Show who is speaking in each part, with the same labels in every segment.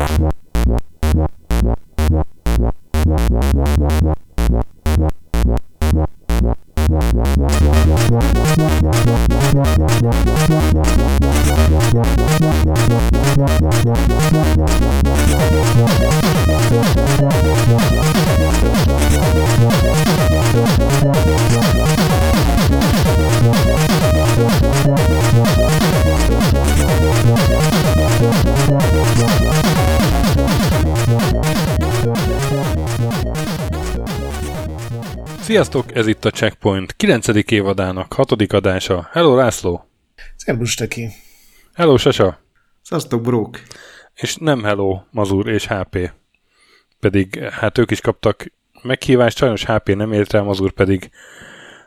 Speaker 1: What? Sziasztok, ez itt a Checkpoint 9. évadának 6. adása. Hello László!
Speaker 2: Szerbus Töki!
Speaker 1: Hello Sasa!
Speaker 3: Szasztok, brók!
Speaker 1: És nem hello Mazur és HP. Pedig hát ők is kaptak meghívást, sajnos HP nem ért rá, Mazur pedig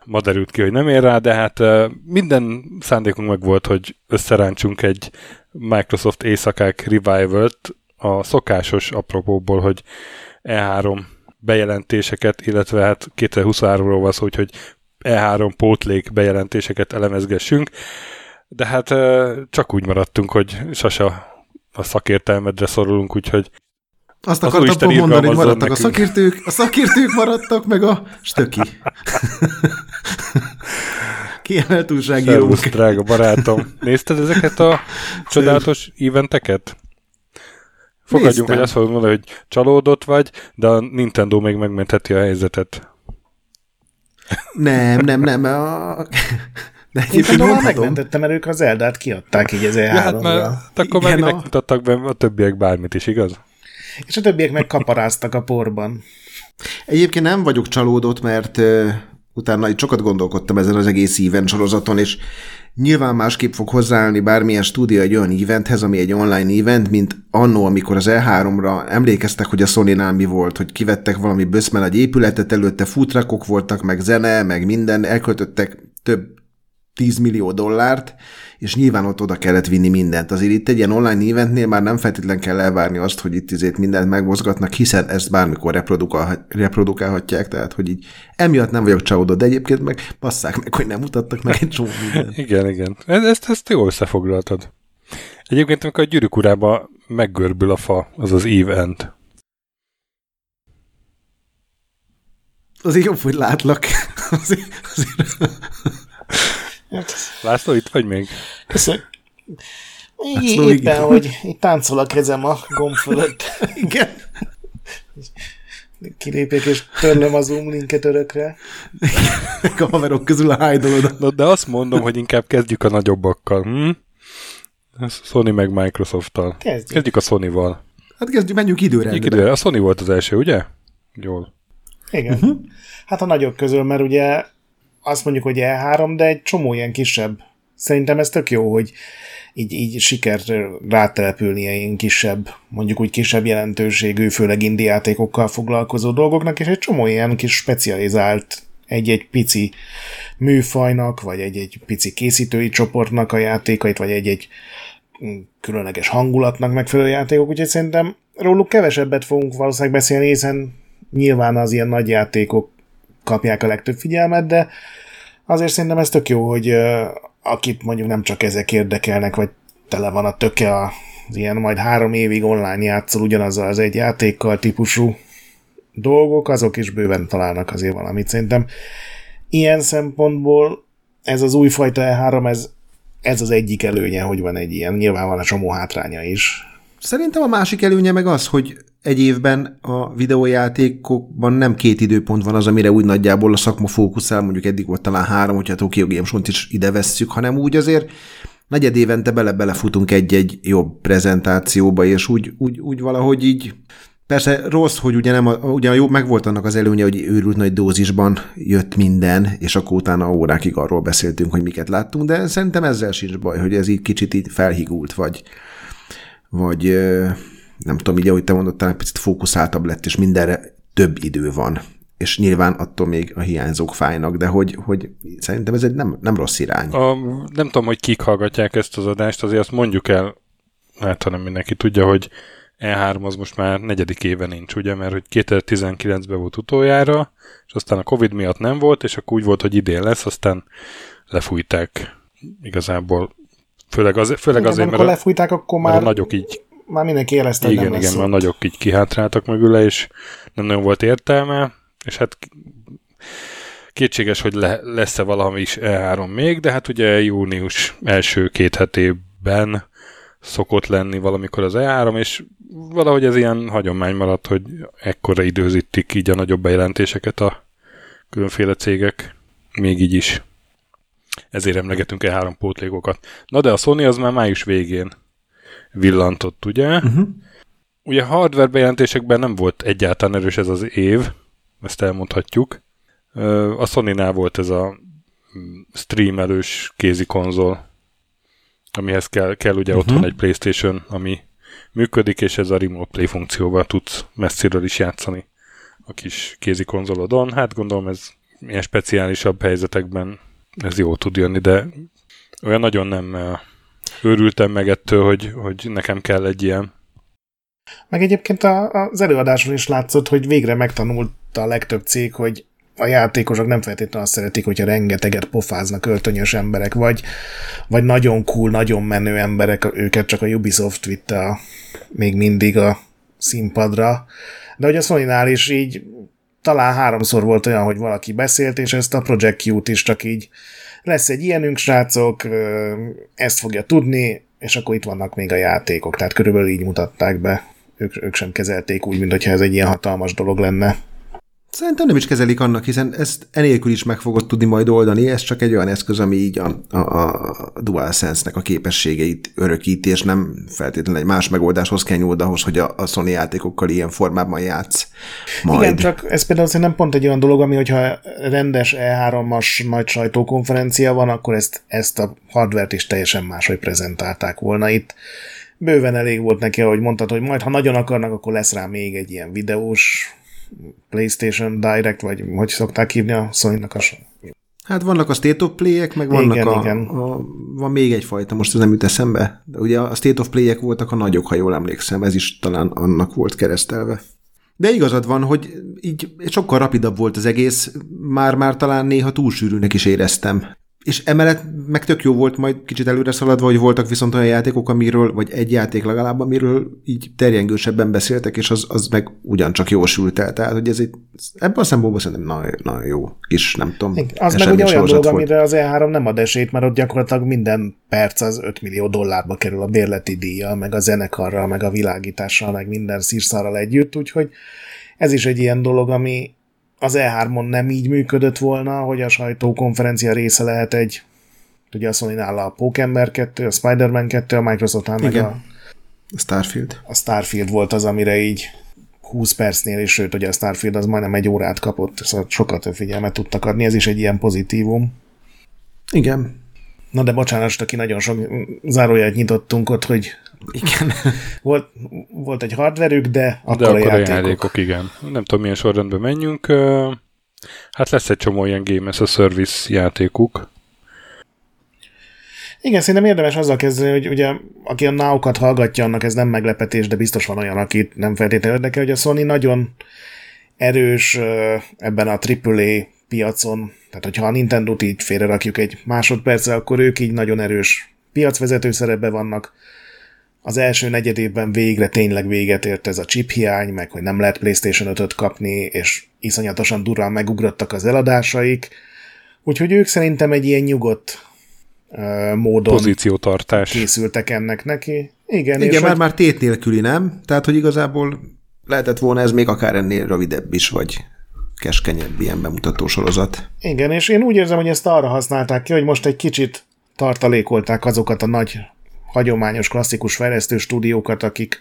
Speaker 1: ma derült ki, hogy nem ér rá, de hát minden szándékunk meg volt, hogy összeráncsunk egy Microsoft éjszakák revival-t a szokásos apropóból, hogy E3 bejelentéseket, illetve hát 2023-ról van szó, hogy E3 pótlék bejelentéseket elemezgessünk, de hát csak úgy maradtunk, hogy Sasa a szakértelmedre szorulunk, úgyhogy
Speaker 3: azt akartam mondani, hogy maradtak nekünk. a szakértők, a szakértők maradtak, meg a stöki. Kiemelt újságírók.
Speaker 1: drága barátom. Nézted ezeket a csodálatos eventeket? Fogadjunk, Néztem. hogy azt fogod mondani, hogy csalódott vagy, de a Nintendo még megmentheti a helyzetet.
Speaker 3: Nem, nem, nem. A...
Speaker 2: De egyébként már megmentettem, mert ők az Eldát kiadták így az e ja, hát már,
Speaker 1: akkor már a... mutattak be a többiek bármit is, igaz?
Speaker 2: És a többiek meg kaparáztak a porban.
Speaker 3: Egyébként nem vagyok csalódott, mert uh, utána itt sokat gondolkodtam ezen az egész event sorozaton, és Nyilván másképp fog hozzáállni bármilyen stúdió egy olyan eventhez, ami egy online event, mint annó, amikor az E3-ra emlékeztek, hogy a sony mi volt, hogy kivettek valami böszmel egy épületet, előtte futrakok voltak, meg zene, meg minden, elköltöttek több 10 millió dollárt, és nyilván ott oda kellett vinni mindent. Azért itt egy ilyen online eventnél már nem feltétlen kell elvárni azt, hogy itt izét mindent megmozgatnak, hiszen ezt bármikor reprodukál, reprodukálhatják, tehát hogy így emiatt nem vagyok csalódott, de egyébként meg passzák meg, hogy nem mutattak meg egy csomó mindent.
Speaker 1: igen, igen. Ezt, ezt jól összefoglaltad. Egyébként, amikor a gyűrűk urába meggörbül a fa, az az event.
Speaker 3: Azért jobb, hogy látlak. Azért, azért...
Speaker 1: Hát, László, itt vagy még?
Speaker 2: Köszönöm. László, éppen, igen. hogy itt táncol a kezem a gomb fölött.
Speaker 3: Igen.
Speaker 2: Kilépek és törlöm a Zoom linket örökre.
Speaker 3: a haverok közül a hájdolod.
Speaker 1: De azt mondom, hogy inkább kezdjük a nagyobbakkal. Hm? Sony meg Microsoft-tal.
Speaker 2: Kezdjük.
Speaker 1: Kezdjük a Sony-val.
Speaker 3: Hát kezdjük, menjünk időre.
Speaker 1: Menjünk időre. A Sony volt az első, ugye? Jól.
Speaker 2: Igen. Uh-huh. Hát a nagyok közül, mert ugye azt mondjuk, hogy E3, de egy csomó ilyen kisebb. Szerintem ez tök jó, hogy így, így sikert rátelepülnie ilyen kisebb, mondjuk úgy kisebb jelentőségű, főleg indi játékokkal foglalkozó dolgoknak, és egy csomó ilyen kis specializált egy-egy pici műfajnak, vagy egy-egy pici készítői csoportnak a játékait, vagy egy-egy különleges hangulatnak megfelelő játékok, úgyhogy szerintem róluk kevesebbet fogunk valószínűleg beszélni, hiszen nyilván az ilyen nagy játékok kapják a legtöbb figyelmet, de azért szerintem ez tök jó, hogy akit mondjuk nem csak ezek érdekelnek, vagy tele van a töke az ilyen majd három évig online játszol ugyanazzal az egy játékkal típusú dolgok, azok is bőven találnak azért valamit. Szerintem ilyen szempontból ez az újfajta E3, ez, ez az egyik előnye, hogy van egy ilyen. Nyilván van a csomó hátránya is.
Speaker 3: Szerintem a másik előnye meg az, hogy egy évben a videójátékokban nem két időpont van az, amire úgy nagyjából a szakma fókuszál, mondjuk eddig volt talán három, hogyha a Tokyo Games is ide vesszük, hanem úgy azért negyed évente bele-belefutunk egy-egy jobb prezentációba, és úgy, úgy, úgy valahogy így Persze rossz, hogy ugye, nem, ugye jó, meg volt annak az előnye, hogy őrült nagy dózisban jött minden, és akkor utána órákig arról beszéltünk, hogy miket láttunk, de szerintem ezzel sincs baj, hogy ez így kicsit így felhigult, vagy, vagy nem tudom, így ahogy te mondod, talán picit fókuszáltabb lett, és mindenre több idő van. És nyilván attól még a hiányzók fájnak, de hogy, hogy szerintem ez egy nem, nem rossz irány.
Speaker 1: A, nem tudom, hogy kik hallgatják ezt az adást, azért azt mondjuk el, hát hanem mindenki tudja, hogy E3 az most már negyedik éve nincs, ugye, mert hogy 2019-ben volt utoljára, és aztán a Covid miatt nem volt, és akkor úgy volt, hogy idén lesz, aztán lefújták igazából. Főleg, az, főleg azért,
Speaker 2: mert a, lefújták, akkor már
Speaker 1: mert a nagyok így
Speaker 2: már mindenki érezte, hogy
Speaker 1: igen,
Speaker 2: nem
Speaker 1: igen,
Speaker 2: lesz
Speaker 1: már
Speaker 2: ott.
Speaker 1: nagyok így kihátráltak mögüle, és nem nagyon volt értelme, és hát kétséges, hogy le, lesz-e valami is E3 még, de hát ugye június első két hetében szokott lenni valamikor az E3, és valahogy ez ilyen hagyomány maradt, hogy ekkora időzítik így a nagyobb bejelentéseket a különféle cégek, még így is. Ezért emlegetünk E3 pótlékokat. Na de a Sony az már május végén villantott, ugye?
Speaker 3: Uh-huh.
Speaker 1: Ugye hardware bejelentésekben nem volt egyáltalán erős ez az év, ezt elmondhatjuk. A Sony-nál volt ez a mm, streamelős kézi konzol, amihez kell, kell ugye uh-huh. otthon egy Playstation, ami működik, és ez a remote play funkcióval tudsz messziről is játszani a kis kézi konzolodon. Hát gondolom ez ilyen speciálisabb helyzetekben ez jó tud jönni, de olyan nagyon nem őrültem meg ettől, hogy, hogy nekem kell egy ilyen.
Speaker 2: Meg egyébként a, az előadáson is látszott, hogy végre megtanulta a legtöbb cég, hogy a játékosok nem feltétlenül azt szeretik, hogyha rengeteget pofáznak öltönyös emberek, vagy, vagy nagyon cool, nagyon menő emberek, őket csak a Ubisoft vitte a, még mindig a színpadra. De hogy a sony is így talán háromszor volt olyan, hogy valaki beszélt, és ezt a Project Q-t is csak így lesz egy ilyenünk, srácok, ezt fogja tudni, és akkor itt vannak még a játékok, tehát körülbelül így mutatták be. Ők, ők sem kezelték úgy, mintha ez egy ilyen hatalmas dolog lenne.
Speaker 3: Szerintem nem is kezelik annak, hiszen ezt enélkül is meg fogod tudni majd oldani, ez csak egy olyan eszköz, ami így a, a, a DualSense-nek a képességeit örökíti, és nem feltétlenül egy más megoldáshoz kell nyúlni ahhoz, hogy a, a Sony játékokkal ilyen formában játsz. Majd.
Speaker 2: Igen, csak ez például szerintem pont egy olyan dolog, ami hogyha rendes E3-as nagy sajtókonferencia van, akkor ezt, ezt a hardvert is teljesen máshogy prezentálták volna itt. Bőven elég volt neki, ahogy mondtad, hogy majd ha nagyon akarnak, akkor lesz rá még egy ilyen videós PlayStation Direct, vagy hogy szokták hívni a sony a
Speaker 3: Hát vannak a State of Play-ek, meg vannak
Speaker 2: Igen,
Speaker 3: a,
Speaker 2: igen.
Speaker 3: a, van még egyfajta, most ez nem jut eszembe, de ugye a State of Play-ek voltak a nagyok, ha jól emlékszem, ez is talán annak volt keresztelve. De igazad van, hogy így sokkal rapidabb volt az egész, már-már talán néha túlsűrűnek is éreztem. És emellett meg tök jó volt majd kicsit előre szaladva, hogy voltak viszont olyan játékok, amiről, vagy egy játék legalább, amiről így terjengősebben beszéltek, és az, az meg ugyancsak jól sült el. Tehát, hogy ez egy, ebben a szempontból szerintem nagyon, nagyon jó kis, nem tudom,
Speaker 2: Az meg ugye olyan dolog,
Speaker 3: volt.
Speaker 2: amire az E3 nem ad esélyt, mert ott gyakorlatilag minden perc az 5 millió dollárba kerül a bérleti díja, meg a zenekarral, meg a világítással, meg minden szírszarral együtt, úgyhogy ez is egy ilyen dolog, ami az E3-on nem így működött volna, hogy a sajtókonferencia része lehet egy ugye a sony a Pókember 2, a Spider-Man 2, a Microsoftnál meg
Speaker 3: Igen.
Speaker 2: a,
Speaker 3: Starfield.
Speaker 2: a Starfield volt az, amire így 20 percnél, és sőt, hogy a Starfield az majdnem egy órát kapott, szóval sokkal több figyelmet tudtak adni, ez is egy ilyen pozitívum.
Speaker 3: Igen.
Speaker 2: Na de bocsánat, aki nagyon sok záróját nyitottunk ott, hogy
Speaker 3: Igen.
Speaker 2: volt, volt egy hardverük, de akkor,
Speaker 1: De
Speaker 2: a
Speaker 1: akkor a
Speaker 2: játékok.
Speaker 1: játékok, igen. Nem tudom, milyen sorrendben menjünk. Hát lesz egy csomó ilyen Game as a Service játékuk.
Speaker 2: Igen, szerintem érdemes azzal kezdeni, hogy ugye aki a náukat hallgatja, annak ez nem meglepetés, de biztos van olyan, akit nem feltétlenül érdekel, hogy a Sony nagyon erős ebben a AAA piacon, tehát hogyha a Nintendo-t így félrerakjuk egy másodpercre, akkor ők így nagyon erős piacvezető szerepben vannak. Az első negyed évben végre tényleg véget ért ez a chip hiány, meg hogy nem lehet PlayStation 5-öt kapni, és iszonyatosan durván megugrottak az eladásaik. Úgyhogy ők szerintem egy ilyen nyugodt ö, módon
Speaker 1: Pozíciótartás.
Speaker 2: készültek ennek neki. Igen,
Speaker 3: Igen,
Speaker 2: és
Speaker 3: már,
Speaker 2: hogy,
Speaker 3: már tét nélküli, nem? Tehát, hogy igazából lehetett volna ez még akár ennél rövidebb is, vagy keskenyebb ilyen bemutató sorozat.
Speaker 2: igen, és én úgy érzem, hogy ezt arra használták ki, hogy most egy kicsit tartalékolták azokat a nagy, hagyományos, klasszikus fejlesztő stúdiókat, akik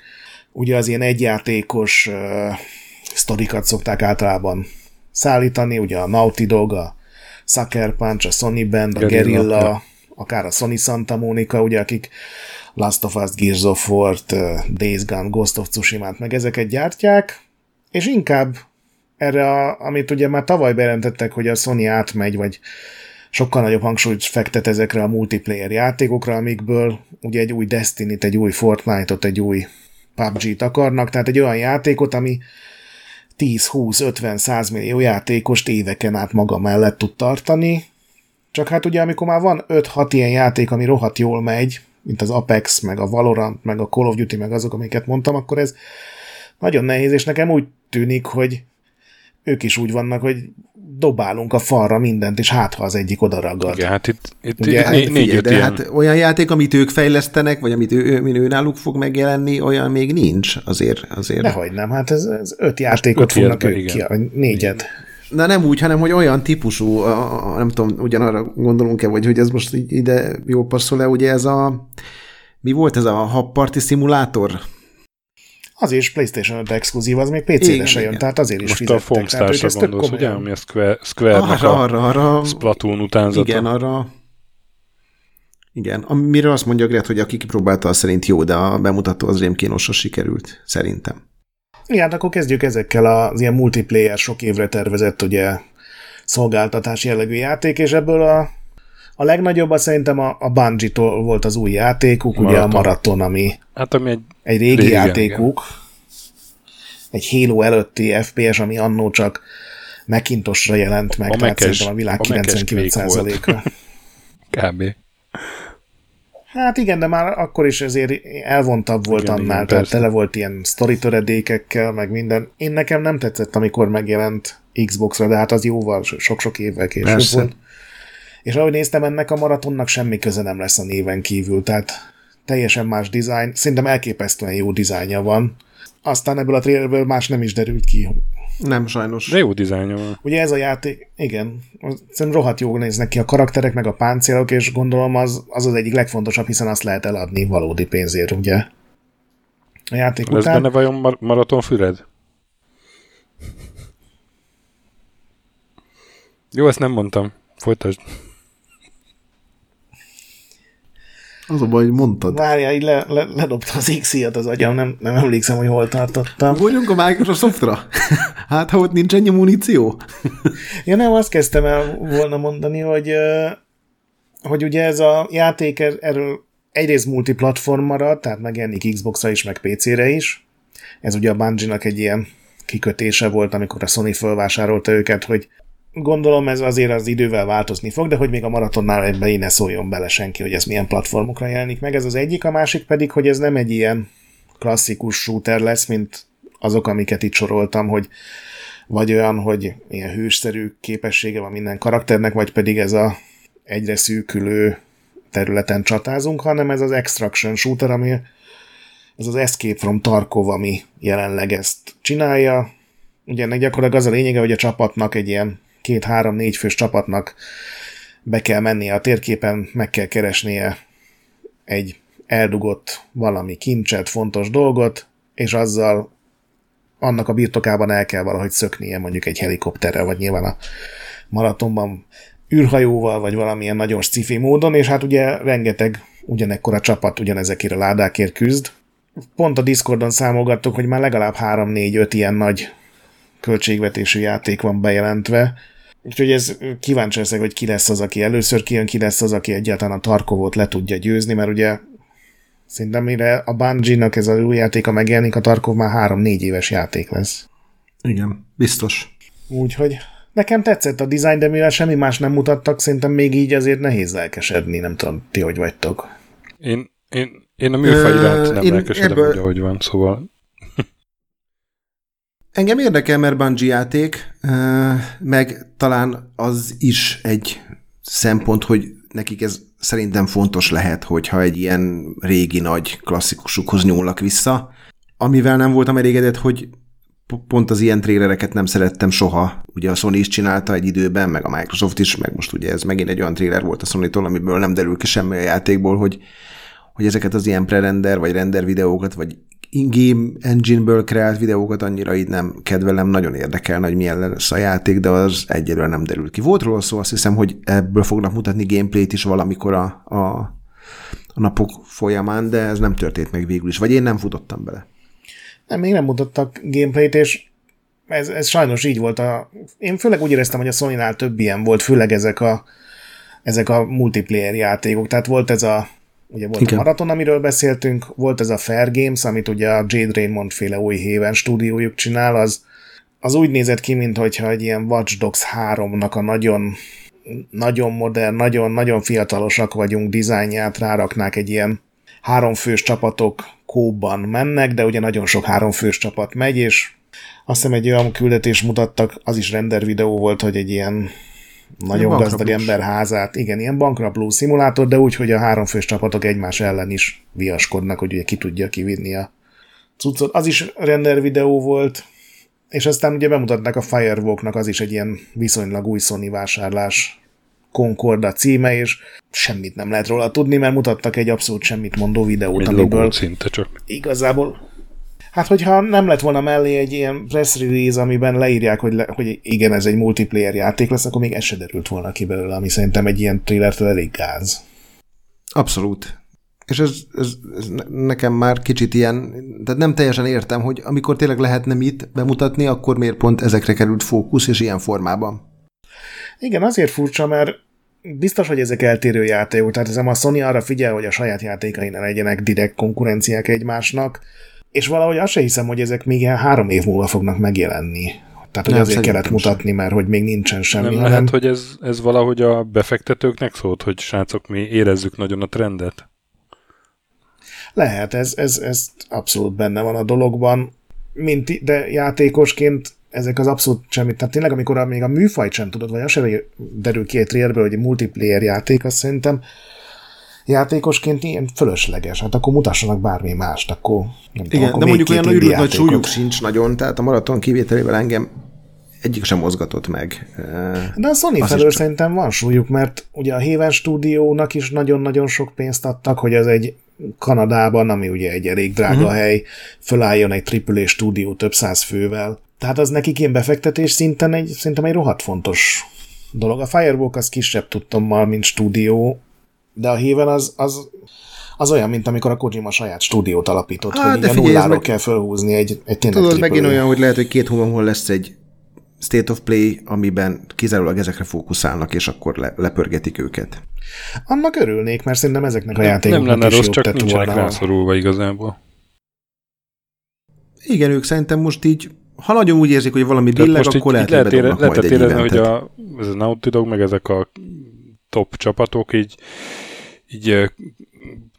Speaker 2: ugye az ilyen egyjátékos uh, sztorikat szokták általában szállítani, ugye a Naughty Dog, a Sucker Punch, a Sony Band, a
Speaker 1: Guerrilla, ja.
Speaker 2: akár a Sony Santa Monica, ugye, akik Last of Us, Gears of War-t, uh, Days Gone, Ghost of Tsushima-t, meg ezeket gyártják, és inkább erre, a, amit ugye már tavaly bejelentettek, hogy a Sony átmegy, vagy sokkal nagyobb hangsúlyt fektet ezekre a multiplayer játékokra, amikből ugye egy új Destiny-t, egy új Fortnite-ot, egy új PUBG-t akarnak, tehát egy olyan játékot, ami 10-20-50-100 millió játékost éveken át maga mellett tud tartani, csak hát ugye amikor már van 5-6 ilyen játék, ami rohadt jól megy, mint az Apex, meg a Valorant, meg a Call of Duty, meg azok, amiket mondtam, akkor ez nagyon nehéz, és nekem úgy tűnik, hogy ők is úgy vannak, hogy dobálunk a falra mindent, és hát ha az egyik oda ragad.
Speaker 1: Igen, hát itt, itt,
Speaker 3: Ugye,
Speaker 1: itt
Speaker 3: hát,
Speaker 1: né- négy
Speaker 3: figyelj, de
Speaker 1: ilyen...
Speaker 3: hát olyan játék, amit ők fejlesztenek, vagy amit ő, ő, ő náluk fog megjelenni, olyan még nincs azért. azért.
Speaker 2: Dehogy nem, hát ez, ez öt játékot
Speaker 1: öt
Speaker 2: fognak ők ki, négyet.
Speaker 3: Na nem úgy, hanem hogy olyan típusú, a, a, nem tudom, ugyanarra gondolunk-e, vagy hogy ez most így ide jól passzol-e, ugye ez a, mi volt ez a habparti szimulátor?
Speaker 2: Az is PlayStation 5 exkluzív, az még PC-re
Speaker 3: Igen,
Speaker 2: se jön,
Speaker 3: igen.
Speaker 2: tehát azért is
Speaker 1: Most a
Speaker 2: fizettek. Ők
Speaker 1: Foamstars-ra gondolsz, ugye? Ami a Square, Square-nek
Speaker 3: Arra,
Speaker 1: a
Speaker 3: arra, arra,
Speaker 1: Splatoon utánzata.
Speaker 3: igen, arra, igen, amiről azt mondja Gret, hogy aki kipróbálta, az szerint jó, de a bemutató az rémkínosra sikerült, szerintem.
Speaker 2: Igen, hát akkor kezdjük ezekkel az ilyen multiplayer, sok évre tervezett ugye szolgáltatás jellegű játék, és ebből a, a legnagyobb az szerintem a, a Bungie-tól volt az új játékuk, ugye a
Speaker 1: Maraton.
Speaker 2: Maraton, ami
Speaker 1: Hát ami egy
Speaker 2: egy régi
Speaker 1: Régen,
Speaker 2: játékuk, egy Halo előtti FPS, ami annó csak Macintosra jelent meg,
Speaker 1: A
Speaker 2: tehát
Speaker 1: Mac-es-
Speaker 2: szerintem a világ
Speaker 1: a Mac-es Quake
Speaker 2: 99%-a.
Speaker 1: kb.
Speaker 2: Hát igen, de már akkor is ezért elvontabb volt
Speaker 1: Igen,
Speaker 2: annál,
Speaker 1: igen,
Speaker 2: tehát
Speaker 1: persze.
Speaker 2: tele volt ilyen sztori töredékekkel, meg minden. Én nekem nem tetszett, amikor megjelent Xbox-ra, de hát az jóval, sok-sok évvel később
Speaker 3: Persze.
Speaker 2: volt. És ahogy néztem, ennek a maratonnak semmi köze nem lesz a néven kívül, tehát teljesen más dizájn, szerintem elképesztően jó dizájnja van. Aztán ebből a trailerből más nem is derült ki.
Speaker 3: Nem, sajnos.
Speaker 1: De jó dizájnja van.
Speaker 2: Ugye ez a játék, igen, szerintem rohadt jól néznek ki a karakterek, meg a páncélok, és gondolom az az, az egyik legfontosabb, hiszen azt lehet eladni valódi pénzért, ugye? A játék
Speaker 1: Lesz
Speaker 2: után.
Speaker 1: benne vajon mar- maraton füred? Jó, ezt nem mondtam. Folytasd.
Speaker 3: Az a baj, hogy mondtad.
Speaker 2: Várjál, így le, le, ledobta az x az agyam, nem, nem emlékszem, hogy hol tartottam.
Speaker 3: Ugorjunk a Microsoftra? Hát, ha ott nincs ennyi muníció?
Speaker 2: Ja nem, azt kezdtem el volna mondani, hogy, hogy ugye ez a játék er- erről egyrészt multiplatform marad, tehát megjelenik Xbox-ra is, meg PC-re is. Ez ugye a Bungie-nak egy ilyen kikötése volt, amikor a Sony felvásárolta őket, hogy gondolom ez azért az idővel változni fog, de hogy még a maratonnál ebbe így ne szóljon bele senki, hogy ez milyen platformokra jelenik meg. Ez az egyik, a másik pedig, hogy ez nem egy ilyen klasszikus shooter lesz, mint azok, amiket itt soroltam, hogy vagy olyan, hogy ilyen hősszerű képessége van minden karakternek, vagy pedig ez a egyre szűkülő területen csatázunk, hanem ez az Extraction Shooter, ami ez az Escape from Tarkov, ami jelenleg ezt csinálja. Ugye ennek gyakorlatilag az a lényege, hogy a csapatnak egy ilyen két-három-négy fős csapatnak be kell mennie a térképen, meg kell keresnie egy eldugott valami kincset, fontos dolgot, és azzal annak a birtokában el kell valahogy szöknie mondjuk egy helikopterrel, vagy nyilván a maratonban űrhajóval, vagy valamilyen nagyon sci módon, és hát ugye rengeteg ugyanekkor a csapat ugyanezekért a ládákért küzd. Pont a Discordon számolgattuk, hogy már legalább 3-4-5 ilyen nagy költségvetésű játék van bejelentve, Úgyhogy ez kíváncsi leszek, hogy ki lesz az, aki először kijön, ki lesz az, aki egyáltalán a Tarkovot le tudja győzni, mert ugye szerintem mire a Bungie-nak ez az új játéka megjelenik, a Tarkov már 3-4 éves játék lesz.
Speaker 3: Igen, biztos.
Speaker 2: Úgyhogy nekem tetszett a design, de mivel semmi más nem mutattak, szerintem még így azért nehéz lelkesedni, nem tudom, ti hogy vagytok.
Speaker 1: Én, én, én a műfaj iránt nem
Speaker 3: én
Speaker 1: lelkesedem,
Speaker 3: ebből-
Speaker 1: úgy, ahogy van, szóval
Speaker 3: Engem érdekel, mert Bungie játék, meg talán az is egy szempont, hogy nekik ez szerintem fontos lehet, hogyha egy ilyen régi nagy klasszikusukhoz nyúlnak vissza. Amivel nem voltam elégedett, hogy pont az ilyen trélereket nem szerettem soha. Ugye a Sony is csinálta egy időben, meg a Microsoft is, meg most ugye ez megint egy olyan tréler volt a Sony-tól, amiből nem derül ki semmi a játékból, hogy, hogy ezeket az ilyen pre-render, vagy render videókat, vagy in-game engine-ből kreált videókat annyira így nem kedvelem, nagyon érdekelne, hogy milyen lesz a játék, de az egyelőre nem derül ki. Volt róla szó, azt hiszem, hogy ebből fognak mutatni gameplayt is valamikor a, a, a napok folyamán, de ez nem történt meg végül is, vagy én nem futottam bele.
Speaker 2: Nem, még nem mutattak gameplayt, és ez, ez sajnos így volt. A, én főleg úgy éreztem, hogy a Sony-nál több ilyen volt, főleg ezek a, ezek a multiplayer játékok. Tehát volt ez a ugye volt
Speaker 3: Igen.
Speaker 2: a Marathon, amiről beszéltünk, volt ez a Fair Games, amit ugye a Jade Raymond féle új Haven stúdiójuk csinál, az, az úgy nézett ki, mintha egy ilyen Watch Dogs 3-nak a nagyon nagyon modern, nagyon, nagyon fiatalosak vagyunk dizájnját ráraknák egy ilyen háromfős csapatok kóban mennek, de ugye nagyon sok háromfős csapat megy, és azt hiszem egy olyan küldetés mutattak, az is render videó volt, hogy egy ilyen nagyon ilyen gazdag ember házát, igen, ilyen bankrabló szimulátor, de úgy, hogy a háromfős csapatok egymás ellen is viaskodnak, hogy ugye ki tudja kivinni a cuccot. Az is render videó volt, és aztán ugye bemutatták a Firewalknak, az is egy ilyen viszonylag új Sony vásárlás Concorda címe, és semmit nem lehet róla tudni, mert mutattak egy abszolút semmit mondó videót, egy amiből
Speaker 1: szinte csak.
Speaker 2: igazából Hát, hogyha nem lett volna mellé egy ilyen press release, amiben leírják, hogy, le, hogy igen, ez egy multiplayer játék lesz, akkor még ez se derült volna ki belőle, ami szerintem egy ilyen thrillertől elég gáz.
Speaker 3: Abszolút. És ez, ez, ez nekem már kicsit ilyen, tehát nem teljesen értem, hogy amikor tényleg lehetne mit bemutatni, akkor miért pont ezekre került fókusz, és ilyen formában.
Speaker 2: Igen, azért furcsa, mert biztos, hogy ezek eltérő játékok, tehát ez a Sony arra figyel, hogy a saját játékai ne legyenek direkt konkurenciák egymásnak, és valahogy azt se hiszem, hogy ezek még ilyen három év múlva fognak megjelenni. Tehát, hogy nem, azért kellett mutatni, mert hogy még nincsen semmi. Nem
Speaker 1: hanem... lehet, hogy ez, ez valahogy a befektetőknek szólt, hogy srácok, mi érezzük nagyon a trendet?
Speaker 2: Lehet, ez, ez, ez abszolút benne van a dologban, mint, de játékosként ezek az abszolút semmit. Tehát tényleg, amikor még a műfajt sem tudod, vagy az sem derül ki egy trailerből, hogy egy multiplayer játék, azt szerintem játékosként ilyen fölösleges. Hát akkor mutassanak bármi mást, akkor
Speaker 3: nem Igen, tudom, akkor de mondjuk olyan őrült nagy súlyuk sincs nagyon, tehát a maraton kivételével engem egyik sem mozgatott meg.
Speaker 2: De a Sony felől csak... szerintem van súlyuk, mert ugye a Haven stúdiónak is nagyon-nagyon sok pénzt adtak, hogy ez egy Kanadában, ami ugye egy elég drága uh-huh. hely, fölálljon egy AAA stúdió több száz fővel. Tehát az nekik ilyen befektetés szinten egy, szerintem egy rohadt fontos dolog. A Firewalk az kisebb tudtommal, mint stúdió, de a Haven az, az, az olyan, mint amikor a Kojima saját stúdiót alapított, Á, hogy de figyelj, nulláról meg... kell felhúzni egy, egy tényleg
Speaker 3: Tudod, megint olyan, hogy lehet, hogy két hónapon lesz egy State of Play, amiben kizárólag ezekre fókuszálnak, és akkor le, lepörgetik őket.
Speaker 2: Annak örülnék, mert szerintem ezeknek a játékoknak Nem lenne rossz, csak
Speaker 1: nincsenek rászorulva igazából.
Speaker 3: Igen, ők szerintem most így, ha nagyon úgy érzik, hogy valami billeg, akkor lehet,
Speaker 1: lehet, ére, lehet érezni, hogy a, ez a Naughty Dog, meg ezek a top csapatok így, így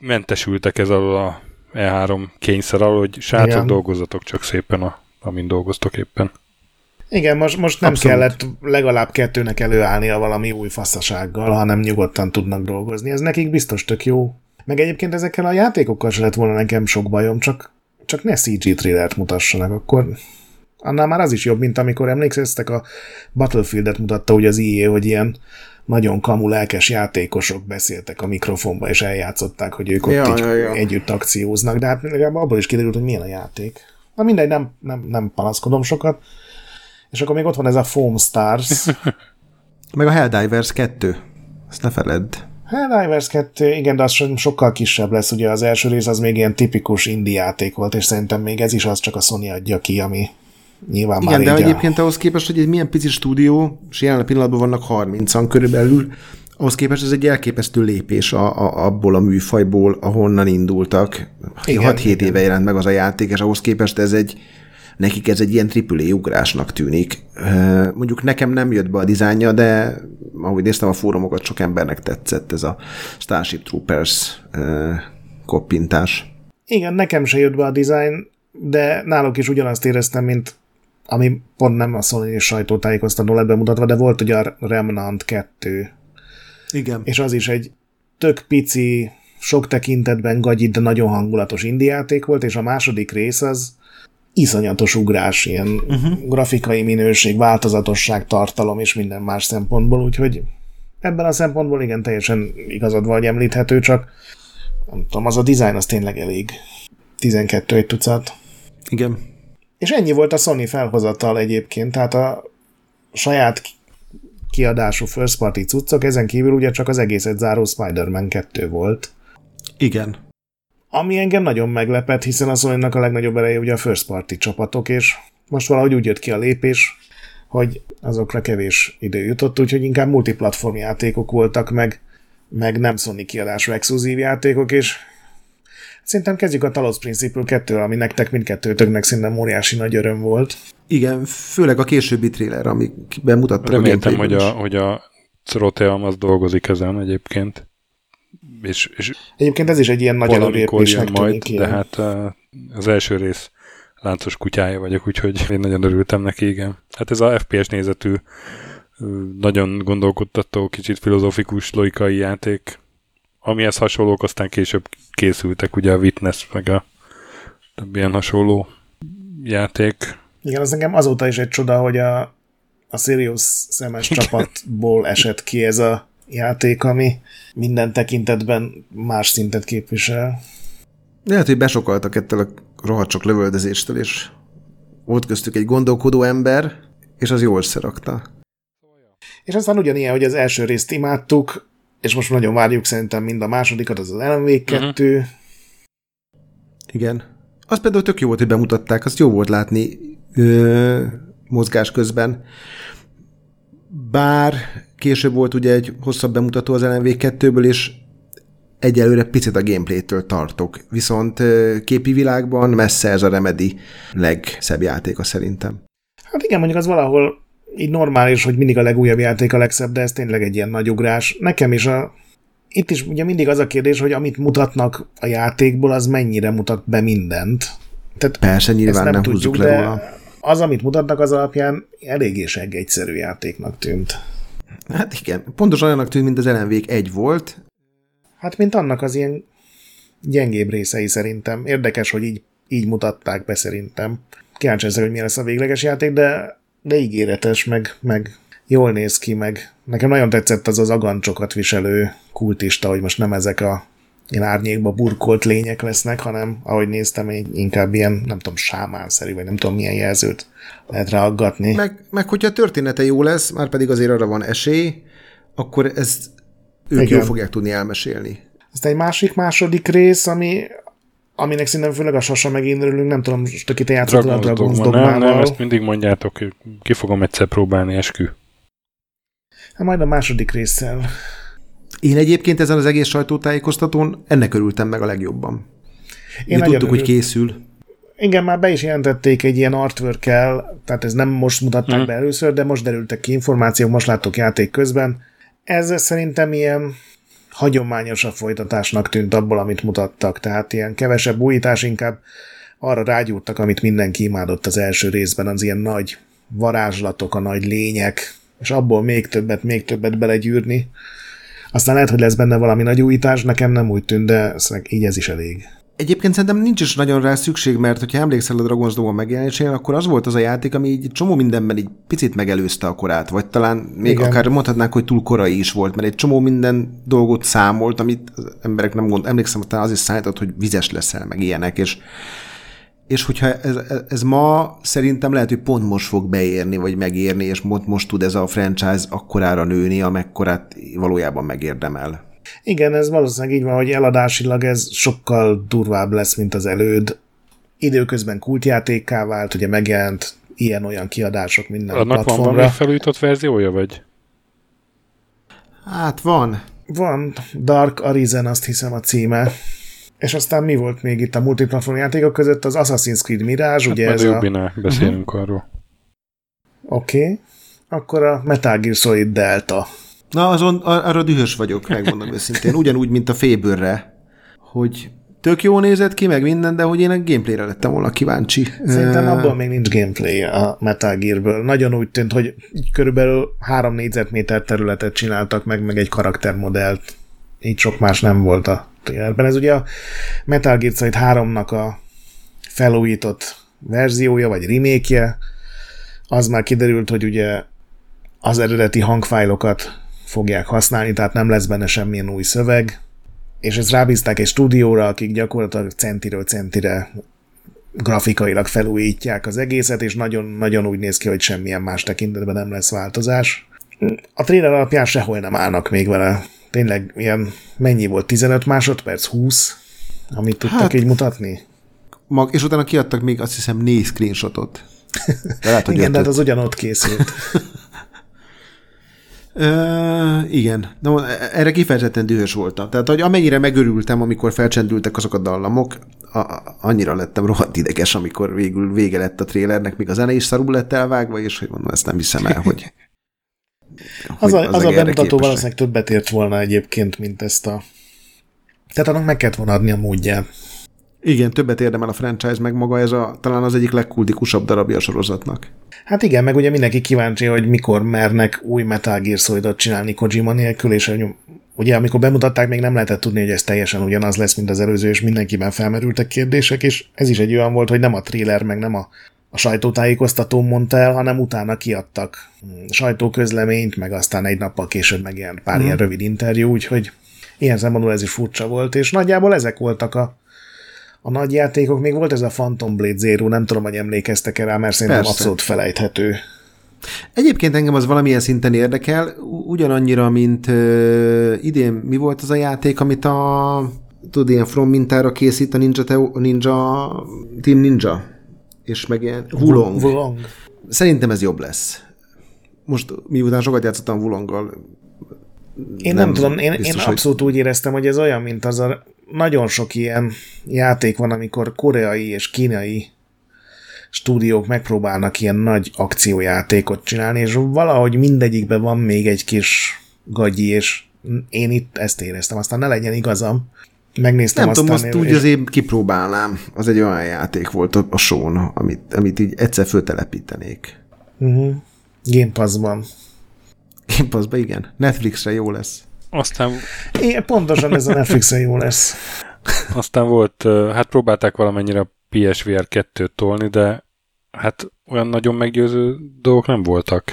Speaker 1: mentesültek ez alól a E3 kényszer alól, hogy srácok, Igen. dolgozzatok csak szépen, a, amin dolgoztok éppen.
Speaker 2: Igen, most, most nem Abszolút. kellett legalább kettőnek előállnia valami új faszasággal, hanem nyugodtan tudnak dolgozni. Ez nekik biztos tök jó. Meg egyébként ezekkel a játékokkal se lett volna nekem sok bajom, csak, csak ne CG trailert mutassanak, akkor annál már az is jobb, mint amikor emlékszeztek a Battlefield-et mutatta ugye az IE, hogy ilyen nagyon kamu lelkes játékosok beszéltek a mikrofonba, és eljátszották, hogy ők ott ja, ja, ja. együtt akcióznak, de hát legalább abból is kiderült, hogy milyen a játék. Na mindegy, nem, nem, nem panaszkodom sokat. És akkor még ott van ez a Foam Stars.
Speaker 3: Meg a Helldivers 2. Ezt ne feledd.
Speaker 2: Helldivers 2, igen, de az sokkal kisebb lesz, ugye az első rész az még ilyen tipikus indie játék volt, és szerintem még ez is az csak a Sony adja ki, ami nyilván
Speaker 3: Igen,
Speaker 2: már
Speaker 3: de egyébként a... ahhoz képest, hogy egy milyen pici stúdió, és jelen pillanatban vannak 30-an körülbelül, ahhoz képest ez egy elképesztő lépés a, a, abból a műfajból, ahonnan indultak. 6-7 éve jelent meg az a játék, és ahhoz képest ez egy, nekik ez egy ilyen AAA ugrásnak tűnik. Mondjuk nekem nem jött be a dizájnja, de ahogy néztem a fórumokat, sok embernek tetszett ez a Starship Troopers koppintás.
Speaker 2: Igen, nekem se jött be a dizájn, de náluk is ugyanazt éreztem, mint ami pont nem a Sony sajtótájékoztató lett bemutatva, de volt ugye a Remnant 2.
Speaker 3: Igen.
Speaker 2: És az is egy tök pici, sok tekintetben gagyid, de nagyon hangulatos indiáték volt, és a második rész az iszonyatos ugrás, ilyen uh-huh. grafikai minőség, változatosság, tartalom és minden más szempontból, úgyhogy ebben a szempontból igen, teljesen igazad vagy említhető, csak nem tudom, az a design az tényleg elég. 12 egy tucat.
Speaker 3: Igen.
Speaker 2: És ennyi volt a Sony felhozatal egyébként, tehát a saját kiadású first party cuccok, ezen kívül ugye csak az egészet záró Spider-Man 2 volt.
Speaker 3: Igen.
Speaker 2: Ami engem nagyon meglepett, hiszen a sony a legnagyobb ereje ugye a first party csapatok, és most valahogy úgy jött ki a lépés, hogy azokra kevés idő jutott, úgyhogy inkább multiplatform játékok voltak, meg, meg nem Sony kiadású exkluzív játékok, és Szerintem kezdjük a Talos Principle 2 ami nektek mindkettőtöknek szerintem óriási nagy öröm volt.
Speaker 3: Igen, főleg a későbbi trailer, amikben mutattak
Speaker 1: Reméltem, a hogy a, hogy a Ceroteam az dolgozik ezen egyébként. és, és
Speaker 2: Egyébként ez is egy ilyen nagy előrépésnek
Speaker 1: majd,
Speaker 2: tűnik.
Speaker 1: de hát uh, az első rész láncos kutyája vagyok, úgyhogy én nagyon örültem neki, igen. Hát ez a FPS nézetű, ö, nagyon gondolkodtató, kicsit filozófikus, logikai játék, amihez hasonlók aztán később készültek, ugye a Witness, meg a több ilyen hasonló játék.
Speaker 2: Igen, az nekem azóta is egy csoda, hogy a, a Sirius szemes csapatból esett ki ez a játék, ami minden tekintetben más szintet képvisel.
Speaker 3: Lehet, hogy besokaltak ettől a rohadt sok lövöldezéstől, és volt köztük egy gondolkodó ember, és az jól összerakta.
Speaker 2: És aztán ugyanilyen, hogy az első részt imádtuk, és most nagyon várjuk szerintem mind a másodikat, az az LMV2. Uh-huh.
Speaker 3: Igen. Az például tök jó volt, hogy bemutatták, azt jó volt látni ö, mozgás közben. Bár később volt ugye egy hosszabb bemutató az LMV2-ből, és egyelőre picit a gameplaytől tartok. Viszont ö, képi világban messze ez a Remedy legszebb játéka szerintem.
Speaker 2: Hát igen, mondjuk az valahol így normális, hogy mindig a legújabb játék a legszebb, de ez tényleg egy ilyen nagy ugrás. Nekem is a... Itt is ugye mindig az a kérdés, hogy amit mutatnak a játékból, az mennyire mutat be mindent. Tehát
Speaker 3: Persze,
Speaker 2: ezt
Speaker 3: nyilván
Speaker 2: nem
Speaker 3: nem
Speaker 2: tudjuk,
Speaker 3: le
Speaker 2: de
Speaker 3: róla.
Speaker 2: az, amit mutatnak az alapján, eléggé egyszerű játéknak tűnt.
Speaker 3: Hát igen, pontosan olyanak tűnt, mint az LMV egy volt.
Speaker 2: Hát, mint annak az ilyen gyengébb részei szerintem. Érdekes, hogy így, így mutatták be szerintem. Kíváncsi hogy milyen lesz a végleges játék, de, de ígéretes, meg, meg jól néz ki, meg nekem nagyon tetszett az az agancsokat viselő kultista, hogy most nem ezek a ilyen árnyékba burkolt lények lesznek, hanem ahogy néztem, inkább ilyen, nem tudom, sámánszerű, vagy nem tudom milyen jelzőt lehet ráaggatni.
Speaker 3: Meg, meg hogyha a története jó lesz, már pedig azért arra van esély, akkor ezt ők
Speaker 2: Igen.
Speaker 3: jól fogják tudni elmesélni.
Speaker 2: Aztán egy másik második rész, ami aminek szerintem főleg a sasa megint örülünk, nem tudom, most aki te játszottad a
Speaker 1: Dragon's Dogma. Nem, nem,
Speaker 2: Dogmával.
Speaker 1: ezt mindig mondjátok, ki fogom egyszer próbálni, eskü.
Speaker 2: Hát majd a második résszel.
Speaker 3: Én egyébként ezen az egész sajtótájékoztatón ennek örültem meg a legjobban.
Speaker 2: Én
Speaker 3: Mi tudtuk, hogy készül.
Speaker 2: Igen, már be is jelentették egy ilyen artwork tehát ez nem most mutatták
Speaker 1: Mhm.
Speaker 2: be először, de most derültek ki információk, most láttok játék közben. Ez szerintem ilyen hagyományosabb folytatásnak tűnt abból, amit mutattak, tehát ilyen kevesebb újítás, inkább arra rágyúrtak, amit mindenki imádott az első részben, az ilyen nagy varázslatok, a nagy lények, és abból még többet, még többet belegyűrni. Aztán lehet, hogy lesz benne valami nagy újítás, nekem nem úgy tűnt, de így ez is elég.
Speaker 3: Egyébként szerintem nincs is nagyon rá szükség, mert hogyha emlékszel a Dragon's Dogma megjelenésén, akkor az volt az a játék, ami így csomó mindenben így picit megelőzte a korát, vagy talán még
Speaker 2: Igen.
Speaker 3: Akár mondhatnánk, hogy túl korai is volt, mert egy csomó minden dolgot számolt, amit az emberek nem gond. Emlékszem, hogy talán az is számított, hogy vizes leszel, meg ilyenek, és és hogyha ez, ez ma szerintem lehet, hogy pont most fog beérni, vagy megérni, és most, most tud ez a franchise akkorára nőni, amekkorát valójában megérdemel.
Speaker 2: Igen, ez valószínűleg így van, hogy eladásilag ez sokkal durvább lesz, mint az előd. Időközben kultjátékká vált, ugye megjelent ilyen-olyan kiadások minden
Speaker 1: Annak van
Speaker 2: platformra.
Speaker 1: valami felújított verziója, vagy?
Speaker 3: Hát van.
Speaker 2: Van Dark Arisen, azt hiszem a címe. És aztán mi volt még itt a multiplatform játékok között? Az Assassin's Creed Mirage, ugye
Speaker 1: Majd
Speaker 2: ez
Speaker 1: a beszélünk uh-huh. arról.
Speaker 2: Oké. Okay. Akkor a Metal Gear Solid Delta.
Speaker 3: Na, azon, ar- arra dühös vagyok, megmondom őszintén. Ugyanúgy, mint a Fébőrre, hogy tök jó nézett ki, meg minden, de hogy én a gameplayre lettem volna kíváncsi.
Speaker 2: Szerintem
Speaker 3: Ö,
Speaker 2: abból még nincs gameplay a Metal Gearből. Nagyon úgy tűnt, hogy így körülbelül három négyzetméter területet csináltak meg, meg egy karaktermodellt. Így sok más nem volt a trailerben. Ez ugye a Metal Gear Solid 3-nak a felújított verziója, vagy remake Az már kiderült, hogy ugye az eredeti hangfájlokat fogják használni, tehát nem lesz benne semmilyen új szöveg, és ezt rábízták egy stúdióra, akik gyakorlatilag centiről centire grafikailag felújítják az egészet, és nagyon-nagyon úgy néz ki, hogy semmilyen más tekintetben nem lesz változás. A trailer alapján sehol nem állnak még vele. Tényleg ilyen mennyi volt? 15 másodperc? 20? Amit tudtak hát, így mutatni?
Speaker 3: Mag, és utána kiadtak még azt hiszem négy screenshotot. De lehet,
Speaker 2: Igen, de hát az ugyanott készült.
Speaker 3: Ö, igen, no, erre kifejezetten dühös voltam. Tehát, hogy amennyire megörültem, amikor felcsendültek azok a dallamok, a, a- annyira lettem rohadt ideges, amikor végül vége lett a trélernek, még a zene is szarul lett elvágva, és hogy mondom, ezt nem hiszem el, hogy...
Speaker 2: Az
Speaker 3: hogy
Speaker 2: a, az a
Speaker 3: erre
Speaker 2: bemutató valószínűleg többet ért volna egyébként, mint ezt a Tehát annak meg kellett volna adni a módját.
Speaker 3: Igen, többet érdemel a franchise, meg maga ez a talán az egyik legkultikusabb darabja a sorozatnak.
Speaker 2: Hát igen, meg ugye mindenki kíváncsi, hogy mikor mernek új Metal Gear solid csinálni Kojima nélkül, és hogy ugye amikor bemutatták, még nem lehetett tudni, hogy ez teljesen ugyanaz lesz, mint az előző, és mindenkiben felmerültek kérdések, és ez is egy olyan volt, hogy nem a thriller, meg nem a, a sajtótájékoztató mondta el, hanem utána kiadtak sajtóközleményt, meg aztán egy nappal később megjelent pár mm. ilyen rövid interjú, úgyhogy ilyen szempontból ez is furcsa volt, és nagyjából ezek voltak a, a nagy játékok. Még volt ez a Phantom Blade Zero, nem tudom, hogy emlékeztek el rá, mert szerintem Persze. abszolút felejthető.
Speaker 3: Egyébként engem az valamilyen szinten érdekel, ugyanannyira, mint uh, idén mi volt az a játék, amit a tudod, ilyen From mintára készít a Ninja, Teo, Ninja Team Ninja, és meg ilyen Wulong. Wulong. Szerintem ez jobb lesz. Most miután sokat játszottam Wulonggal,
Speaker 2: én nem, nem tudom, én, biztos, én abszolút hogy... úgy éreztem, hogy ez olyan, mint az a nagyon sok ilyen játék van, amikor koreai és kínai stúdiók megpróbálnak ilyen nagy akciójátékot csinálni, és valahogy mindegyikben van még egy kis gagyi, és én itt ezt éreztem, aztán ne legyen igazam. Megnéztem
Speaker 3: Nem
Speaker 2: aztán...
Speaker 3: tudom, azt úgy azért kipróbálnám. Az egy olyan játék volt a, a són, amit, amit így egyszer föltelepítenék.
Speaker 2: Uh-huh. Game Pass-ban.
Speaker 3: Game Pass-ban, igen. Netflixre jó lesz.
Speaker 1: Aztán...
Speaker 2: Igen, pontosan ez a Netflixen jó lesz.
Speaker 1: Aztán volt, hát próbálták valamennyire PSVR 2-t tolni, de hát olyan nagyon meggyőző dolgok nem voltak.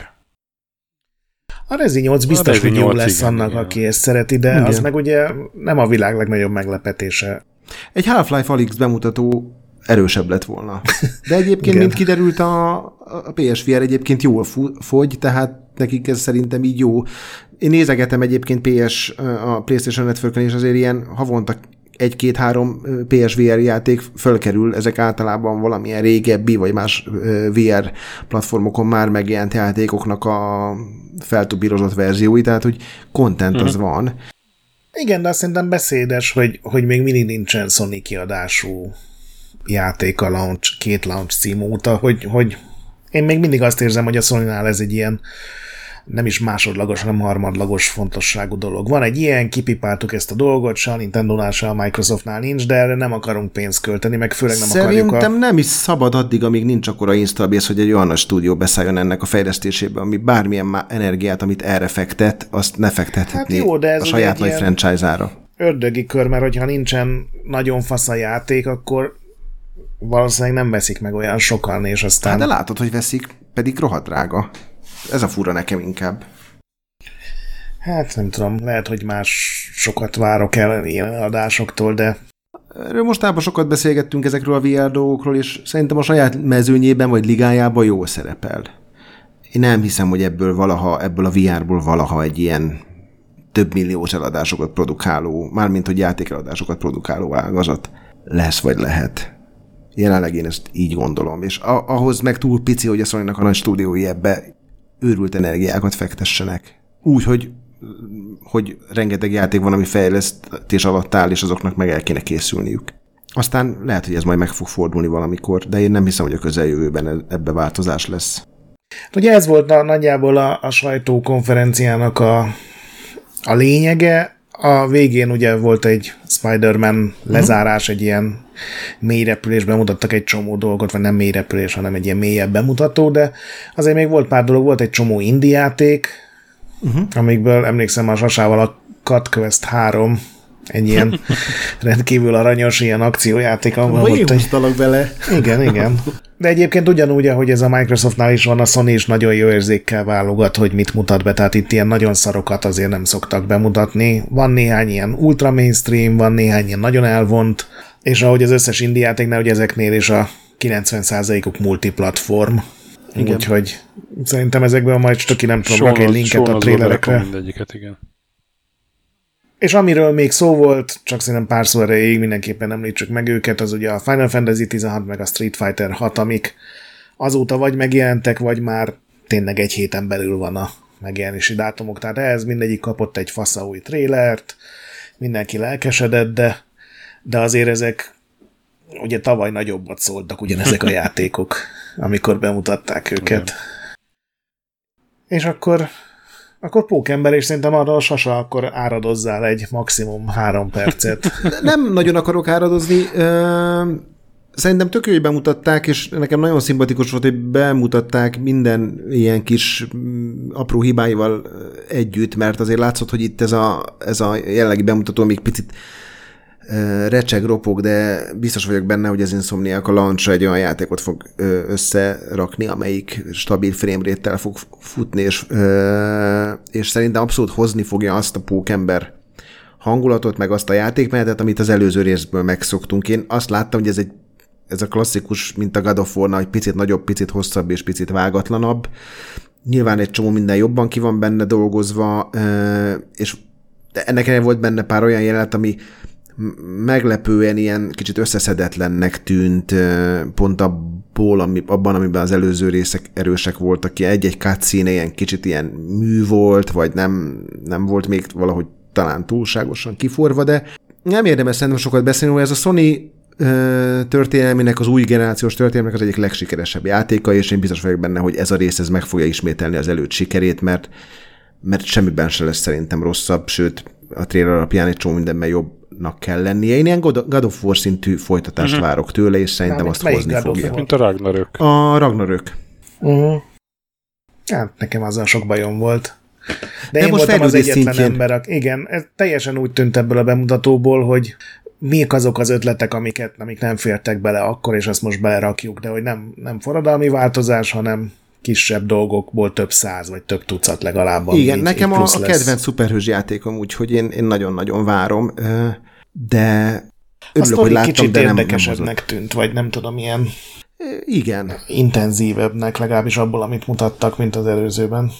Speaker 2: A Rezi 8 biztos, a Rezi hogy 8, jó lesz igen, annak, igen. aki ezt szereti, de igen. az meg ugye nem a világ legnagyobb meglepetése.
Speaker 3: Egy Half-Life Alyx bemutató erősebb lett volna. De egyébként, mint kiderült, a, a PSVR egyébként jól fogy, tehát nekik ez szerintem így jó. Én nézegetem egyébként PS, a PlayStation network és azért ilyen havonta egy-két-három PSVR játék fölkerül, ezek általában valamilyen régebbi, vagy más VR platformokon már megjelent játékoknak a feltubírozott verziói, tehát hogy content uh-huh. az mhm. van.
Speaker 2: Igen, de azt szerintem beszédes, hogy, hogy még mindig nincsen Sony kiadású játék a launch, két launch cím óta, hogy, hogy én még mindig azt érzem, hogy a sony ez egy ilyen nem is másodlagos, hanem harmadlagos fontosságú dolog. Van egy ilyen, kipipáltuk ezt a dolgot, se a Nintendo-nál, se a Microsoftnál nincs, de erre nem akarunk pénzt költeni, meg főleg nem
Speaker 3: Szerintem
Speaker 2: akarjuk
Speaker 3: a... nem is szabad addig, amíg nincs akkora installbase, hogy egy olyan stúdió beszálljon ennek a fejlesztésébe, ami bármilyen energiát, amit erre fektet, azt ne fektethetné hát jó, de ez a saját nagy franchise-ára.
Speaker 2: Ördögi kör, mert hogyha nincsen nagyon fasz a játék, akkor valószínűleg nem veszik meg olyan sokan, és aztán... Hát
Speaker 3: de látod, hogy veszik, pedig rohadt drága. Ez a fura nekem inkább.
Speaker 2: Hát nem tudom, lehet, hogy más sokat várok el ilyen adásoktól, de...
Speaker 3: Erről mostában sokat beszélgettünk ezekről a VR dolgokról, és szerintem a saját mezőnyében vagy ligájában jól szerepel. Én nem hiszem, hogy ebből valaha, ebből a VR-ból valaha egy ilyen több milliós eladásokat produkáló, mármint hogy játékeladásokat produkáló ágazat lesz vagy lehet. Jelenleg én ezt így gondolom, és ahhoz meg túl pici, hogy a sony a nagy stúdiói ebbe őrült energiákat fektessenek. Úgy, hogy, hogy rengeteg játék van, ami fejlesztés alatt áll, és azoknak meg el kéne készülniük. Aztán lehet, hogy ez majd meg fog fordulni valamikor, de én nem hiszem, hogy a közeljövőben ebbe változás lesz.
Speaker 2: Ugye ez volt nagyjából a, a sajtókonferenciának a, a lényege, a végén ugye volt egy Spider-Man mhm. lezárás, egy ilyen mély repülés, bemutattak egy csomó dolgot, vagy nem mély repülés, hanem egy ilyen mélyebb bemutató, de azért még volt pár dolog, volt egy csomó indiáték, uh-huh. amikből emlékszem a Sasával a Cut Quest 3 egy ilyen rendkívül aranyos ilyen akciójáték.
Speaker 3: Ahol ott egy... bele.
Speaker 2: Igen, igen. De egyébként ugyanúgy, ahogy ez a Microsoftnál is van, a Sony is nagyon jó érzékkel válogat, hogy mit mutat be, tehát itt ilyen nagyon szarokat azért nem szoktak bemutatni. Van néhány ilyen ultra mainstream, van néhány ilyen nagyon elvont, és ahogy az összes indiátéknál, hogy ezeknél is a 90%-uk multiplatform. Igen. Úgyhogy szerintem ezekből majd csak nem tudom, egy linket a trélerekre.
Speaker 1: Mindegyiket, igen.
Speaker 2: És amiről még szó volt, csak szerintem pár szó erejéig mindenképpen említsük meg őket, az ugye a Final Fantasy 16 meg a Street Fighter 6, amik azóta vagy megjelentek, vagy már tényleg egy héten belül van a megjelenési dátumok. Tehát ehhez mindegyik kapott egy fasza új trélert, mindenki lelkesedett, de, de azért ezek ugye tavaly nagyobbat szóltak ugyanezek a játékok, amikor bemutatták őket. Ugyan. És akkor Akkor pókember, és szerintem arra sasa akkor áradozzál egy maximum három percet.
Speaker 3: Nem nagyon akarok áradozni. Szerintem tök jó, hogy bemutatták, és nekem nagyon szimpatikus volt, hogy bemutatták minden ilyen kis mm, apró hibáival együtt, mert azért látszott, hogy itt ez a, ez a jelenlegi bemutató még picit recseg, ropog, de biztos vagyok benne, hogy az Insomniac a launch egy olyan játékot fog összerakni, amelyik stabil framerate fog futni, és, és szerintem abszolút hozni fogja azt a pókember hangulatot, meg azt a játékmenetet, amit az előző részből megszoktunk. Én azt láttam, hogy ez egy ez a klasszikus, mint a God of War, hogy picit nagyobb, picit hosszabb és picit vágatlanabb. Nyilván egy csomó minden jobban ki van benne dolgozva, és ennek volt benne pár olyan jelenet, ami meglepően ilyen kicsit összeszedetlennek tűnt pont abból, ami, abban, amiben az előző részek erősek voltak ki. Egy-egy cutscene ilyen kicsit ilyen mű volt, vagy nem, nem volt még valahogy talán túlságosan kiforva, de nem érdemes szerintem sokat beszélni, hogy ez a Sony történelmének, az új generációs történelmének az egyik legsikeresebb játéka, és én biztos vagyok benne, hogy ez a rész ez meg fogja ismételni az előtt sikerét, mert, mert semmiben se lesz szerintem rosszabb, sőt a trailer alapján egy csomó mindenben jobbnak kell lennie. Én ilyen God of War szintű folytatást uh-huh. várok tőle, és szerintem azt hozni fogja.
Speaker 1: Mint a Ragnarök.
Speaker 3: A Ragnarök.
Speaker 2: Uh-huh. Hát nekem azzal sok bajom volt. De, De én most voltam az egyetlen szintjén. ember, igen, ez teljesen úgy tűnt ebből a bemutatóból, hogy mik azok az ötletek, amiket, amik nem fértek bele akkor, és azt most belerakjuk, de hogy nem, nem forradalmi változás, hanem kisebb dolgokból több száz, vagy több tucat legalább.
Speaker 3: Igen, így, nekem így a, a kedvenc szuperhős játékom, úgyhogy én, én nagyon-nagyon várom, de örülök, hogy láttam,
Speaker 2: kicsit
Speaker 3: de nem,
Speaker 2: érdekesebbnek nem tűnt, vagy nem tudom, ilyen
Speaker 3: igen.
Speaker 2: intenzívebbnek, legalábbis abból, amit mutattak, mint az előzőben.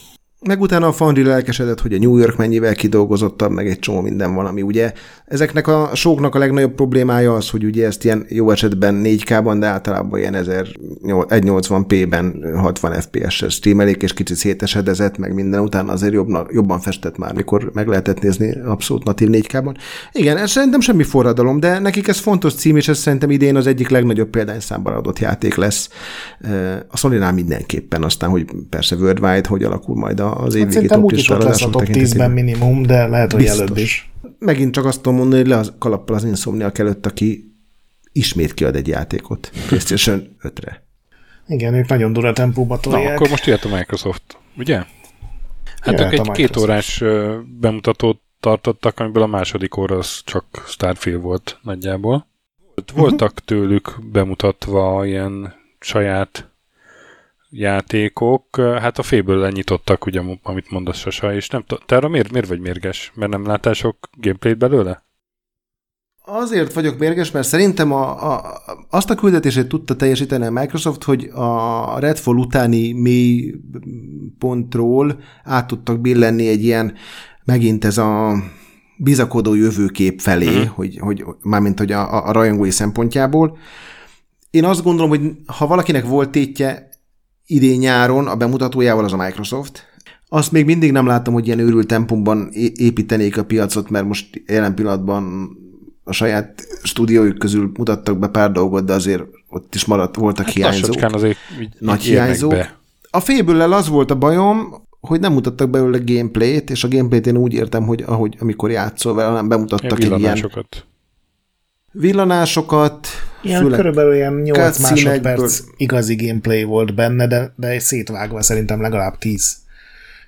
Speaker 3: Meg utána a Foundry lelkesedett, hogy a New York mennyivel kidolgozottabb, meg egy csomó minden valami. Ugye ezeknek a sóknak a legnagyobb problémája az, hogy ugye ezt ilyen jó esetben 4K-ban, de általában ilyen 1080p-ben 60 FPS-sel streamelik, és kicsit szétesedezett, meg minden utána azért jobban, jobban festett már, mikor meg lehetett nézni abszolút natív 4K-ban. Igen, ez szerintem semmi forradalom, de nekik ez fontos cím, és ez szerintem idén az egyik legnagyobb példányszámban adott játék lesz. A sony mindenképpen, aztán, hogy persze Worldwide, hogy alakul majd a az
Speaker 2: év hát top is ott lesz a top 10-ben minimum, de lehet, hogy Biztos. előbb is.
Speaker 3: Megint csak azt tudom mondani, hogy le az kalappal az Insomniac előtt, aki ismét kiad egy játékot PlayStation 5-re.
Speaker 2: Igen, ők nagyon dura tempóba tolják.
Speaker 1: Na, akkor most jött a Microsoft, ugye? Hát jöhet ők egy két órás bemutatót tartottak, amiből a második óra az csak Starfield volt nagyjából. Voltak uh-huh. tőlük bemutatva ilyen saját játékok, hát a féből lenyitottak, ugye, amit mondasz Sasa, és nem te arra miért, miért vagy mérges? Mert nem láttál sok gameplayt belőle?
Speaker 3: Azért vagyok mérges, mert szerintem a, a, azt a küldetését tudta teljesíteni a Microsoft, hogy a Redfall utáni mély pontról át tudtak billenni egy ilyen, megint ez a bizakodó jövőkép felé, uh-huh. hogy, hogy mármint hogy a, a rajongói szempontjából. Én azt gondolom, hogy ha valakinek volt tétje idén nyáron a bemutatójával az a Microsoft. Azt még mindig nem láttam, hogy ilyen őrült tempomban építenék a piacot, mert most jelen pillanatban a saját stúdiójuk közül mutattak be pár dolgot, de azért ott is maradt, voltak hát hiányzók.
Speaker 1: azért így,
Speaker 3: Nagy így hiányzók. Be. A féből az volt a bajom, hogy nem mutattak belőle gameplayt, és a gameplayt én úgy értem, hogy ahogy amikor játszol vele, nem bemutattak
Speaker 1: egy ilyen
Speaker 3: villanásokat,
Speaker 2: Ilyen Főleg körülbelül ilyen 8 másodperc igazi gameplay volt benne, de, de szétvágva szerintem legalább 10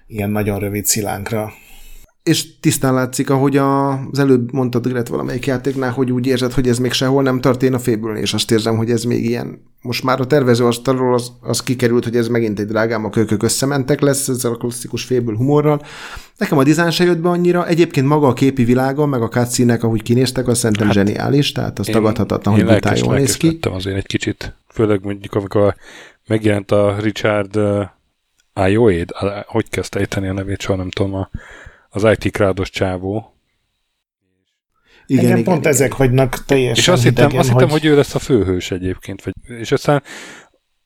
Speaker 2: ilyen nagyon rövid szilánkra.
Speaker 3: És tisztán látszik, ahogy az előbb mondtad, Gret, valamelyik játéknál, hogy úgy érzed, hogy ez még sehol nem tart én a féből, és azt érzem, hogy ez még ilyen, most már a tervezőasztalról az, az kikerült, hogy ez megint egy drágám, a kölkök összementek lesz ezzel a klasszikus féből humorral. Nekem a dizájn se jött be annyira, egyébként maga a képi világa, meg a cutscene ahogy kinéztek, az szerintem hát, zseniális, tehát az én, tagadhatatlan, hogy brutál jól néz ki.
Speaker 1: azért egy kicsit, főleg mondjuk amikor megjelent a Richard uh, Ayoed, hogy kezdte ejteni a nevét, soha nem tudom, a az IT krádos csávó.
Speaker 2: Igen, Engem igen, pont igen. ezek hagynak teljesen
Speaker 1: És azt hittem, azt hittem, hogy... hogy ő lesz a főhős egyébként. Vagy, és aztán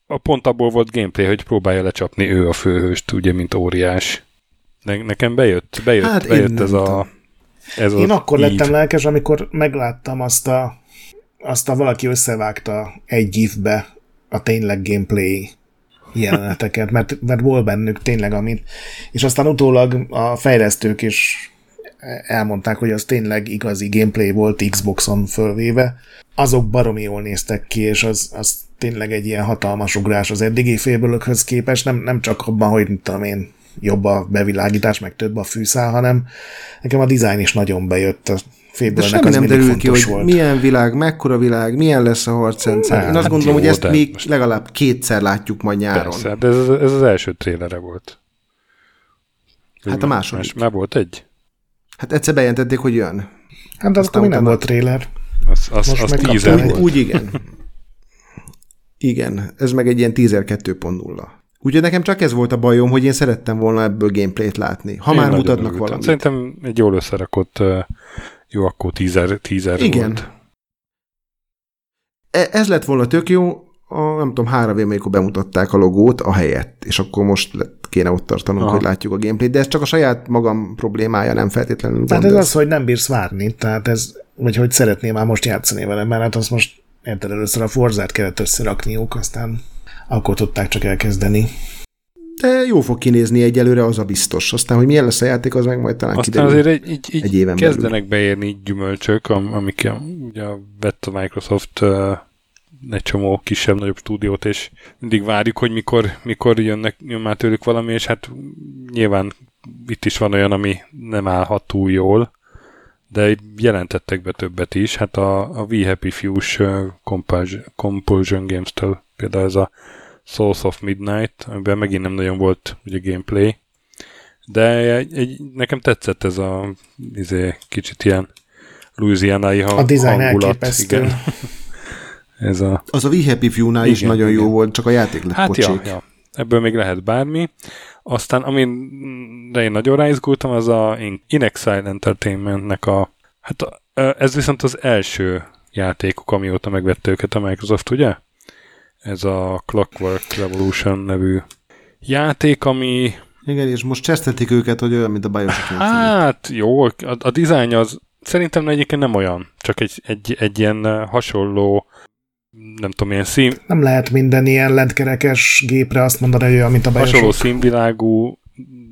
Speaker 1: a pont abból volt gameplay, hogy próbálja lecsapni ő a főhőst, ugye, mint óriás. Ne, nekem bejött, bejött, hát bejött ez a... Ez
Speaker 2: én akkor így. lettem lelkes, amikor megláttam azt a, azt a valaki összevágta egy gifbe a tényleg gameplay jeleneteket, mert, mert volt bennük tényleg amit. És aztán utólag a fejlesztők is elmondták, hogy az tényleg igazi gameplay volt Xboxon fölvéve. Azok baromi jól néztek ki, és az, az tényleg egy ilyen hatalmas ugrás az eddigi félbölökhöz képest, nem, nem csak abban, hogy mit tudom én, jobb a bevilágítás, meg több a fűszál, hanem nekem a dizájn is nagyon bejött. A
Speaker 3: de semmi nem derül ki, hogy volt. milyen világ, mekkora világ, milyen lesz a harcrendszer. Én azt hát gondolom, jó, hogy ezt még most... legalább kétszer látjuk majd nyáron.
Speaker 1: Persze, de ez, ez az első trélere volt.
Speaker 3: Hát a második. Más,
Speaker 1: már volt egy?
Speaker 3: Hát egyszer bejelentették, hogy jön.
Speaker 2: Hát de akkor nem volt trailer.
Speaker 1: Az, az, Most az teaser
Speaker 3: volt. Úgy igen. Igen, ez meg egy ilyen teaser 2.0. Úgyhogy nekem csak ez volt a bajom, hogy én szerettem volna ebből gameplayt látni. Ha én már mutatnak örültem. valamit.
Speaker 1: Szerintem egy jól összerakott, jó, akkor teaser, teaser
Speaker 3: Igen.
Speaker 1: volt.
Speaker 3: E, ez lett volna tök jó, a, nem tudom, három év, amikor bemutatták a logót a helyett, és akkor most kéne ott tartanunk, Aha. hogy látjuk a gameplayt, de ez csak a saját magam problémája, nem feltétlenül
Speaker 2: Tehát ez az, hogy nem bírsz várni, tehát ez, vagy hogy szeretném már most játszani vele, mert hát azt most érted, először a Forzát kellett összerakniuk, aztán akkor tudták csak elkezdeni.
Speaker 3: De jó fog kinézni egyelőre, az a biztos. Aztán, hogy milyen lesz a játék, az meg majd talán
Speaker 1: Aztán kiderül. azért egy, egy, egy, egy éven kezdenek belül. beérni gyümölcsök, amik ugye vett a Microsoft egy csomó kisebb-nagyobb stúdiót, és mindig várjuk, hogy mikor, mikor jönnek, jön már tőlük valami, és hát nyilván itt is van olyan, ami nem állhat túl jól, de jelentettek be többet is. Hát a, a We Happy Few-s Compulsion, Compulsion Games-től például ez a Souls of Midnight, amiben megint nem nagyon volt ugye gameplay, de egy, egy, nekem tetszett ez a izé, kicsit ilyen Louisiana-i
Speaker 2: a design hangulat. Igen.
Speaker 1: ez a...
Speaker 3: Az a We Happy Few-nál is nagyon igen. jó volt, csak a játék lett
Speaker 1: hát Ja, ja. Ebből még lehet bármi. Aztán, amire én nagyon ráizgultam, az a In Exile Entertainmentnek a... Hát ez viszont az első játékuk, amióta megvette őket a Microsoft, ugye? Ez a Clockwork Revolution nevű játék, ami...
Speaker 3: Igen, és most csesztették őket, hogy olyan, mint a Bioshock.
Speaker 1: Hát jó, a, a dizájn az szerintem egyébként nem olyan, csak egy, egy, egy ilyen hasonló nem tudom, ilyen szín...
Speaker 2: Nem lehet minden ilyen lentkerekes gépre azt mondani, hogy olyan, mint a Bioshock.
Speaker 1: Hasonló színvilágú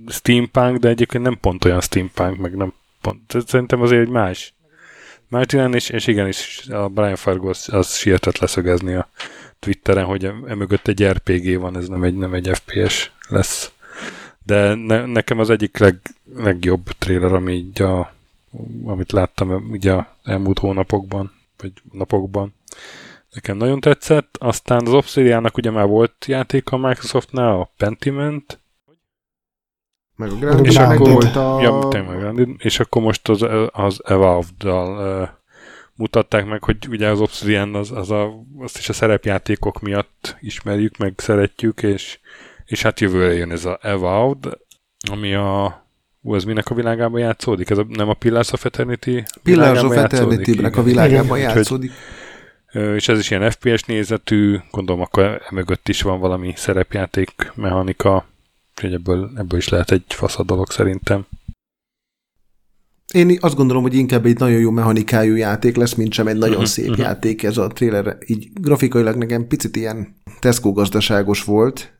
Speaker 1: steampunk, de egyébként nem pont olyan steampunk, meg nem pont. Szerintem azért egy más. Más irány, és, és igenis a Brian Fargo az, az sietett leszögezni a Twitteren, hogy emögött egy RPG van, ez nem egy, nem egy FPS lesz. De ne, nekem az egyik leg, legjobb trailer, ami így a, amit láttam ugye a elmúlt hónapokban, vagy napokban. Nekem nagyon tetszett. Aztán az Obsidiannak ugye már volt játék a Microsoftnál, a Pentiment,
Speaker 3: meg a Grounded, és akkor, volt a...
Speaker 1: Ja, tényleg, és akkor most az, az Evolved-dal uh, mutatták meg, hogy ugye az Obsidian az, az a, azt is a szerepjátékok miatt ismerjük, meg szeretjük, és, és hát jövőre jön ez a Evolved, ami a Ú, ez minek a világában játszódik? Ez a, nem a Pillars of Eternity
Speaker 3: Pillars of Eternity-nek a világában játszódik.
Speaker 1: Úgyhogy, és ez is ilyen FPS nézetű, gondolom akkor emögött is van valami szerepjáték mechanika, úgyhogy ebből, ebből is lehet egy fasz dolog szerintem.
Speaker 3: Én azt gondolom, hogy inkább egy nagyon jó mechanikájú játék lesz, mint sem egy nagyon uh-huh, szép uh-huh. játék ez a trailer. Így grafikailag nekem picit ilyen Tesco gazdaságos volt,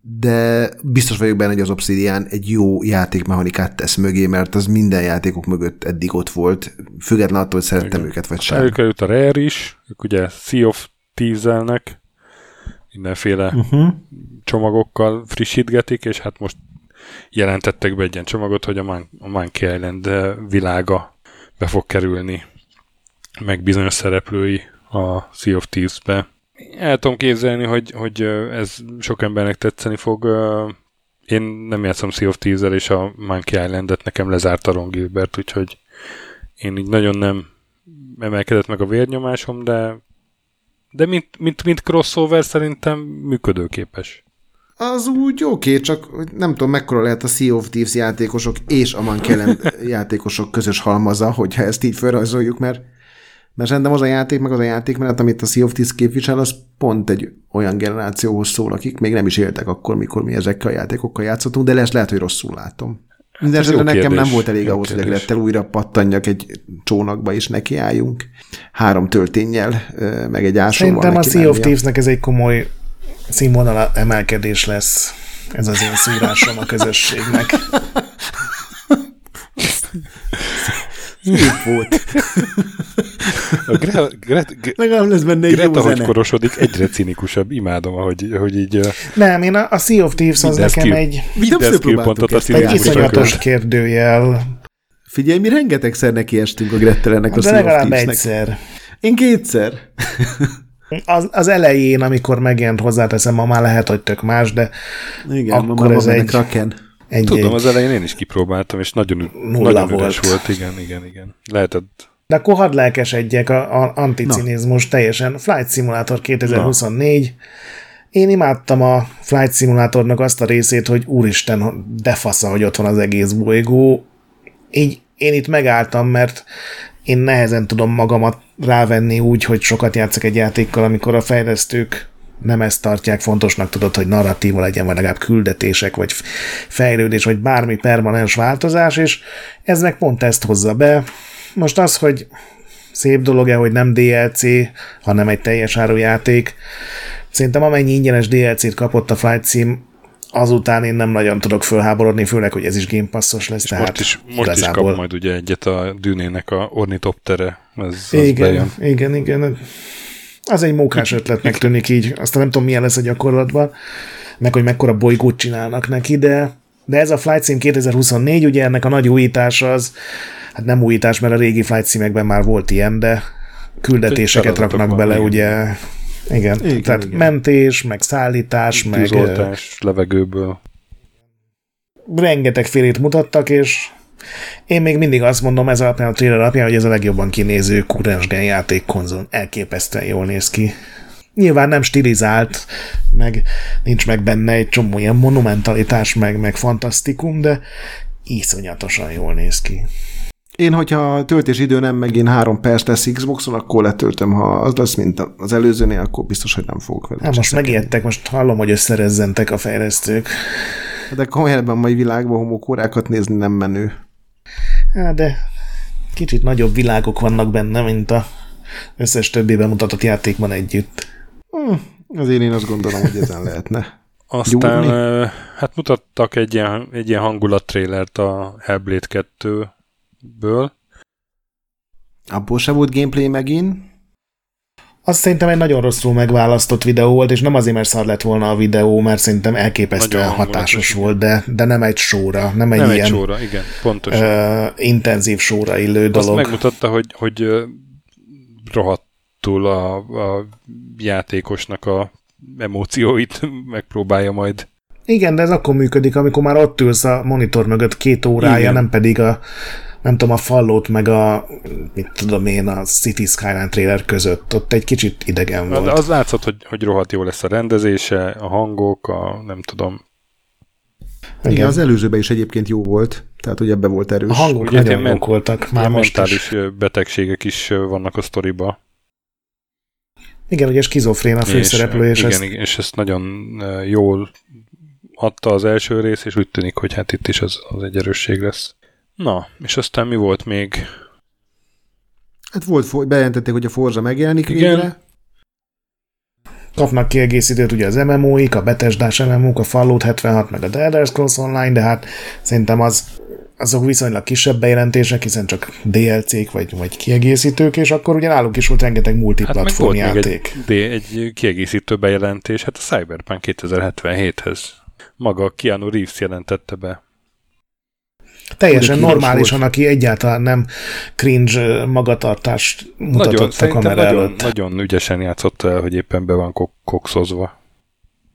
Speaker 3: de biztos vagyok benne, hogy az Obsidian egy jó játékmechanikát tesz mögé, mert az minden játékok mögött eddig ott volt, független attól, hogy szerettem Igen. őket, vagy sem.
Speaker 1: Előkerült a Rare is, ők ugye Sea of thieves mindenféle uh-huh. csomagokkal frissítgetik, és hát most jelentettek be egy ilyen csomagot, hogy a, Man- a Monkey Island világa be fog kerülni, meg bizonyos szereplői a Sea of Thieves-be. El tudom képzelni, hogy, hogy ez sok embernek tetszeni fog. Én nem játszom Sea of thieves és a Monkey Island-et nekem lezárt a Ron Gilbert, úgyhogy én így nagyon nem emelkedett meg a vérnyomásom, de de mint, mint, mint crossover szerintem működőképes.
Speaker 3: Az úgy oké, okay, csak nem tudom, mekkora lehet a Sea of Thieves játékosok és a Monkey játékosok közös halmaza, hogyha ezt így felrajzoljuk, mert, mert szerintem az a játék, meg az a játék, mert amit a Sea of Thieves képvisel, az pont egy olyan generációhoz szól, akik még nem is éltek akkor, mikor mi ezekkel a játékokkal játszottunk, de lesz lehet, hogy rosszul látom. Mindenesetre nekem kérdés. nem volt elég jó ahhoz, kérdés. hogy Grettel újra pattanjak egy csónakba, és nekiálljunk. Három töltényel, meg egy ásóval
Speaker 2: Szerintem a Sea of Thieves-nek ez egy komoly színvonal emelkedés lesz. Ez az én szúrásom a közösségnek.
Speaker 3: Szép volt.
Speaker 1: A Gre- Gre- Gre-
Speaker 3: Legalább lesz benne egy
Speaker 1: Greta, hogy korosodik, egyre cinikusabb. Imádom, ahogy, hogy így
Speaker 2: Nem, én a, a Sea of Thieves az nekem
Speaker 1: skill.
Speaker 2: egy,
Speaker 1: minden skillpontot a
Speaker 2: egy iszonyatos kérdőjel,
Speaker 3: Figyelj, mi rengetegszer neki estünk a Grettelennek a
Speaker 2: de
Speaker 3: Sea of
Speaker 2: legalább egyszer.
Speaker 3: Én kétszer.
Speaker 2: Az, az elején, amikor megjelent hozzáteszem, ma már lehet, hogy tök más, de
Speaker 3: Igen,
Speaker 2: Akkor
Speaker 3: ma
Speaker 2: ez egy-
Speaker 3: Kraken.
Speaker 2: egy,
Speaker 1: Tudom,
Speaker 2: egy
Speaker 1: az elején én is kipróbáltam, és nagyon,
Speaker 2: Nulla
Speaker 1: nagyon üres
Speaker 2: volt.
Speaker 1: volt. Igen, igen, igen. Lehetett
Speaker 2: De akkor hadd lelkesedjek a, a anticinizmus teljesen. Flight Simulator 2024. Én imádtam a Flight Simulatornak azt a részét, hogy úristen, de fasza, hogy ott van az egész bolygó. Így én itt megálltam, mert én nehezen tudom magamat rávenni úgy, hogy sokat játszok egy játékkal, amikor a fejlesztők nem ezt tartják fontosnak, tudod, hogy narratíva legyen, vagy legalább küldetések, vagy fejlődés, vagy bármi permanens változás, és meg pont ezt hozza be. Most az, hogy szép dolog-e, hogy nem DLC, hanem egy teljes árujáték, szerintem amennyi ingyenes DLC-t kapott a Flight Sim, azután én nem nagyon tudok fölháborodni, főleg, hogy ez is Game Passos lesz.
Speaker 1: És
Speaker 2: tehát
Speaker 1: most is, most is kap majd ugye egyet a dűnének a ornitoptere. Ez, az
Speaker 2: igen,
Speaker 1: bejön.
Speaker 2: igen, igen. Az egy mókás ötletnek tűnik így. Aztán nem tudom, milyen lesz a gyakorlatban, meg hogy mekkora bolygót csinálnak neki, de, de ez a Flight Sim 2024, ugye ennek a nagy újítása az, hát nem újítás, mert a régi Flight Simekben már volt ilyen, de küldetéseket raknak bele,
Speaker 1: igen.
Speaker 2: ugye. Igen,
Speaker 3: Igen,
Speaker 2: tehát
Speaker 3: igen.
Speaker 2: mentés, meg szállítás, meg
Speaker 1: Tűzoltás levegőből.
Speaker 2: rengeteg félét mutattak, és én még mindig azt mondom ez alapján, a trailer alapján, hogy ez a legjobban kinéző kurrens gen játék konzol. Elképesztően jól néz ki. Nyilván nem stilizált, meg nincs meg benne egy csomó ilyen monumentalitás, meg, meg fantasztikum, de iszonyatosan jól néz ki.
Speaker 3: Én, hogyha a töltésidő nem megint három perc lesz Xboxon, akkor letöltöm. Ha az lesz, mint az előzőnél, akkor biztos, hogy nem fogok vele.
Speaker 2: Hát most megijedtek, most hallom, hogy összerezzentek a fejlesztők.
Speaker 3: De komolyan ebben a mai világban homokórákat nézni nem menő.
Speaker 2: Hát de kicsit nagyobb világok vannak benne, mint a összes többi bemutatott játékban együtt.
Speaker 3: Hm, azért én azt gondolom, hogy ezen lehetne.
Speaker 1: Aztán
Speaker 3: Gyúrni?
Speaker 1: hát mutattak egy ilyen, egy ilyen hangulattrélert a Hellblade 2-ből.
Speaker 3: Abból se volt gameplay megint.
Speaker 2: Azt szerintem egy nagyon rosszul megválasztott videó volt, és nem azért, mert szar lett volna a videó, mert szerintem elképesztően
Speaker 1: Nagyon
Speaker 2: hatásos volt, de, de nem egy sóra, nem egy
Speaker 1: Nem egy
Speaker 2: ilyen
Speaker 1: sóra, igen, pontosan.
Speaker 2: ö, intenzív sóra illő
Speaker 1: Azt
Speaker 2: dolog.
Speaker 1: megmutatta, hogy, hogy rohadtul a, a játékosnak a emócióit megpróbálja majd.
Speaker 2: Igen, de ez akkor működik, amikor már ott ülsz a monitor mögött két órája,
Speaker 1: Igen.
Speaker 2: nem pedig a nem tudom, a Fallout meg a, mit tudom én, a City Skyline trailer között. Ott egy kicsit idegen volt.
Speaker 1: De az látszott, hogy, hogy rohadt jó lesz a rendezése, a hangok, a nem tudom.
Speaker 3: Igen. Igen, az előzőben is egyébként jó volt, tehát hogy ebbe volt erős.
Speaker 2: A hangok
Speaker 1: Ugye
Speaker 2: nagyon jók voltak, már most
Speaker 1: mentális
Speaker 2: is.
Speaker 1: betegségek is vannak a sztoriba.
Speaker 2: Igen, ugye skizofrén a főszereplő, és,
Speaker 1: igen,
Speaker 2: ezt
Speaker 1: igen, és ezt nagyon jól adta az első rész, és úgy tűnik, hogy hát itt is az, az egy erősség lesz. Na, és aztán mi volt még?
Speaker 3: Hát volt, bejelentették, hogy a Forza megjelenik
Speaker 1: Igen.
Speaker 3: végre.
Speaker 2: kapnak kiegészítőt ugye az MMO-ik, a Betesdás MMO-k, a Fallout 76, meg a The Elder Scrolls Online, de hát szerintem az, azok viszonylag kisebb bejelentések, hiszen csak DLC-k vagy, vagy kiegészítők, és akkor ugye náluk is volt rengeteg
Speaker 1: Hát meg
Speaker 2: multiplatform
Speaker 1: még
Speaker 2: játék.
Speaker 1: egy, de egy kiegészítő bejelentés, hát a Cyberpunk 2077-hez. Maga Keanu Reeves jelentette be.
Speaker 2: Teljesen normálisan,
Speaker 3: volt.
Speaker 2: aki egyáltalán nem cringe magatartást mutatott
Speaker 1: Nagyon,
Speaker 2: a kamera
Speaker 1: nagyon,
Speaker 2: előtt.
Speaker 1: nagyon ügyesen játszott el, hogy éppen be van kok- kokszozva.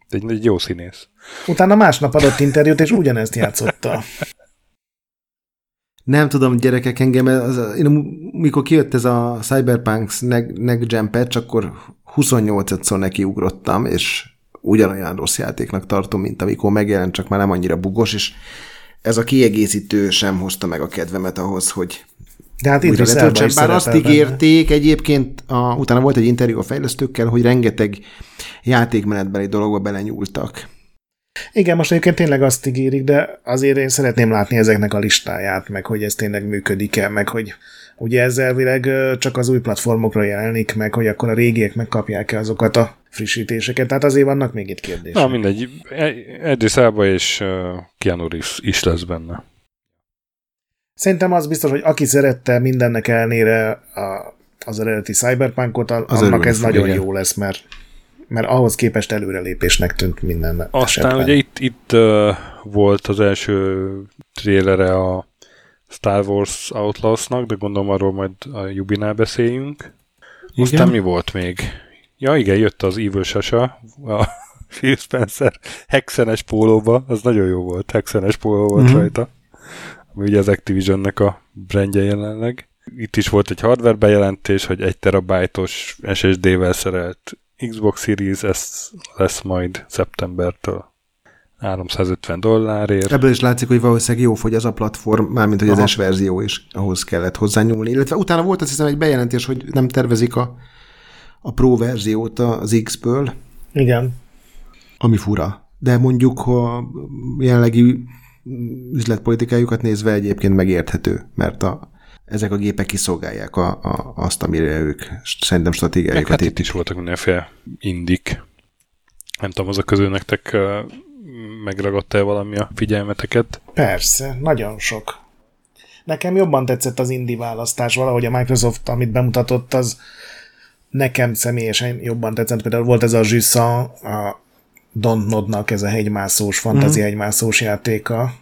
Speaker 1: Egy, egy jó színész.
Speaker 2: Utána másnap adott interjút, és ugyanezt játszotta.
Speaker 3: Nem tudom, gyerekek, engem, az, én, mikor kijött ez a Cyberpunks Next Next Gen patch, akkor 28-szor nekiugrottam, és ugyanolyan rossz játéknak tartom, mint amikor megjelent, csak már nem annyira bugos, és ez a kiegészítő sem hozta meg a kedvemet ahhoz, hogy
Speaker 2: De hát Idris Elba is
Speaker 3: Bár azt
Speaker 2: szerepel benne.
Speaker 3: ígérték egyébként, a, utána volt egy interjú a fejlesztőkkel, hogy rengeteg játékmenetbeli dologba belenyúltak.
Speaker 2: Igen, most egyébként tényleg azt ígérik, de azért én szeretném látni ezeknek a listáját, meg hogy ez tényleg működik-e, meg hogy ugye ez elvileg csak az új platformokra jelenik, meg hogy akkor a régiek megkapják-e azokat a frissítéseket, tehát azért vannak még itt kérdések.
Speaker 1: Na mindegy, Edris Elba és Keanu is, is lesz benne.
Speaker 2: Szerintem az biztos, hogy aki szerette mindennek ellenére a, az eredeti Cyberpunkot, az annak ez nagyon igen. jó lesz, mert mert ahhoz képest előrelépésnek tűnt minden
Speaker 1: Aztán esetben. ugye itt, itt uh, volt az első trélere a Star Wars Outlaws-nak, de gondolom arról majd a Jubinál beszéljünk. Igen? Aztán mi volt még? Ja igen, jött az Evil Sasa, a Phil Spencer hexenes pólóba, az nagyon jó volt, hexenes póló volt mm-hmm. rajta, ami ugye az Activision-nek a brandje jelenleg. Itt is volt egy hardware bejelentés, hogy egy terabájtos SSD-vel szerelt Xbox Series S lesz majd szeptembertől 350 dollárért.
Speaker 3: Ebből is látszik, hogy valószínűleg jó fogy az a platform, mármint hogy az S verzió is ahhoz kellett hozzányúlni. Illetve utána volt azt hiszem egy bejelentés, hogy nem tervezik a, a Pro verziót az X-ből.
Speaker 2: Igen.
Speaker 3: Ami fura. De mondjuk a jelenlegi üzletpolitikájukat nézve egyébként megérthető, mert a, ezek a gépek kiszolgálják a, a, azt, amire ők szerintem stratégiájukat
Speaker 1: hát itt is voltak mindenféle indik. Nem tudom, az a közül nektek megragadta-e valami a figyelmeteket?
Speaker 2: Persze, nagyon sok. Nekem jobban tetszett az indi választás, valahogy a Microsoft, amit bemutatott, az nekem személyesen jobban tetszett. Például volt ez a Jussan, a Dontnodnak ez a hegymászós, fantazi mm. hegymászós játéka,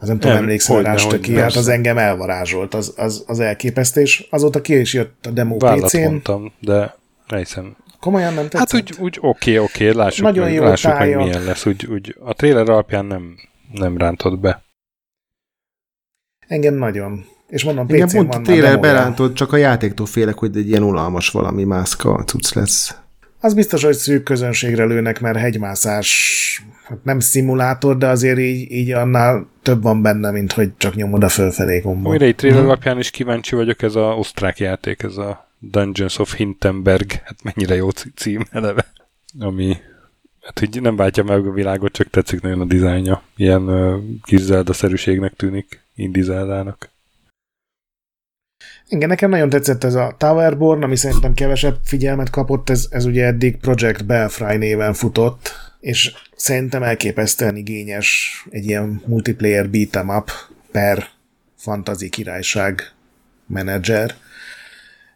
Speaker 2: az nem tudom, emlékszel rá, ki, hát az engem elvarázsolt, az, az, az elképesztés. és azóta ki is jött a demo PC-n.
Speaker 1: mondtam, de hiszem.
Speaker 2: Komolyan nem tetszett?
Speaker 1: Hát úgy, úgy oké, oké, lássuk, Nagyon meg, jó lássuk meg, milyen lesz. Úgy, úgy, a trailer alapján nem, nem rántott be.
Speaker 2: Engem nagyon. És mondom, PC-n Igen,
Speaker 3: van a trailer berántott, csak a játéktól félek, hogy egy ilyen unalmas valami mászka cucc lesz.
Speaker 2: Az biztos, hogy szűk közönségre lőnek, mert hegymászás hát nem szimulátor, de azért így, így annál több van benne, mint hogy csak nyomod a fölfelé gombot.
Speaker 1: Újra egy trailer hmm. alapján is kíváncsi vagyok, ez a osztrák játék, ez a Dungeons of Hintenberg, hát mennyire jó cím eleve, ami hát hogy nem váltja meg a világot, csak tetszik nagyon a dizájnja. Ilyen uh, kis szerűségnek tűnik, indie zeldának.
Speaker 2: Igen, nekem nagyon tetszett ez a Towerborn, ami szerintem kevesebb figyelmet kapott, ez, ez ugye eddig Project Belfry néven futott, és szerintem elképesztően igényes egy ilyen multiplayer beat'em up per fantazi királyság menedzser.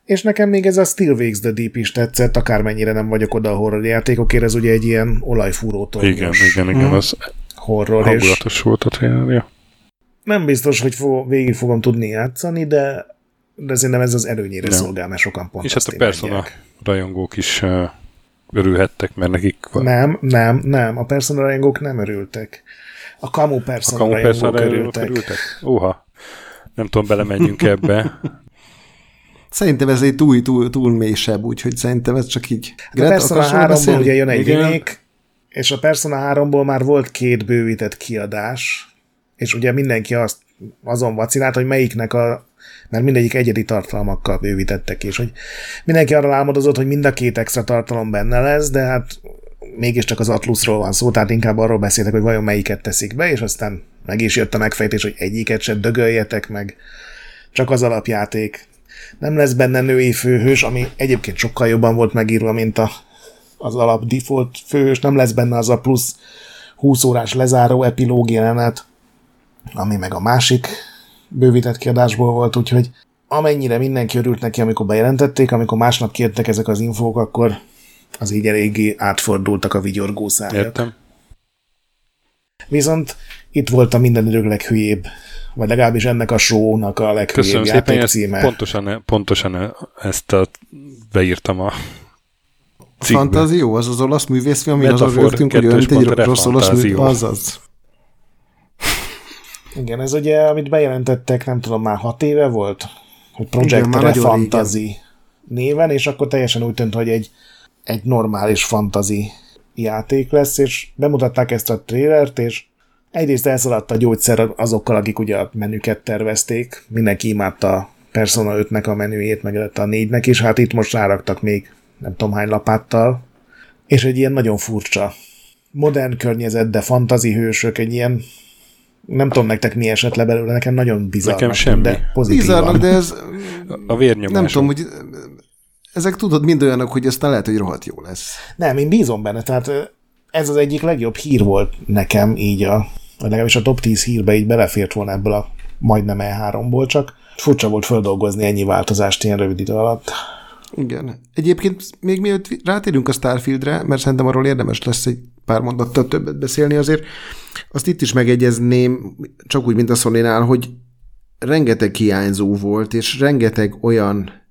Speaker 2: És nekem még ez a Still Wakes the Deep is tetszett, akármennyire nem vagyok oda a horror játékokért, ez ugye egy ilyen olajfúró
Speaker 1: Igen, igen, igen, hmm. az
Speaker 2: horror.
Speaker 1: Hangulatos és volt a trailerja.
Speaker 2: Nem biztos, hogy fog, végig fogom tudni játszani, de de szerintem ez az előnyére nem. szolgál, mert sokan pont
Speaker 1: És hát a Persona rajongók is uh, örülhettek, mert nekik
Speaker 2: van. Nem, nem, nem, a Persona rajongók nem örültek. A Kamu Persona, a Kamu rajongók, persona örültek. örültek.
Speaker 1: Óha, nem tudom, belemenjünk ebbe.
Speaker 3: Szerintem ez egy túl, túl, túl mélysebb, úgyhogy szerintem ez csak így.
Speaker 2: Hát a Persona 3-ból ugye jön egy remake, és a Persona 3-ból már volt két bővített kiadás, és ugye mindenki azt azon vacinált, hogy melyiknek a mert mindegyik egyedi tartalmakkal bővítettek, és hogy mindenki arra álmodozott, hogy mind a két extra tartalom benne lesz, de hát mégiscsak az Atlusról van szó, tehát inkább arról beszéltek, hogy vajon melyiket teszik be, és aztán meg is jött a megfejtés, hogy egyiket se dögöljetek meg, csak az alapjáték. Nem lesz benne női főhős, ami egyébként sokkal jobban volt megírva, mint a, az alap default főhős, nem lesz benne az a plusz 20 órás lezáró epilóg jelenet, ami meg a másik bővített kiadásból volt, úgyhogy amennyire mindenki örült neki, amikor bejelentették, amikor másnap kértek ezek az infók, akkor az így eléggé átfordultak a vigyorgó szájak.
Speaker 1: Értem.
Speaker 2: Viszont itt volt a minden idők leghülyébb, vagy legalábbis ennek a show-nak a leghülyébb Köszönöm szépen, címe.
Speaker 1: Pontosan, pontosan ezt a, beírtam a
Speaker 3: cikkbe. Fantázió, az az olasz művészfilm, ami az a rögtünk, hogy önt egy rossz olasz művészfilm, az.
Speaker 2: Igen, ez ugye, amit bejelentettek, nem tudom, már hat éve volt, hogy Project Igen, Fantasy néven, és akkor teljesen úgy tűnt, hogy egy, egy normális fantasy játék lesz, és bemutatták ezt a trailert, és egyrészt elszaladt a gyógyszer azokkal, akik ugye a menüket tervezték, mindenki imádta a Persona 5-nek a menüjét, meg a 4-nek is, hát itt most ráraktak még nem tudom hány lapáttal, és egy ilyen nagyon furcsa modern környezet, de fantazi hősök, egy ilyen nem tudom nektek mi esett le belőle, nekem nagyon bizarr.
Speaker 1: Nekem semmi.
Speaker 2: De pozitívan.
Speaker 3: Bizarnak, de ez
Speaker 1: A vérnyomás.
Speaker 3: nem tudom, hogy ezek tudod mind olyanok, hogy aztán lehet, hogy rohadt jó lesz.
Speaker 2: Nem, én bízom benne, tehát ez az egyik legjobb hír volt nekem így a, vagy legalábbis a top 10 hírbe így belefért volna ebből a majdnem E3-ból, csak furcsa volt földolgozni ennyi változást ilyen rövid idő alatt.
Speaker 3: Igen. Egyébként még mielőtt rátérünk a Starfieldre, mert szerintem arról érdemes lesz egy pár mondattal többet beszélni azért, azt itt is megegyezném, csak úgy, mint a sony hogy rengeteg hiányzó volt, és rengeteg olyan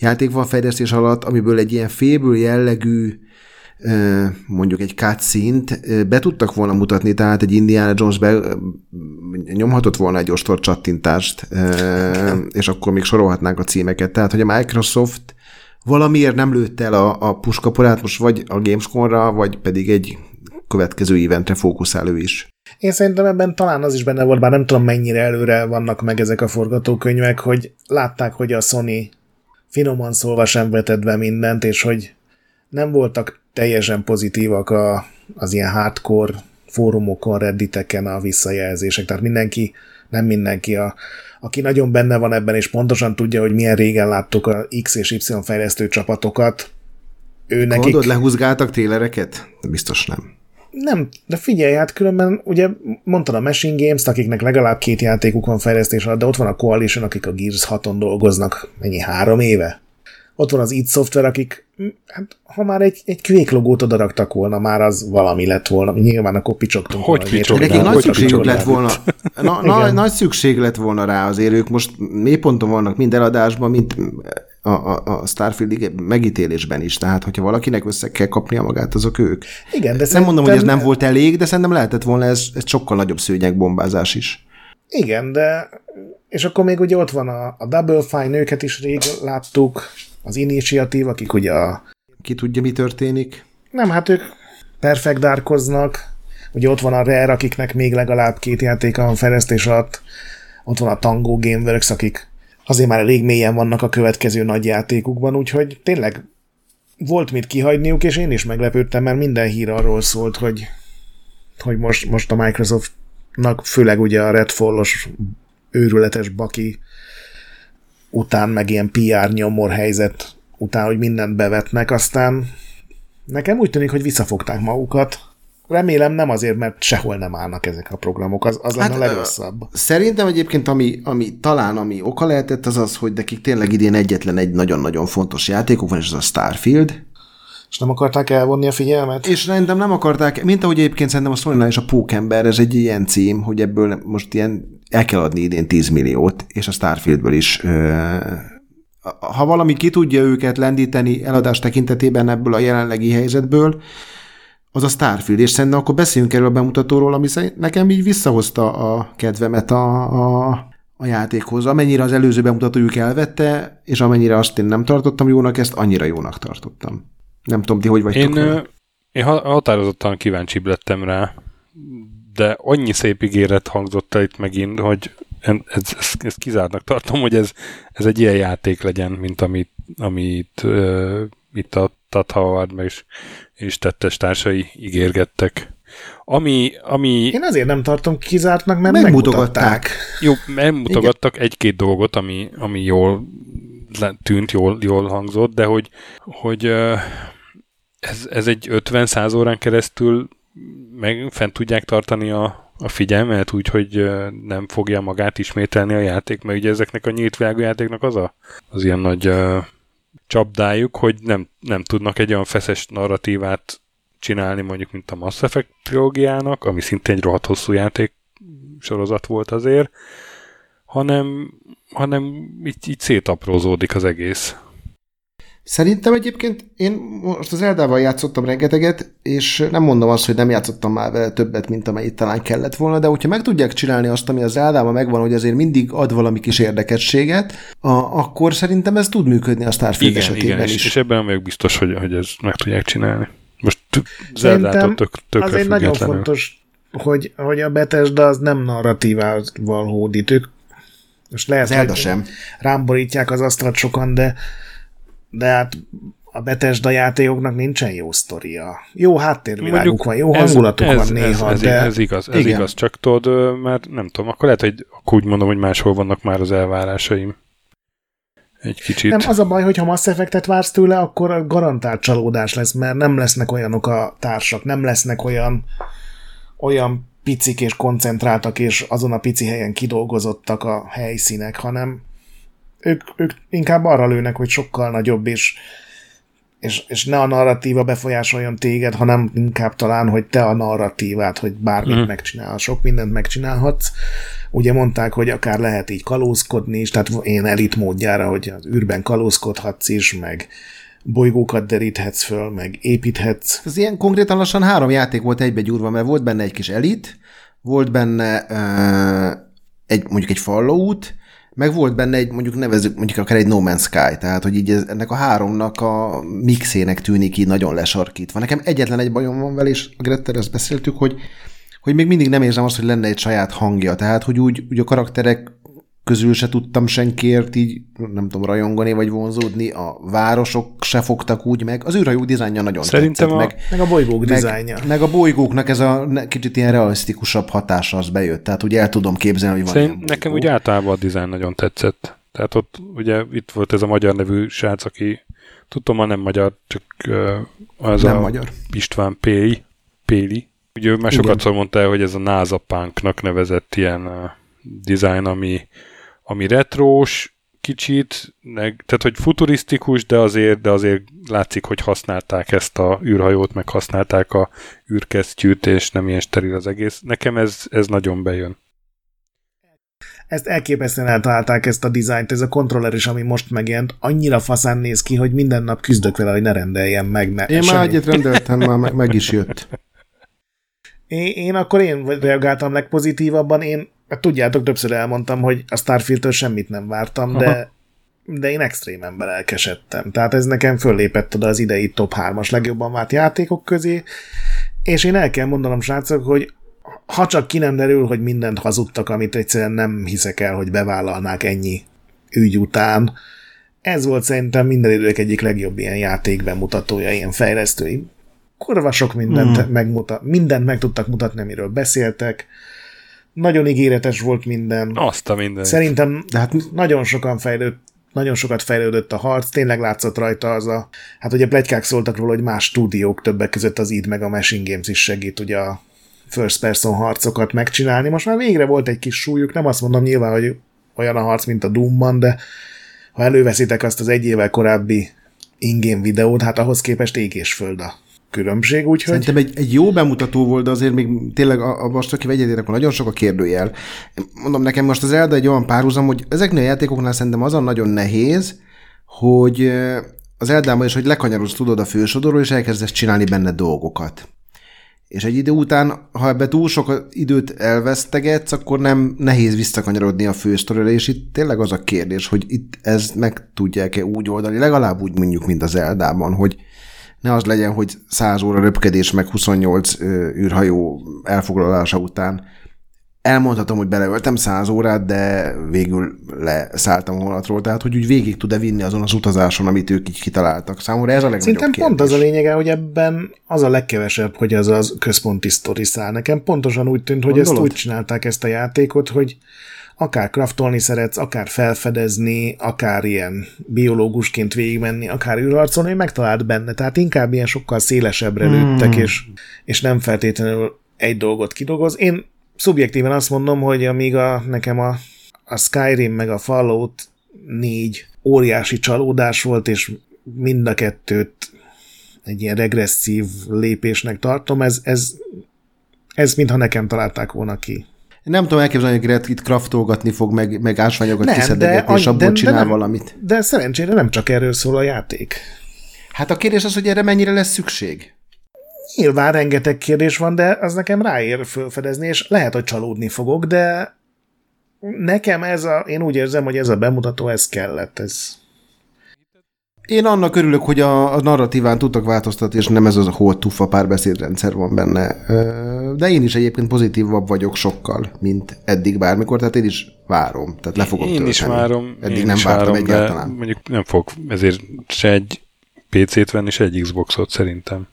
Speaker 3: játék van fejlesztés alatt, amiből egy ilyen féből jellegű mondjuk egy cutscene-t be tudtak volna mutatni, tehát egy Indiana Jones be nyomhatott volna egy ostor csattintást, és akkor még sorolhatnánk a címeket. Tehát, hogy a Microsoft valamiért nem lőtte el a, a puskaporát, most vagy a Gamescom-ra, vagy pedig egy következő eventre fókuszál ő is.
Speaker 2: Én szerintem ebben talán az is benne volt, bár nem tudom mennyire előre vannak meg ezek a forgatókönyvek, hogy látták, hogy a Sony finoman szólva sem vetett be mindent, és hogy nem voltak teljesen pozitívak a, az ilyen hardcore fórumokon, redditeken a visszajelzések. Tehát mindenki, nem mindenki, a, aki nagyon benne van ebben, és pontosan tudja, hogy milyen régen láttuk a X és Y fejlesztő csapatokat, ő nekik...
Speaker 3: Mondod, lehúzgáltak télereket? Biztos nem.
Speaker 2: Nem, de figyelj, hát különben ugye mondtad a Machine Games, akiknek legalább két játékuk van fejlesztés alatt, de ott van a Coalition, akik a Gears 6-on dolgoznak, mennyi, három éve? Ott van az id Software, akik, hát ha már egy, egy Quake logót odaraktak volna, már az valami lett volna. Nyilván akkor picsogtunk
Speaker 1: Hogy picsogtál?
Speaker 3: Nekik nagy szükségük lett volna. Na, na, nagy szükség lett volna rá azért, ők most mélyponton vannak mind eladásban, mint a, a, a Starfield megítélésben is. Tehát, hogyha valakinek össze kell kapnia magát, azok ők.
Speaker 2: Igen, de
Speaker 3: Nem mondom, hogy ez nem volt elég, de szerintem lehetett volna ez, ez sokkal nagyobb szőnyegbombázás is.
Speaker 2: Igen, de és akkor még ugye ott van a, a Double Fine, őket is rég láttuk, az Initiative, akik ugye a,
Speaker 3: Ki tudja, mi történik.
Speaker 2: nem, hát ők perfect darkoznak, ugye ott van a Rare, akiknek még legalább két játéka van fejlesztés alatt, ott van a Tango Gameworks, akik azért már elég mélyen vannak a következő nagy játékukban, úgyhogy tényleg volt mit kihagyniuk, és én is meglepődtem, mert minden hír arról szólt, hogy, hogy most, most a Microsoftnak, főleg ugye a Redfall-os őrületes baki után, meg ilyen PR nyomor helyzet után, hogy mindent bevetnek, aztán nekem úgy tűnik, hogy visszafogták magukat. Remélem nem azért, mert sehol nem állnak ezek a programok, az, az lenne a
Speaker 3: Hát, ö,
Speaker 2: legrosszabb.
Speaker 3: Szerintem egyébként, ami, ami talán ami oka lehetett, az az, hogy nekik tényleg idén egyetlen egy nagyon-nagyon fontos játékuk van, és az a Starfield.
Speaker 2: És nem akarták elvonni a figyelmet?
Speaker 3: És szerintem nem akarták, mint ahogy egyébként szerintem a sony és a Pókember, ez egy ilyen cím, hogy ebből most ilyen el kell adni idén 10 milliót, és a Starfieldből is. Ha valami ki tudja őket lendíteni eladás tekintetében ebből a jelenlegi helyzetből, az a Starfield, és szerintem akkor beszéljünk erről a bemutatóról, ami nekem így visszahozta a kedvemet a, a, a játékhoz. Amennyire az előző bemutatójuk elvette, és amennyire azt én nem tartottam jónak, ezt annyira jónak tartottam. Nem tudom, ti hogy vagytok
Speaker 1: Én,
Speaker 3: vele?
Speaker 1: én ha- határozottan kíváncsi lettem rá, de annyi szép ígéret hangzott el itt megint, hogy en- ez, ez, ez kizártnak tartom, hogy ez, ez egy ilyen játék legyen, mint amit, amit uh, itt a Todd Howard meg is, és tettes társai ígérgettek. Ami, ami
Speaker 2: Én azért nem tartom kizártnak, mert
Speaker 3: Megmutogatták.
Speaker 1: jó, megmutogattak egy-két dolgot, ami, ami jól tűnt, jól, jól hangzott, de hogy, hogy ez, ez egy 50-100 órán keresztül meg fent tudják tartani a, a figyelmet, úgyhogy nem fogja magát ismételni a játék, mert ugye ezeknek a nyílt világú játéknak az a, az ilyen nagy csapdájuk, hogy nem, nem tudnak egy olyan feszes narratívát csinálni, mondjuk, mint a Mass Effect trilógiának, ami szintén egy rohadt hosszú játék sorozat volt azért, hanem, hanem így, így szétaprózódik az egész.
Speaker 3: Szerintem egyébként én most az Eldával játszottam rengeteget, és nem mondom azt, hogy nem játszottam már vele többet, mint amennyit talán kellett volna, de hogyha meg tudják csinálni azt, ami az Eldában megvan, hogy azért mindig ad valami kis érdekességet, a, akkor szerintem ez tud működni a Starfield
Speaker 1: Igen,
Speaker 3: esetében
Speaker 1: igen, és,
Speaker 3: is.
Speaker 1: és ebben nem vagyok biztos, hogy, hogy ezt meg tudják csinálni. Most Zeldától tök, tökre
Speaker 2: azért nagyon fontos, hogy, hogy a Bethesda az nem narratívával hódít. Ők most lehet,
Speaker 3: Az Elda
Speaker 2: hogy
Speaker 3: sem.
Speaker 2: rám borítják az asztalt sokan, de, de hát a Bethesda játékoknak nincsen jó sztoria. Jó háttérviláguk van, jó hangulatuk ez, van néha,
Speaker 1: ez, ez,
Speaker 2: de...
Speaker 1: Ez igaz, ez igen. igaz, csak tudod, mert nem tudom, akkor lehet, hogy akkor úgy mondom, hogy máshol vannak már az elvárásaim. Egy kicsit.
Speaker 2: Nem, az a baj, hogy ha Mass Effect-et vársz tőle, akkor garantált csalódás lesz, mert nem lesznek olyanok a társak, nem lesznek olyan olyan picik és koncentráltak, és azon a pici helyen kidolgozottak a helyszínek, hanem ők, ők inkább arra lőnek, hogy sokkal nagyobb, és, és, és ne a narratíva befolyásoljon téged, hanem inkább talán, hogy te a narratívát, hogy bármit uh-huh. megcsinál, sok mindent megcsinálhatsz. Ugye mondták, hogy akár lehet így kalózkodni is, tehát én elit módjára, hogy az űrben kalózkodhatsz is, meg bolygókat deríthetsz föl, meg építhetsz.
Speaker 3: Ez ilyen konkrétan lassan három játék volt egybe gyúrva, mert volt benne egy kis elit, volt benne uh, egy, mondjuk egy Fallout, meg volt benne egy, mondjuk nevezük, mondjuk akár egy No Man's Sky, tehát hogy így ez, ennek a háromnak a mixének tűnik így nagyon lesarkítva. Nekem egyetlen egy bajom van vele, és a Gretter ezt beszéltük, hogy hogy még mindig nem érzem azt, hogy lenne egy saját hangja, tehát hogy úgy, úgy a karakterek közül se tudtam senkiért így, nem tudom, rajongani vagy vonzódni, a városok se fogtak úgy meg. Az űrhajó dizájnja nagyon
Speaker 1: Szerintem
Speaker 2: tetszett,
Speaker 1: a...
Speaker 2: meg, meg a bolygók meg, dizájnja.
Speaker 3: Meg a bolygóknak ez a kicsit ilyen realisztikusabb hatása az bejött, tehát ugye el tudom képzelni, hogy van
Speaker 1: Szerint Nekem úgy általában a dizájn nagyon tetszett. Tehát ott ugye itt volt ez a magyar nevű srác, aki tudom, ma nem magyar, csak az nem a magyar. István Péli, Péli. Ugye ő már sokat szól mondta el, hogy ez a NASA Punknak nevezett ilyen design, ami ami retrós, kicsit, meg, tehát hogy futurisztikus, de azért, de azért látszik, hogy használták ezt a űrhajót, meg használták a űrkesztyűt, és nem ilyen steril az egész. Nekem ez, ez nagyon bejön.
Speaker 2: Ezt elképesztően eltalálták ezt a dizájnt, ez a kontroller is, ami most megjelent, annyira faszán néz ki, hogy minden nap küzdök vele, hogy ne rendeljem meg. Mert
Speaker 3: én már egyet rendeltem, már meg, meg is jött.
Speaker 2: Én, én akkor én reagáltam legpozitívabban, én hát tudjátok, többször elmondtam, hogy a starfield semmit nem vártam, de, de én extrémen belelkesedtem. Tehát ez nekem föllépett oda az idei top 3-as legjobban várt játékok közé, és én el kell mondanom, srácok, hogy ha csak ki nem derül, hogy mindent hazudtak, amit egyszerűen nem hiszek el, hogy bevállalnák ennyi ügy után, ez volt szerintem minden idők egyik legjobb ilyen játék bemutatója, ilyen fejlesztői. Kurva sok mindent, hmm. megmutat, mindent meg tudtak mutatni, amiről beszéltek, nagyon ígéretes volt minden.
Speaker 1: Azt a minden.
Speaker 2: Szerintem de hát nagyon sokan fejlődt nagyon sokat fejlődött a harc, tényleg látszott rajta az a, hát ugye plegykák szóltak róla, hogy más stúdiók többek között az id meg a Machine Games is segít ugye a first person harcokat megcsinálni. Most már végre volt egy kis súlyuk, nem azt mondom nyilván, hogy olyan a harc, mint a Doom-ban, de ha előveszitek azt az egy évvel korábbi ingame videót, hát ahhoz képest ég és föld a különbség, úgyhogy...
Speaker 3: Szerintem egy, egy jó bemutató volt, de azért még tényleg a, a most, aki vegyedért, akkor nagyon sok a kérdőjel. Mondom, nekem most az Elda egy olyan párhuzam, hogy ezeknél a játékoknál szerintem azon nagyon nehéz, hogy az Eldában is, hogy lekanyarodsz tudod a fősodorról, és elkezdesz csinálni benne dolgokat. És egy idő után, ha ebbe túl sok időt elvesztegetsz, akkor nem nehéz visszakanyarodni a fősztorira, és itt tényleg az a kérdés, hogy itt ezt meg tudják-e úgy oldani, legalább úgy mondjuk, mint az Eldában, hogy ne az legyen, hogy 100 óra röpkedés meg 28 űrhajó elfoglalása után elmondhatom, hogy beleöltem 100 órát, de végül leszálltam a vonatról, tehát hogy úgy végig tud-e vinni azon az utazáson, amit ők így kitaláltak. Számomra ez a legnagyobb
Speaker 2: Szerintem kérdés. pont az a lényege, hogy ebben az a legkevesebb, hogy az az központi sztori száll. Nekem pontosan úgy tűnt, hogy Gondolod? ezt úgy csinálták ezt a játékot, hogy akár kraftolni szeretsz, akár felfedezni, akár ilyen biológusként végigmenni, akár űrharcolni, megtalált benne. Tehát inkább ilyen sokkal szélesebbre hmm. lőttek, és, és nem feltétlenül egy dolgot kidolgoz. Én szubjektíven azt mondom, hogy amíg a, nekem a, a Skyrim meg a Fallout négy óriási csalódás volt, és mind a kettőt egy ilyen regresszív lépésnek tartom, ez, ez, ez mintha nekem találták volna ki.
Speaker 3: Nem tudom elképzelni, hogy Gret itt kraftolgatni fog, meg, meg ásványokat nem, kiszedegetni, és abból de, csinál de nem, valamit.
Speaker 2: De szerencsére nem csak erről szól a játék.
Speaker 3: Hát a kérdés az, hogy erre mennyire lesz szükség?
Speaker 2: Nyilván rengeteg kérdés van, de az nekem ráér fölfedezni, és lehet, hogy csalódni fogok, de nekem ez a, én úgy érzem, hogy ez a bemutató, ez kellett, ez,
Speaker 3: én annak örülök, hogy a, a narratíván tudtak változtatni, és nem ez az a hol tufa párbeszédrendszer van benne. De én is egyébként pozitívabb vagyok sokkal, mint eddig bármikor, tehát én is várom, tehát le fogom
Speaker 1: Én
Speaker 3: tölteni.
Speaker 1: is várom.
Speaker 3: Eddig nem vártam
Speaker 1: várom,
Speaker 3: egyáltalán.
Speaker 1: Mondjuk nem fog ezért se egy PC-t venni, és egy Xboxot szerintem.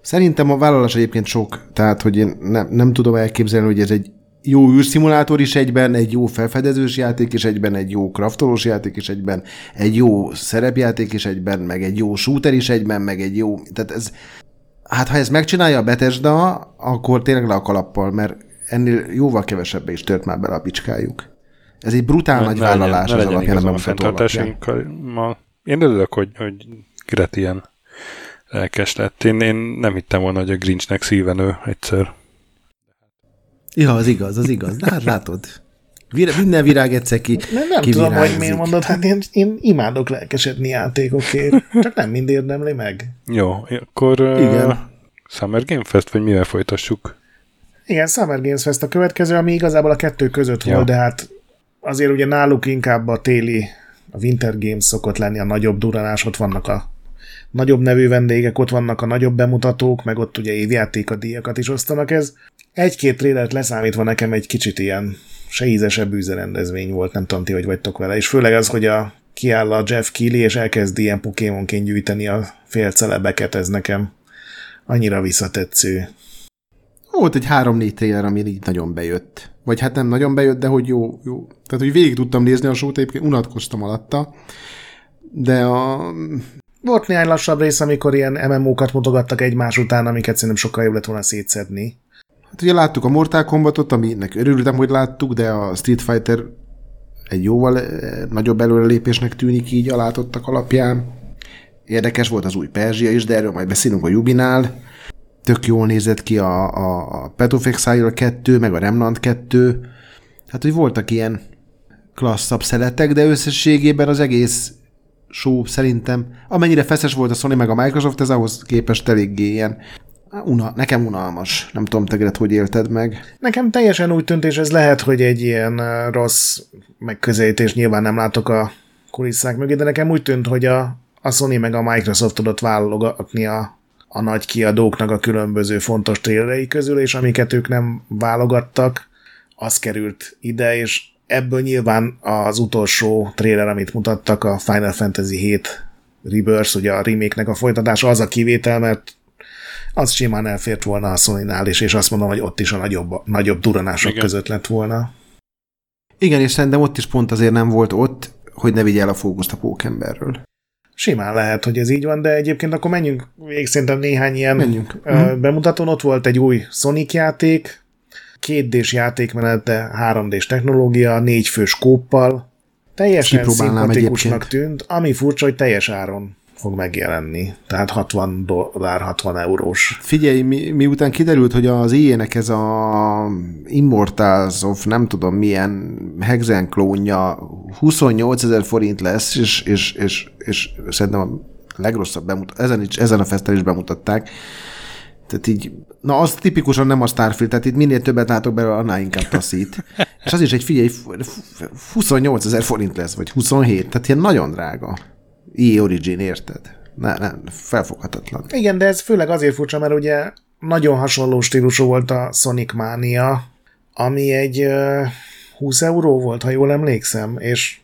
Speaker 3: Szerintem a vállalás egyébként sok, tehát hogy én nem, nem tudom elképzelni, hogy ez egy jó űrszimulátor is egyben, egy jó felfedezős játék is egyben, egy jó kraftolós játék is egyben, egy jó szerepjáték is egyben, meg egy jó shooter is egyben, meg egy jó... Tehát ez... Hát ha ez megcsinálja a Bethesda, akkor tényleg le a kalappal, mert ennél jóval kevesebbe is tört már bele a picskájuk. Ez egy brutál ne, nagy ne vállalás
Speaker 1: legyen, az alapján, a bemutató Ma én örülök, hogy, hogy Gret ilyen lelkes lett. Én, én nem hittem volna, hogy a Grinchnek szívenő egyszer.
Speaker 3: Ja, az igaz, az igaz. De hát látod, Vir- minden virág egyszer ki
Speaker 2: Nem, nem tudom, hogy miért mondod, hát én, én imádok lelkesedni játékokért, csak nem mind érdemli meg.
Speaker 1: Jó, akkor Igen. Uh, Summer Game Fest, vagy mivel folytassuk?
Speaker 2: Igen, Summer Games Fest a következő, ami igazából a kettő között ja. volt, de hát azért ugye náluk inkább a téli, a Winter Games szokott lenni a nagyobb duranás, ott vannak a nagyobb nevű vendégek, ott vannak a nagyobb bemutatók, meg ott ugye évjáték a díjakat is osztanak ez. Egy-két trélert leszámítva nekem egy kicsit ilyen se ízesebb rendezvény volt, nem tudom ti, hogy vagytok vele, és főleg az, hogy a kiáll a Jeff Keighley, és elkezd ilyen Pokémonként gyűjteni a félcelebeket, ez nekem annyira visszatetsző.
Speaker 3: Volt egy három-négy trailer, ami így nagyon bejött. Vagy hát nem nagyon bejött, de hogy jó. jó. Tehát, hogy végig tudtam nézni a sót, egyébként unatkoztam alatta. De a...
Speaker 2: Volt néhány lassabb rész, amikor ilyen MMO-kat mutogattak egymás után, amiket szerintem sokkal jobb lett volna szétszedni.
Speaker 3: Hát ugye láttuk a Mortal Kombatot, aminek örültem, hogy láttuk, de a Street Fighter egy jóval eh, nagyobb előrelépésnek tűnik így a látottak alapján. Érdekes volt az új Perzsia is, de erről majd beszélünk a Jubinál tök jól nézett ki a, a, a Path of Exile 2, meg a Remnant 2. Hát, hogy voltak ilyen klasszabb szeletek, de összességében az egész show szerintem, amennyire feszes volt a Sony meg a Microsoft, ez ahhoz képest eléggé ilyen Una, nekem unalmas. Nem tudom, tegred, hogy élted meg.
Speaker 2: Nekem teljesen úgy tűnt, és ez lehet, hogy egy ilyen rossz megközelítés, nyilván nem látok a kulisszák mögé, de nekem úgy tűnt, hogy a, a Sony meg a Microsoft tudott válogatni a a nagy kiadóknak a különböző fontos trailerei közül, és amiket ők nem válogattak, az került ide, és ebből nyilván az utolsó trailer, amit mutattak, a Final Fantasy 7 Rebirth, ugye a remake a folytatása, az a kivétel, mert az simán elfért volna a sony is, és azt mondom, hogy ott is a nagyobb, nagyobb duranások Igen. között lett volna.
Speaker 3: Igen, és szerintem ott is pont azért nem volt ott, hogy ne vigye el a fókuszt a pókemberről.
Speaker 2: Simán lehet, hogy ez így van, de egyébként akkor menjünk végig szerintem néhány ilyen menjünk. Uh, bemutatón. Ott volt egy új Sonic játék, két d játékmenet, de 3D-s technológia, négy fős kóppal. Teljesen szimpatikusnak tűnt, ami furcsa, hogy teljes áron fog megjelenni. Tehát 60 dollár, 60 eurós.
Speaker 3: Figyelj, mi, miután kiderült, hogy az ilyenek ez a Immortals of nem tudom milyen Hexen klónja 28 ezer forint lesz, és, és, és, és szerintem a legrosszabb bemutat, ezen, is, ezen a fesztel is bemutatták. Tehát így, na az tipikusan nem a Starfield, tehát itt minél többet látok belőle, annál inkább taszít. És az is egy, figyelj, 28 ezer forint lesz, vagy 27, tehát ilyen nagyon drága. EA Origin, érted? Ne, ne, felfoghatatlan.
Speaker 2: Igen, de ez főleg azért furcsa, mert ugye nagyon hasonló stílusú volt a Sonic Mania, ami egy uh, 20 euró volt, ha jól emlékszem, és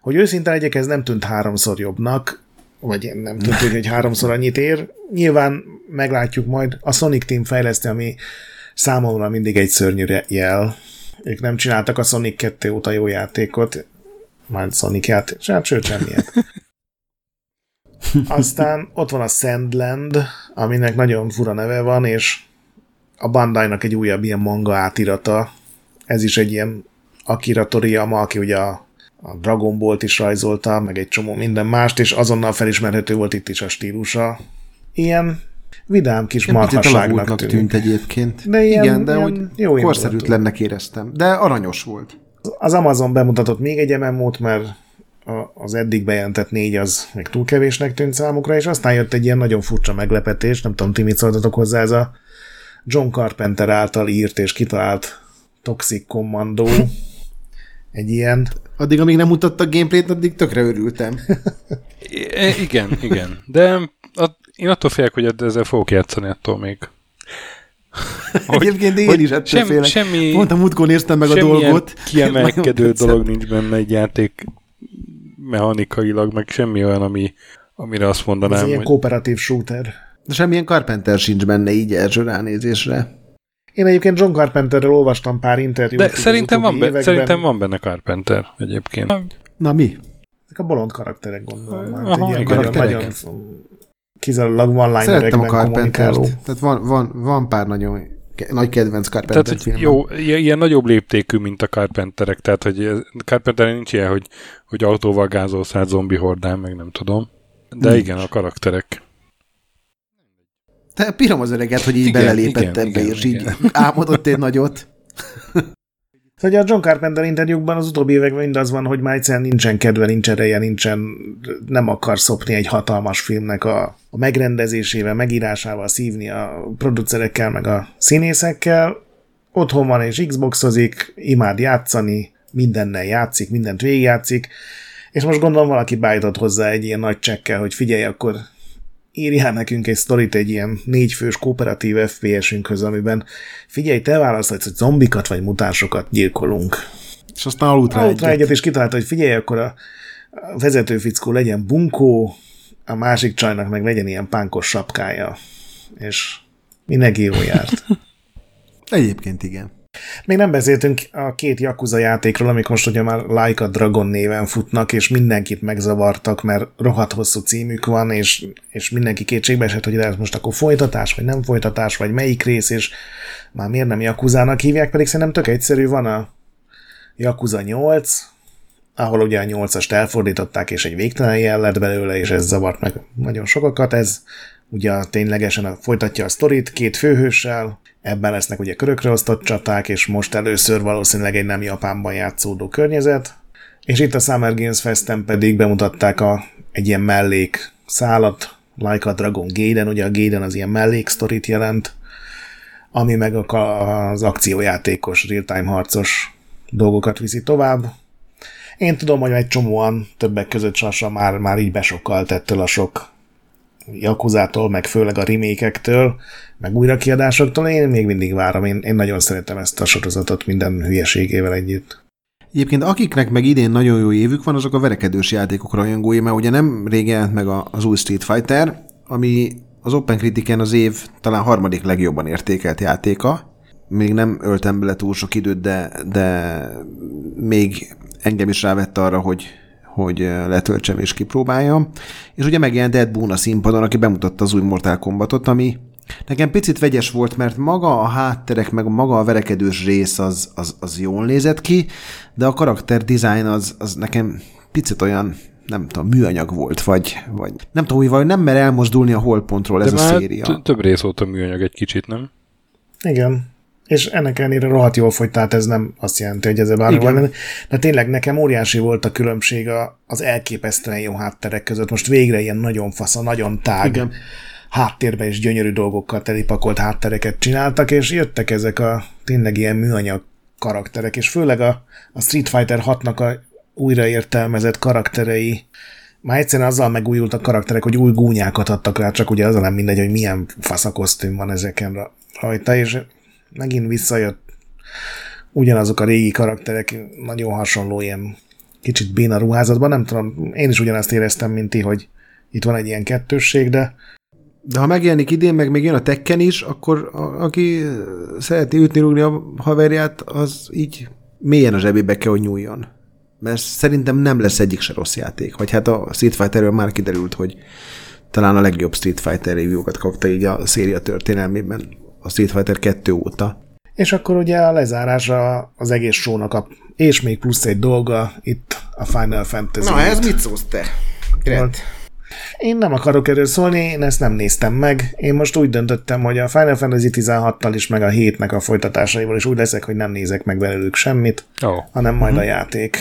Speaker 2: hogy őszinte legyek, ez nem tűnt háromszor jobbnak, vagy nem tűnt, hogy háromszor annyit ér. Nyilván meglátjuk majd. A Sonic Team fejleszti, ami számomra mindig egy szörnyű jel. Ők nem csináltak a Sonic 2 óta jó játékot, már Sonic játék, hát sőt, semmiért. Aztán ott van a Sandland, aminek nagyon fura neve van, és a Bandai-nak egy újabb ilyen manga átirata. Ez is egy ilyen Akira Toriyama, aki ugye a, a Dragon Ball-t is rajzolta, meg egy csomó minden mást, és azonnal felismerhető volt itt is a stílusa. Ilyen vidám kis marhaságnak tűnt.
Speaker 3: tűnt egyébként. De ilyen, Igen, de ilyen hogy jó korszerűtlennek éreztem. De aranyos volt.
Speaker 2: Az Amazon bemutatott még egy MMO-t, mert az eddig bejelentett négy az még túl kevésnek tűnt számukra, és aztán jött egy ilyen nagyon furcsa meglepetés, nem tudom, ti mit szóltatok hozzá, ez a John Carpenter által írt és kitalált Toxic Commando. Egy ilyen...
Speaker 3: Addig, amíg nem mutattak gameplayt, addig tökre örültem.
Speaker 1: I- igen, igen. De a, én attól félek, hogy ezzel fogok játszani attól még.
Speaker 3: Hogy, Egyébként én hogy is ettől sem, félek. Semmi, Pont a múltkor néztem meg a dolgot.
Speaker 1: kiemelkedő dolog nincs benne egy játék mechanikailag, meg semmi olyan, ami, amire azt mondanám,
Speaker 2: Ez ilyen
Speaker 1: hogy...
Speaker 2: kooperatív shooter.
Speaker 3: De semmilyen Carpenter sincs benne így első ránézésre.
Speaker 2: Én egyébként John Carpenterről olvastam pár interjút.
Speaker 1: De szerintem van, be,
Speaker 2: években.
Speaker 1: szerintem van benne Carpenter egyébként.
Speaker 3: Na mi?
Speaker 2: Ezek a bolond karakterek gondolom. Hát
Speaker 1: Aha,
Speaker 2: egy ilyen
Speaker 1: igen,
Speaker 2: nagyon, kizárólag one
Speaker 3: Szerettem a Carpentert. Tehát van, van, van pár nagyon nagy kedvenc Carpenter
Speaker 1: Tehát,
Speaker 3: filmem.
Speaker 1: jó, ilyen, nagyobb léptékű, mint a Carpenterek, tehát, hogy ez- Carpenter nincs ilyen, hogy, hogy autóval gázolsz át zombi hordán, meg nem tudom. De
Speaker 3: Nincs.
Speaker 1: igen, a karakterek.
Speaker 3: Te pirom az öreget, hogy így
Speaker 1: Igen,
Speaker 3: belelépett
Speaker 1: igen,
Speaker 3: ebbe,
Speaker 1: igen,
Speaker 3: és így
Speaker 1: igen.
Speaker 3: álmodott egy nagyot.
Speaker 2: Szóval a John Carpenter interjúkban az utóbbi években mindaz van, hogy már egyszerűen nincsen kedve, nincs ereje, nincsen, nem akar szopni egy hatalmas filmnek a, a megrendezésével, megírásával, szívni a producerekkel, meg a színészekkel. Otthon van és Xboxozik, imád játszani, mindennel játszik, mindent végigjátszik, és most gondolom valaki beállított hozzá egy ilyen nagy csekkel, hogy figyelj, akkor írjál nekünk egy sztorit egy ilyen négyfős kooperatív FPS-ünkhöz, amiben figyelj, te választhatsz, hogy zombikat vagy mutánsokat gyilkolunk.
Speaker 3: És aztán Aludt rá egyet.
Speaker 2: egyet, és kitalálta, hogy figyelj, akkor a vezető fickó legyen bunkó, a másik csajnak meg legyen ilyen pánkos sapkája. És mindenki jó járt.
Speaker 3: Egyébként igen.
Speaker 2: Még nem beszéltünk a két Yakuza játékról, amik most ugye már Like a Dragon néven futnak, és mindenkit megzavartak, mert rohadt hosszú címük van, és, és mindenki kétségbe esett, hogy ez most akkor folytatás, vagy nem folytatás, vagy melyik rész, és már miért nem Yakuzának hívják, pedig szerintem tök egyszerű, van a Yakuza 8, ahol ugye a 8-ast elfordították, és egy végtelen jel lett belőle, és ez zavart meg nagyon sokakat. Ez ugye ténylegesen a, folytatja a sztorit két főhőssel, ebben lesznek ugye körökre osztott csaták, és most először valószínűleg egy nem Japánban játszódó környezet. És itt a Summer Games Festen pedig bemutatták a, egy ilyen mellék szálat, Like a Dragon Gaiden, ugye a Gaiden az ilyen mellék sztorit jelent, ami meg a- az akciójátékos, real-time harcos dolgokat viszi tovább. Én tudom, hogy egy csomóan, többek között Sasa már, már így besokkalt ettől a sok Jakuzától, meg főleg a remékektől, meg újrakiadásoktól. Én még mindig várom, én, én nagyon szeretem ezt a sorozatot minden hülyeségével együtt.
Speaker 3: Egyébként akiknek meg idén nagyon jó évük van, azok a verekedős játékok rajongói, mert ugye nem rég meg az új Street Fighter, ami az Open Critiken az év talán harmadik legjobban értékelt játéka. Még nem öltem bele túl sok időt, de, de még engem is rávett arra, hogy, hogy letöltsem és kipróbáljam. És ugye megjelent Ed Boon a színpadon, aki bemutatta az új Mortal Kombatot, ami nekem picit vegyes volt, mert maga a hátterek, meg maga a verekedős rész az, az, az jól nézett ki, de a karakter design az, az nekem picit olyan nem tudom, műanyag volt, vagy, vagy nem tudom, hogy vagy nem mer elmozdulni a holpontról ez
Speaker 1: De
Speaker 3: a széria.
Speaker 1: több rész óta műanyag egy kicsit, nem?
Speaker 2: Igen. És ennek ellenére rohadt jól fogy, tehát ez nem azt jelenti, hogy ez bármi van. De tényleg nekem óriási volt a különbség az elképesztően jó hátterek között. Most végre ilyen nagyon fasza, nagyon tág
Speaker 3: Igen.
Speaker 2: háttérben is gyönyörű dolgokkal telipakolt háttereket csináltak, és jöttek ezek a tényleg ilyen műanyag karakterek, és főleg a, a Street Fighter 6-nak a újraértelmezett karakterei, már egyszerűen azzal megújult a karakterek, hogy új gúnyákat adtak rá, csak ugye az nem mindegy, hogy milyen faszakosztüm van ezeken ra- rajta, és megint visszajött ugyanazok a régi karakterek, nagyon hasonló ilyen kicsit béna ruházatban, nem tudom, én is ugyanezt éreztem, mint ti, hogy itt van egy ilyen kettősség, de
Speaker 3: De ha megjelenik idén, meg még jön a Tekken is, akkor a, aki szereti ütni rúgni a haverját, az így mélyen a zsebébe kell, hogy nyúljon. Mert szerintem nem lesz egyik se rossz játék. Vagy hát a Street Fighterről már kiderült, hogy talán a legjobb Street Fighter review-kat kapta így a széria történelmében a Street Fighter 2 óta.
Speaker 2: És akkor ugye a lezárása az egész sónak a, és még plusz egy dolga itt a Final Fantasy.
Speaker 3: mit szólsz te?
Speaker 2: Volt. Én nem akarok erről szólni, én ezt nem néztem meg. Én most úgy döntöttem, hogy a Final Fantasy 16-tal is, meg a 7-nek a folytatásaival is úgy leszek, hogy nem nézek meg belőlük semmit,
Speaker 1: oh.
Speaker 2: hanem majd a játék.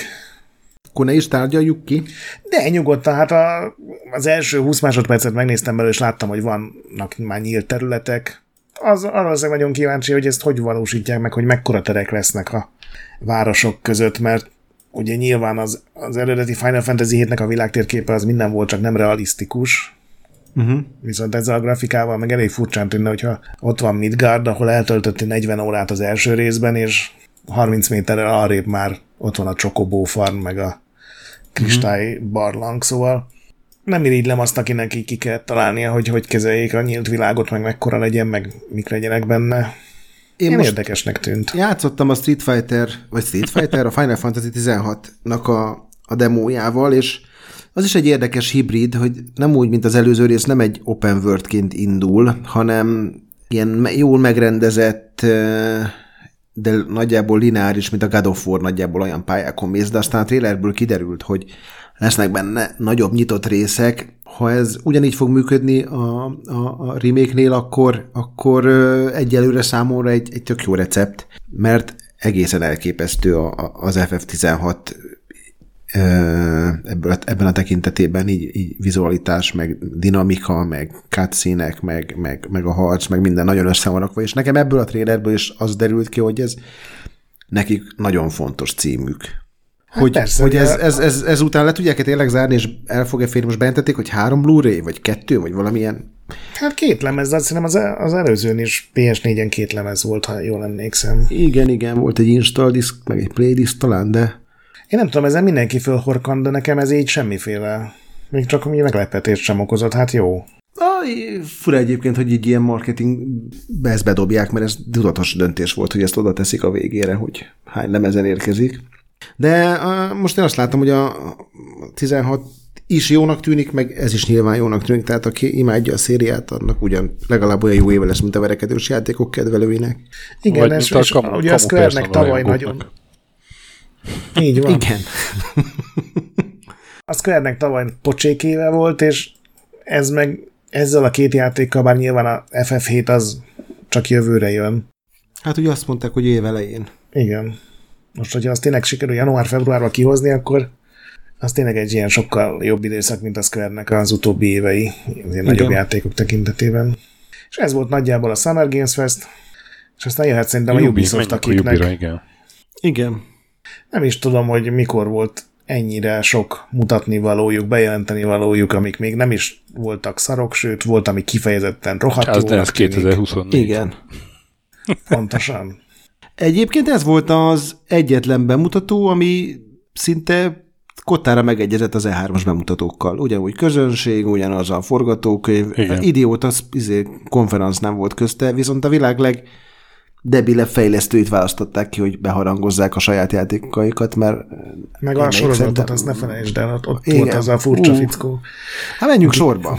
Speaker 3: Akkor ne is tárgyaljuk ki.
Speaker 2: De nyugodtan, hát a, az első 20 másodpercet megnéztem belőle, és láttam, hogy vannak már nyílt területek. Az, arra leszek nagyon kíváncsi, hogy ezt hogy valósítják meg, hogy mekkora terek lesznek a városok között, mert ugye nyilván az, az eredeti Final Fantasy 7-nek a világtérképe az minden volt, csak nem realisztikus.
Speaker 3: Uh-huh.
Speaker 2: Viszont ezzel a grafikával meg elég furcsán tűnne, hogyha ott van Midgard, ahol eltöltötti 40 órát az első részben, és 30 méterrel arrébb már ott van a Chocobo farm, meg a kristály barlang, szóval nem irigylem azt, akinek így ki kell találnia, hogy hogy kezeljék a nyílt világot, meg mekkora legyen, meg mik legyenek benne. Én most érdekesnek tűnt.
Speaker 3: Játszottam a Street Fighter, vagy Street Fighter, a Final Fantasy 16-nak a, a demójával, és az is egy érdekes hibrid, hogy nem úgy, mint az előző rész, nem egy open worldként indul, hanem ilyen jól megrendezett, de nagyjából lineáris, mint a God of War nagyjából olyan pályákon mész, de aztán a trailerből kiderült, hogy lesznek benne nagyobb nyitott részek. Ha ez ugyanígy fog működni a, a, a remake-nél, akkor, akkor egyelőre számomra egy, egy tök jó recept, mert egészen elképesztő a, a, az FF16 ebből, ebben a tekintetében így, így vizualitás, meg dinamika, meg cutscene meg, meg, meg a harc, meg minden nagyon össze van rakva, és nekem ebből a trailerből is az derült ki, hogy ez nekik nagyon fontos címük. Hát hogy, persze, hogy ez, ez, ez, ez, után le tudják-e tényleg zárni, és el fog-e férni, most bejelentették, hogy három Blu-ray, vagy kettő, vagy valamilyen?
Speaker 2: Hát két lemez, de azt hiszem az, az előzőn is PS4-en két lemez volt, ha jól emlékszem.
Speaker 3: Igen, igen, volt egy install disk, meg egy playlist talán, de
Speaker 2: én nem tudom, ezen mindenki fölhorkan, de nekem ez így semmiféle, még csak ami meglepetést sem okozott, hát jó.
Speaker 3: Ah, fura egyébként, hogy így ilyen marketing ezt bedobják, mert ez tudatos döntés volt, hogy ezt oda teszik a végére, hogy hány lemezen érkezik. De uh, most én azt látom, hogy a 16 is jónak tűnik, meg ez is nyilván jónak tűnik, tehát aki imádja a szériát, annak ugyan legalább olyan jó éve lesz, mint a verekedős játékok kedvelőinek.
Speaker 2: Igen, Vagy és, és kamu, ugye a Square-nek tavaly nagyon, így van.
Speaker 3: Igen.
Speaker 2: a Square-nek tavaly pocsékéve volt, és ez meg ezzel a két játékkal, bár nyilván a FF7 az csak jövőre jön.
Speaker 3: Hát ugye azt mondták, hogy év elején.
Speaker 2: Igen. Most, hogyha azt tényleg sikerül január-februárban kihozni, akkor az tényleg egy ilyen sokkal jobb időszak, mint a Square-nek az utóbbi évei, ilyen nagyobb játékok tekintetében. És ez volt nagyjából a Summer Games Fest, és aztán jöhet szerintem a, a Ubisoft, akiknek...
Speaker 1: A igen.
Speaker 3: Igen.
Speaker 2: Nem is tudom, hogy mikor volt ennyire sok mutatni valójuk, bejelenteni valójuk, amik még nem is voltak szarok, sőt, volt, ami kifejezetten rohadt
Speaker 1: Az, de ez 2024.
Speaker 3: Igen.
Speaker 2: Pontosan.
Speaker 3: Egyébként ez volt az egyetlen bemutató, ami szinte kottára megegyezett az E3-as bemutatókkal. Ugyanúgy közönség, ugyanaz a forgatókönyv. Igen. Idiót, az izé, konferenc nem volt közte, viszont a világ leg debile fejlesztőit választották ki, hogy beharangozzák a saját játékaikat, mert...
Speaker 2: Meg a sorozatot, azt ne felejtsd el, ott igen. volt az a furcsa uh, fickó.
Speaker 3: Hát menjünk sorba.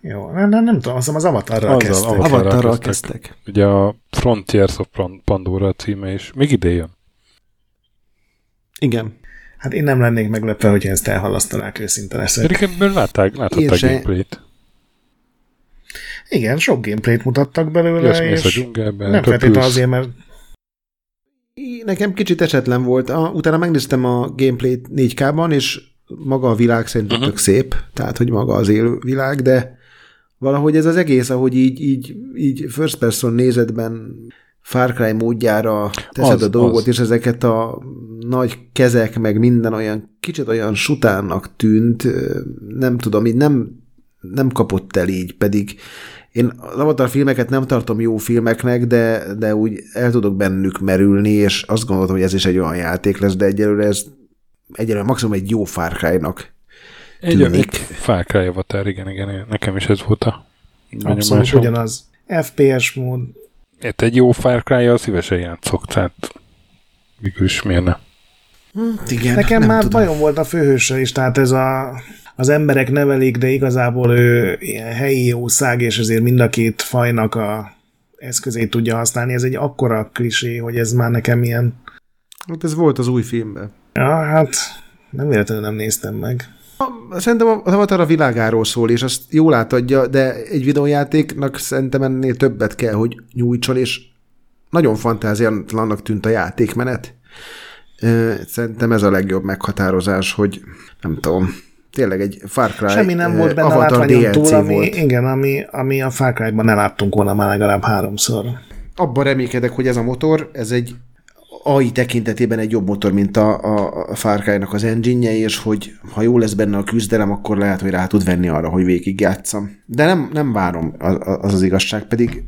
Speaker 2: Jó, nem, nem, nem tudom, azt az Avatarral
Speaker 3: Azzal, kezdtek. Avatarral, Avatarral kezdtek. kezdtek.
Speaker 1: Ugye a Frontiers of Pandora címe is. Még ide jön.
Speaker 3: Igen.
Speaker 2: Hát én nem lennék meglepve, hogy ezt elhalasztanák őszinte leszek.
Speaker 1: Pedig ebből látták, láthatták gameplayt.
Speaker 2: Igen, sok gameplayt mutattak belőle, Jössz, és a nem feltétlenül azért, mert
Speaker 3: Nekem kicsit esetlen volt. A, utána megnéztem a gameplayt 4K-ban, és maga a világ szerintem uh-huh. tök szép, tehát hogy maga az élő világ, de valahogy ez az egész, ahogy így, így, így first person nézetben Far Cry módjára teszed az, a dolgot, az. és ezeket a nagy kezek, meg minden olyan kicsit olyan sutánnak tűnt, nem tudom, így nem, nem kapott el így, pedig én az Avatar filmeket nem tartom jó filmeknek, de, de úgy el tudok bennük merülni, és azt gondoltam, hogy ez is egy olyan játék lesz, de egyelőre ez egyelőre maximum egy jó Far Cry-nak
Speaker 1: egy, egy Far Cry Avatar, igen, igen, nekem is ez volt a
Speaker 2: Abszolút ugyanaz. FPS mód.
Speaker 1: Itt egy jó Far cry szívesen játszok, tehát végül is miért ne?
Speaker 2: Hm, igen, Nekem már tudom. bajom volt a főhőse is, tehát ez a az emberek nevelik, de igazából ő ilyen helyi jószág, és ezért mind a két fajnak a eszközét tudja használni. Ez egy akkora klisé, hogy ez már nekem ilyen...
Speaker 3: Hát ez volt az új filmben.
Speaker 2: Ja, hát nem véletlenül nem néztem meg.
Speaker 3: Szerintem az Avatar a világáról szól, és azt jól átadja, de egy videójátéknak szerintem ennél többet kell, hogy nyújtson, és nagyon fantáziatlannak tűnt a játékmenet. Szerintem ez a legjobb meghatározás, hogy nem tudom, tényleg egy Far Cry
Speaker 2: Semmi nem volt benne Avatar DLC túl, ami, volt. Igen, ami, ami a Far Cry-ban ne láttunk volna már legalább háromszor.
Speaker 3: Abban reménykedek, hogy ez a motor, ez egy AI tekintetében egy jobb motor, mint a, a, a Far Cry-nak az engine és hogy ha jó lesz benne a küzdelem, akkor lehet, hogy rá tud venni arra, hogy végigjátszam. De nem, nem várom az, az az igazság, pedig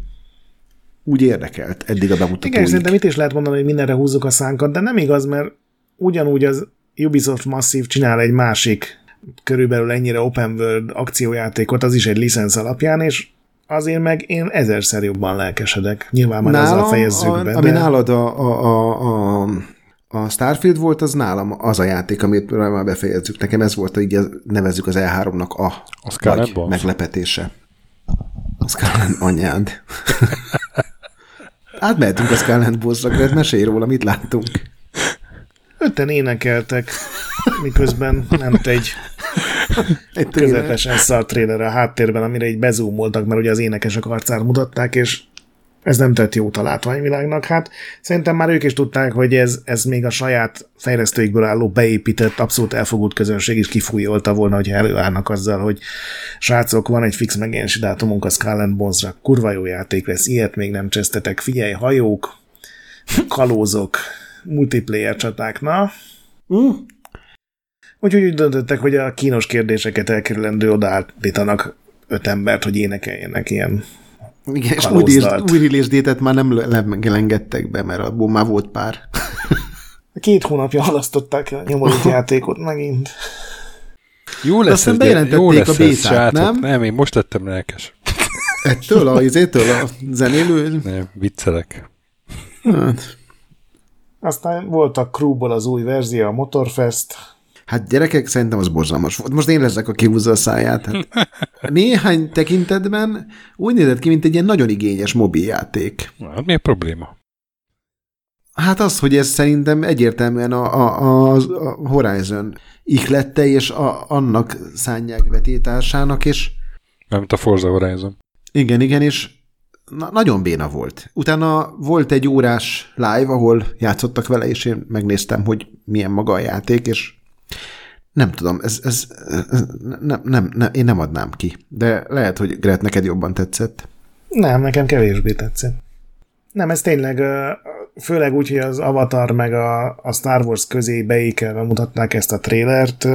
Speaker 3: úgy érdekelt eddig a bemutatóig.
Speaker 2: Igen, szerintem itt is lehet mondani, hogy mindenre húzzuk a szánkat, de nem igaz, mert ugyanúgy az Ubisoft Massive csinál egy másik körülbelül ennyire open world akciójátékot, az is egy licensz alapján, és azért meg én ezerszer jobban lelkesedek. Nyilván már
Speaker 3: Nálam,
Speaker 2: azzal fejezzük
Speaker 3: a,
Speaker 2: be.
Speaker 3: Ami
Speaker 2: de...
Speaker 3: nálad a, a, a, a, a Starfield volt, az nálam az a játék, amit már befejezzük. Nekem ez volt, így nevezzük az E3-nak a,
Speaker 1: A
Speaker 3: nagy meglepetése. A and anyád. Átmehetünk a and Bones-ra, Gret, mesélj róla, mit láttunk.
Speaker 2: Öten énekeltek, miközben nem egy. közepesen szar trailer a háttérben, amire így bezúmoltak, mert ugye az énekesek arcát mutatták, és ez nem tett jót a látványvilágnak. Hát szerintem már ők is tudták, hogy ez, ez még a saját fejlesztőikből álló beépített, abszolút elfogult közönség is kifújolta volna, hogy előállnak azzal, hogy srácok, van egy fix megjelenési dátumunk a Skull Bones-ra, kurva jó játék lesz, ilyet még nem csesztetek, figyelj, hajók, kalózok, multiplayer csaták, na,
Speaker 3: Mm.
Speaker 2: Úgyhogy úgy döntöttek, hogy a kínos kérdéseket elkerülendő odaállítanak öt embert, hogy énekeljenek ilyen.
Speaker 3: Igen, és új,
Speaker 2: Kalózdalt.
Speaker 3: új release már nem lengettek be, mert abból már volt pár.
Speaker 2: Két hónapja halasztották a nyomorult játékot megint.
Speaker 1: Jó lesz
Speaker 3: aztán
Speaker 1: ez, jó lesz
Speaker 3: a
Speaker 1: ez,
Speaker 3: bétát,
Speaker 1: srácok.
Speaker 3: nem?
Speaker 1: Nem, én most lettem lelkes.
Speaker 3: Ettől a, izétől a zenélő?
Speaker 1: Nem, viccelek.
Speaker 3: Hát,
Speaker 2: Aztán volt a Crewból az új verzió, a Motorfest.
Speaker 3: Hát gyerekek, szerintem az borzalmas volt. Most én leszek, aki húzza a száját. Hát néhány tekintetben úgy nézett ki, mint egy ilyen nagyon igényes mobiljáték.
Speaker 1: Hát mi a probléma?
Speaker 3: Hát az, hogy ez szerintem egyértelműen a, a, a, a Horizon ihlette, és a, annak szánják vetétársának, és
Speaker 1: Mármint a Forza Horizon.
Speaker 3: igen, igen, és na, nagyon béna volt. Utána volt egy órás live, ahol játszottak vele, és én megnéztem, hogy milyen maga a játék, és nem tudom, ez, ez, ez nem, nem, nem, én nem adnám ki. De lehet, hogy Gret, neked jobban tetszett.
Speaker 2: Nem, nekem kevésbé tetszett. Nem, ez tényleg, főleg úgy, hogy az Avatar meg a, a Star Wars közé beékelve mutatnák ezt a trélert,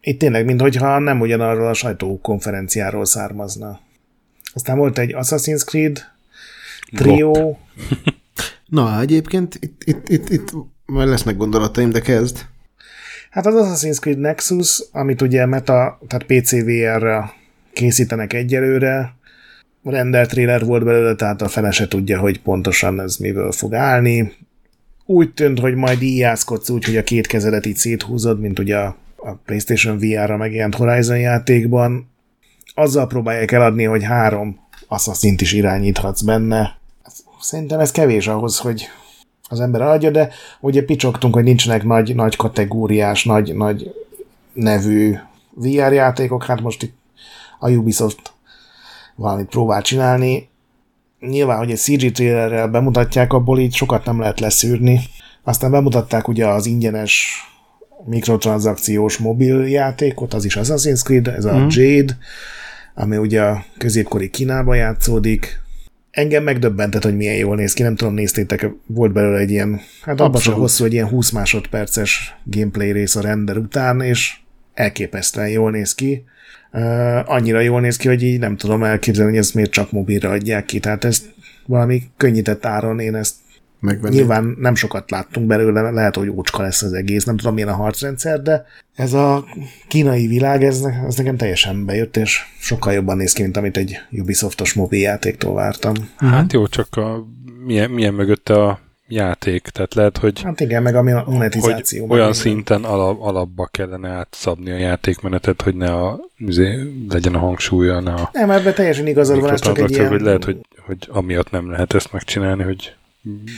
Speaker 2: itt tényleg, minthogyha nem ugyanarról a sajtókonferenciáról származna. Aztán volt egy Assassin's Creed trió,
Speaker 3: Na, egyébként itt, itt, itt, itt lesznek gondolataim, de kezd.
Speaker 2: Hát az Assassin's Creed Nexus, amit ugye meta, tehát PCVR-re készítenek egyelőre, rendelt trailer volt belőle, tehát a fene se tudja, hogy pontosan ez miből fog állni. Úgy tűnt, hogy majd így játszkodsz úgy, hogy a két kezedet így széthúzod, mint ugye a PlayStation VR-ra megjelent Horizon játékban. Azzal próbálják eladni, hogy három assassin is irányíthatsz benne. Szerintem ez kevés ahhoz, hogy az ember adja, de ugye picsogtunk, hogy nincsenek nagy, nagy kategóriás, nagy, nagy nevű VR játékok, hát most itt a Ubisoft valamit próbál csinálni. Nyilván, hogy egy CG trailerrel bemutatják, abból így sokat nem lehet leszűrni. Aztán bemutatták ugye az ingyenes mikrotranszakciós mobil játékot, az is Assassin's Creed, ez a Jade, ami ugye a középkori Kínában játszódik. Engem megdöbbentett, hogy milyen jól néz ki, nem tudom, néztétek, volt belőle egy ilyen, hát abban sem hosszú, egy ilyen 20 másodperces gameplay rész a render után, és elképesztően jól néz ki. Uh, annyira jól néz ki, hogy így nem tudom elképzelni, hogy ezt miért csak mobilra adják ki. Tehát ezt valami könnyített áron én ezt
Speaker 3: Megvenni.
Speaker 2: Nyilván nem sokat láttunk belőle, lehet, hogy ócska lesz az egész, nem tudom milyen a harcrendszer, de ez a kínai világ, ez, ez nekem teljesen bejött, és sokkal jobban néz ki, mint amit egy Ubisoftos mobiljátéktól vártam.
Speaker 1: Hát jó, csak a, milyen, milyen mögötte a játék, tehát lehet, hogy,
Speaker 2: Hát igen, meg a
Speaker 1: hogy
Speaker 2: monetizáció. meg
Speaker 1: olyan szinten alap, alapba kellene átszabni a játékmenetet, hogy ne a, izé, legyen a hangsúlya, ne a
Speaker 2: Nem, ebben teljesen igazad van, ez csak egy ilyen...
Speaker 1: hogy lehet, hogy, hogy amiatt nem lehet ezt megcsinálni, hogy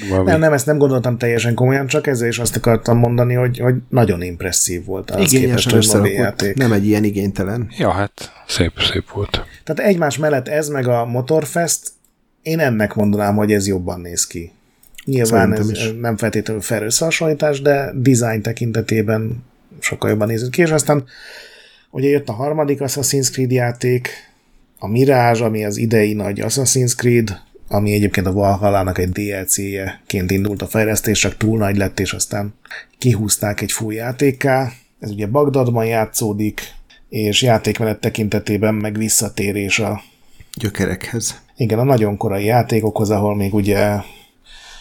Speaker 1: valami...
Speaker 2: Nem, nem, ezt nem gondoltam teljesen komolyan, csak ezzel is azt akartam mondani, hogy, hogy nagyon impresszív volt az képest,
Speaker 3: Igényesen
Speaker 2: hogy
Speaker 3: összerakott,
Speaker 2: mobiljáték.
Speaker 3: nem egy ilyen igénytelen.
Speaker 1: Ja, hát szép, szép volt.
Speaker 2: Tehát egymás mellett ez meg a Motorfest, én ennek mondanám, hogy ez jobban néz ki. Nyilván ez
Speaker 3: is.
Speaker 2: nem feltétlenül fair összehasonlítás, de design tekintetében sokkal jobban nézett ki, és aztán ugye jött a harmadik Assassin's Creed játék, a Mirage, ami az idei nagy Assassin's Creed, ami egyébként a Valhalla-nak egy DLC-jeként indult a fejlesztés, csak túl nagy lett, és aztán kihúzták egy full játékká. Ez ugye Bagdadban játszódik, és játékmenet tekintetében meg visszatérés a
Speaker 3: Gyökerekhez.
Speaker 2: igen, a nagyon korai játékokhoz, ahol még ugye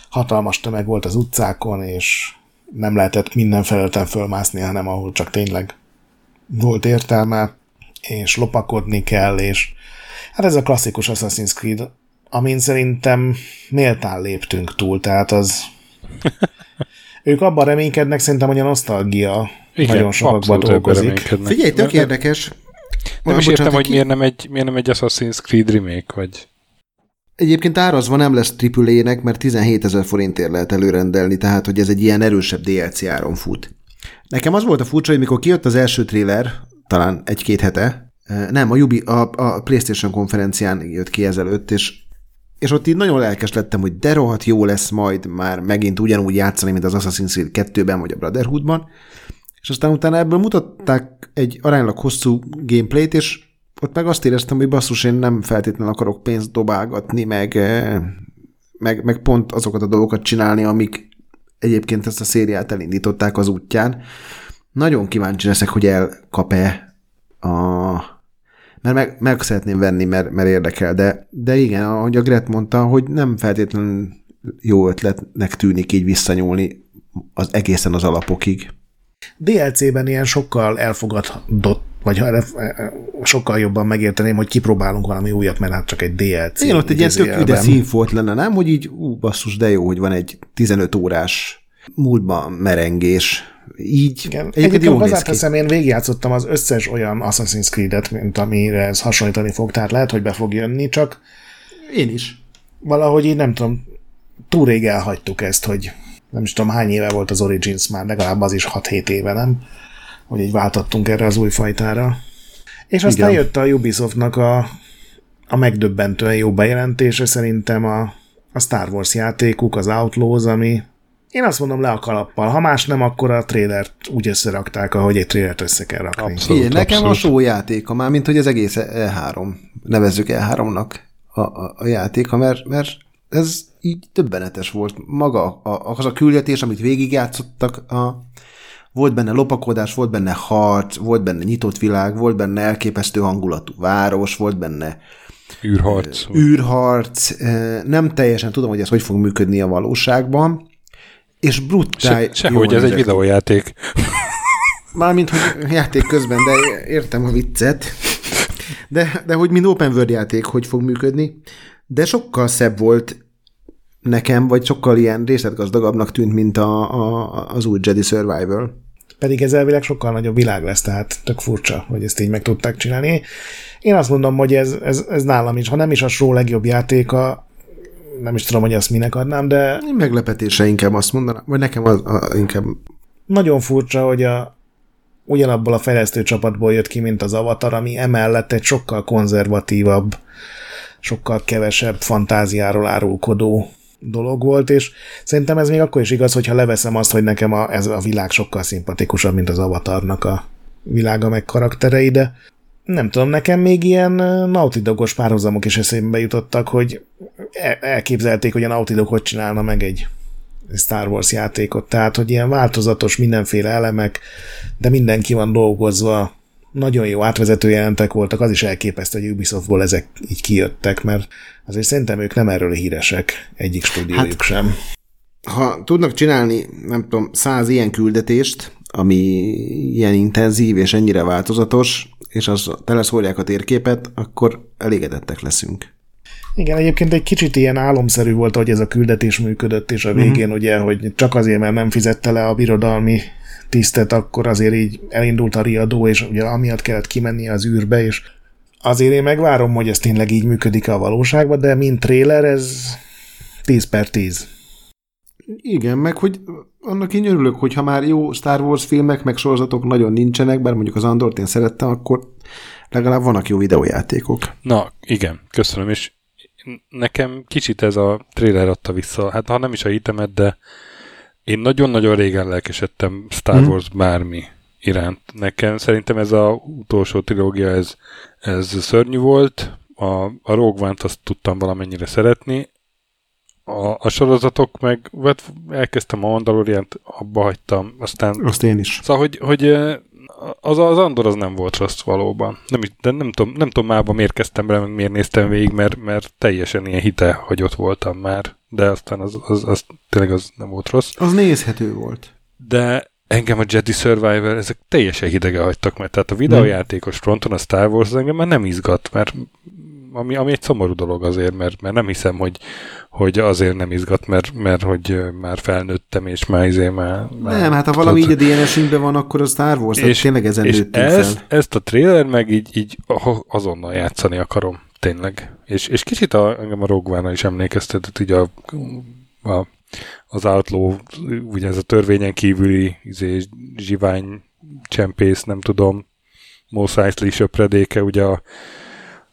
Speaker 2: hatalmas tömeg volt az utcákon, és nem lehetett minden felületen fölmászni, hanem ahol csak tényleg volt értelme, és lopakodni kell, és hát ez a klasszikus Assassin's Creed, amin szerintem méltán léptünk túl, tehát az ők abban reménykednek, szerintem, hogy a nosztalgia
Speaker 1: Igen,
Speaker 2: nagyon sokakban dolgozik.
Speaker 3: Figyelj, tök érdekes.
Speaker 1: Nem is értem, hogy miért nem, egy, miért nem egy Assassin's Creed remake, vagy...
Speaker 3: Egyébként árazva nem lesz AAA-nek, mert 17 ezer forintért lehet előrendelni, tehát hogy ez egy ilyen erősebb DLC áron fut. Nekem az volt a furcsa, hogy mikor kijött az első trailer, talán egy-két hete, eh, nem, a, Ubi, a, a PlayStation konferencián jött ki ezelőtt, és, és ott így nagyon lelkes lettem, hogy de rohadt jó lesz majd már megint ugyanúgy játszani, mint az Assassin's Creed 2-ben vagy a Brotherhoodban, és aztán utána ebből mutatták egy aránylag hosszú gameplayt, és ott meg azt éreztem, hogy basszus, én nem feltétlenül akarok pénzt dobálgatni, meg, eh, meg, meg pont azokat a dolgokat csinálni, amik egyébként ezt a szériát elindították az útján. Nagyon kíváncsi leszek, hogy elkap-e a... Mert meg, meg szeretném venni, mert, mert érdekel, de, de igen, ahogy a Gret mondta, hogy nem feltétlenül jó ötletnek tűnik így visszanyúlni az egészen az alapokig.
Speaker 2: DLC-ben ilyen sokkal elfogadott, vagy sokkal jobban megérteném, hogy kipróbálunk valami újat, mert hát csak egy DLC.
Speaker 3: Igen, ott egy ilyen tök üde színfolt lenne, nem? Hogy így, ú, basszus, de jó, hogy van egy 15 órás múltban merengés. Így
Speaker 2: Igen.
Speaker 3: egyébként
Speaker 2: Egyébként
Speaker 3: jól néz
Speaker 2: hozzáteszem, én végigjátszottam az összes olyan Assassin's Creed-et, mint amire ez hasonlítani fog, tehát lehet, hogy be fog jönni, csak
Speaker 3: Én is.
Speaker 2: valahogy így nem tudom, túl rég elhagytuk ezt, hogy nem is tudom hány éve volt az Origins már, legalább az is 6-7 éve, nem? Hogy így váltottunk erre az új fajtára. És aztán
Speaker 3: Igen.
Speaker 2: jött a Ubisoftnak a, a megdöbbentően jó bejelentése szerintem a, a Star Wars játékuk, az Outlaws, ami én azt mondom le a kalappal. Ha más nem, akkor a trailert úgy összerakták, ahogy egy trailert össze kell rakni.
Speaker 1: Abszolút.
Speaker 3: Igen, nekem
Speaker 1: abszolút.
Speaker 3: a show játéka már, mint hogy az egész E3, nevezzük E3-nak a, a, a játéka, mert, mert ez így többenetes volt. Maga a, az a küldetés, amit végigjátszottak, a, volt benne lopakodás, volt benne harc, volt benne nyitott világ, volt benne elképesztő hangulatú város, volt benne
Speaker 1: űrharc.
Speaker 3: űrharc, nem teljesen tudom, hogy ez hogy fog működni a valóságban, és brutál.
Speaker 1: Se, sehogy, ez egy videójáték.
Speaker 3: Mármint, hogy játék közben, de értem a viccet. De, de hogy mint open world játék, hogy fog működni. De sokkal szebb volt nekem, vagy sokkal ilyen részletgazdagabbnak tűnt, mint a, a, az új Jedi Survival.
Speaker 2: Pedig ez elvileg sokkal nagyobb világ lesz, tehát tök furcsa, hogy ezt így meg tudták csinálni. Én azt mondom, hogy ez, ez, ez nálam is, ha nem is a show legjobb játéka, nem is tudom, hogy azt minek adnám, de
Speaker 3: meglepetése inkább azt mondanám, vagy nekem az, a, inkább
Speaker 2: nagyon furcsa, hogy a, ugyanabból a fejlesztő csapatból jött ki, mint az Avatar, ami emellett egy sokkal konzervatívabb, sokkal kevesebb fantáziáról árulkodó dolog volt, és szerintem ez még akkor is igaz, hogyha leveszem azt, hogy nekem a, ez a világ sokkal szimpatikusabb, mint az Avatarnak a világa meg karakterei, de nem tudom, nekem még ilyen ö, Naughty Dogos párhuzamok is eszembe jutottak, hogy el- elképzelték, hogy a hogy csinálna meg egy Star Wars játékot, tehát, hogy ilyen változatos mindenféle elemek, de mindenki van dolgozva, nagyon jó átvezető jelentek voltak, az is elképesztő, hogy Ubisoftból ezek így kijöttek, mert azért szerintem ők nem erről híresek, egyik stúdiójuk hát, sem.
Speaker 3: ha tudnak csinálni, nem tudom, száz ilyen küldetést, ami ilyen intenzív és ennyire változatos, és az teleszórják a térképet, akkor elégedettek leszünk.
Speaker 2: Igen, egyébként egy kicsit ilyen álomszerű volt, hogy ez a küldetés működött, és a végén uh-huh. ugye, hogy csak azért, mert nem fizette le a birodalmi tisztet, akkor azért így elindult a riadó, és ugye amiatt kellett kimenni az űrbe, és azért én megvárom, hogy ez tényleg így működik a valóságban, de mint trailer ez 10 per 10.
Speaker 3: Igen, meg hogy annak én örülök, hogy ha már jó Star Wars filmek, meg sorozatok nagyon nincsenek, bár mondjuk az Andort én szerettem, akkor legalább vannak jó videójátékok.
Speaker 1: Na, igen, köszönöm, és nekem kicsit ez a trailer adta vissza, hát ha nem is a hitemet, de én nagyon-nagyon régen lelkesedtem Star
Speaker 3: Mhm.
Speaker 1: Wars bármi iránt. Nekem szerintem ez a utolsó trilógia, ez, ez szörnyű volt, a, a Rogue One-t azt tudtam valamennyire szeretni, a, a sorozatok meg, hát elkezdtem a Mandalorian-t, abba hagytam, aztán
Speaker 3: Azt én is.
Speaker 1: Szóval, hogy, hogy az, az Andor az nem volt rossz valóban. Nem, de nem tudom, nem tudom márba miért kezdtem bele, meg miért néztem végig, mert, mert teljesen ilyen hite, hogy ott voltam már. De aztán az, az, az tényleg az nem volt rossz.
Speaker 3: Az nézhető volt.
Speaker 1: de engem a Jedi Survivor, ezek teljesen hidege hagytak meg. Tehát a videójátékos fronton a Star Wars engem már nem izgat, mert ami, ami egy szomorú dolog azért, mert, mert nem hiszem, hogy, hogy azért nem izgat, mert, mert hogy már felnőttem, és már izé már... már
Speaker 3: nem, hát ha valami így a DNS-ünkben van, akkor a Star Wars, és, tényleg ezen és
Speaker 1: ezt, fel. ezt a trailer meg így, így azonnal játszani akarom, tényleg. És, és kicsit a, engem a Rogue is emlékeztetett, így a, a az Outlaw, ugye ez a törvényen kívüli izé, zsivány csempész, nem tudom, Mos Eisley söpredéke, ugye a,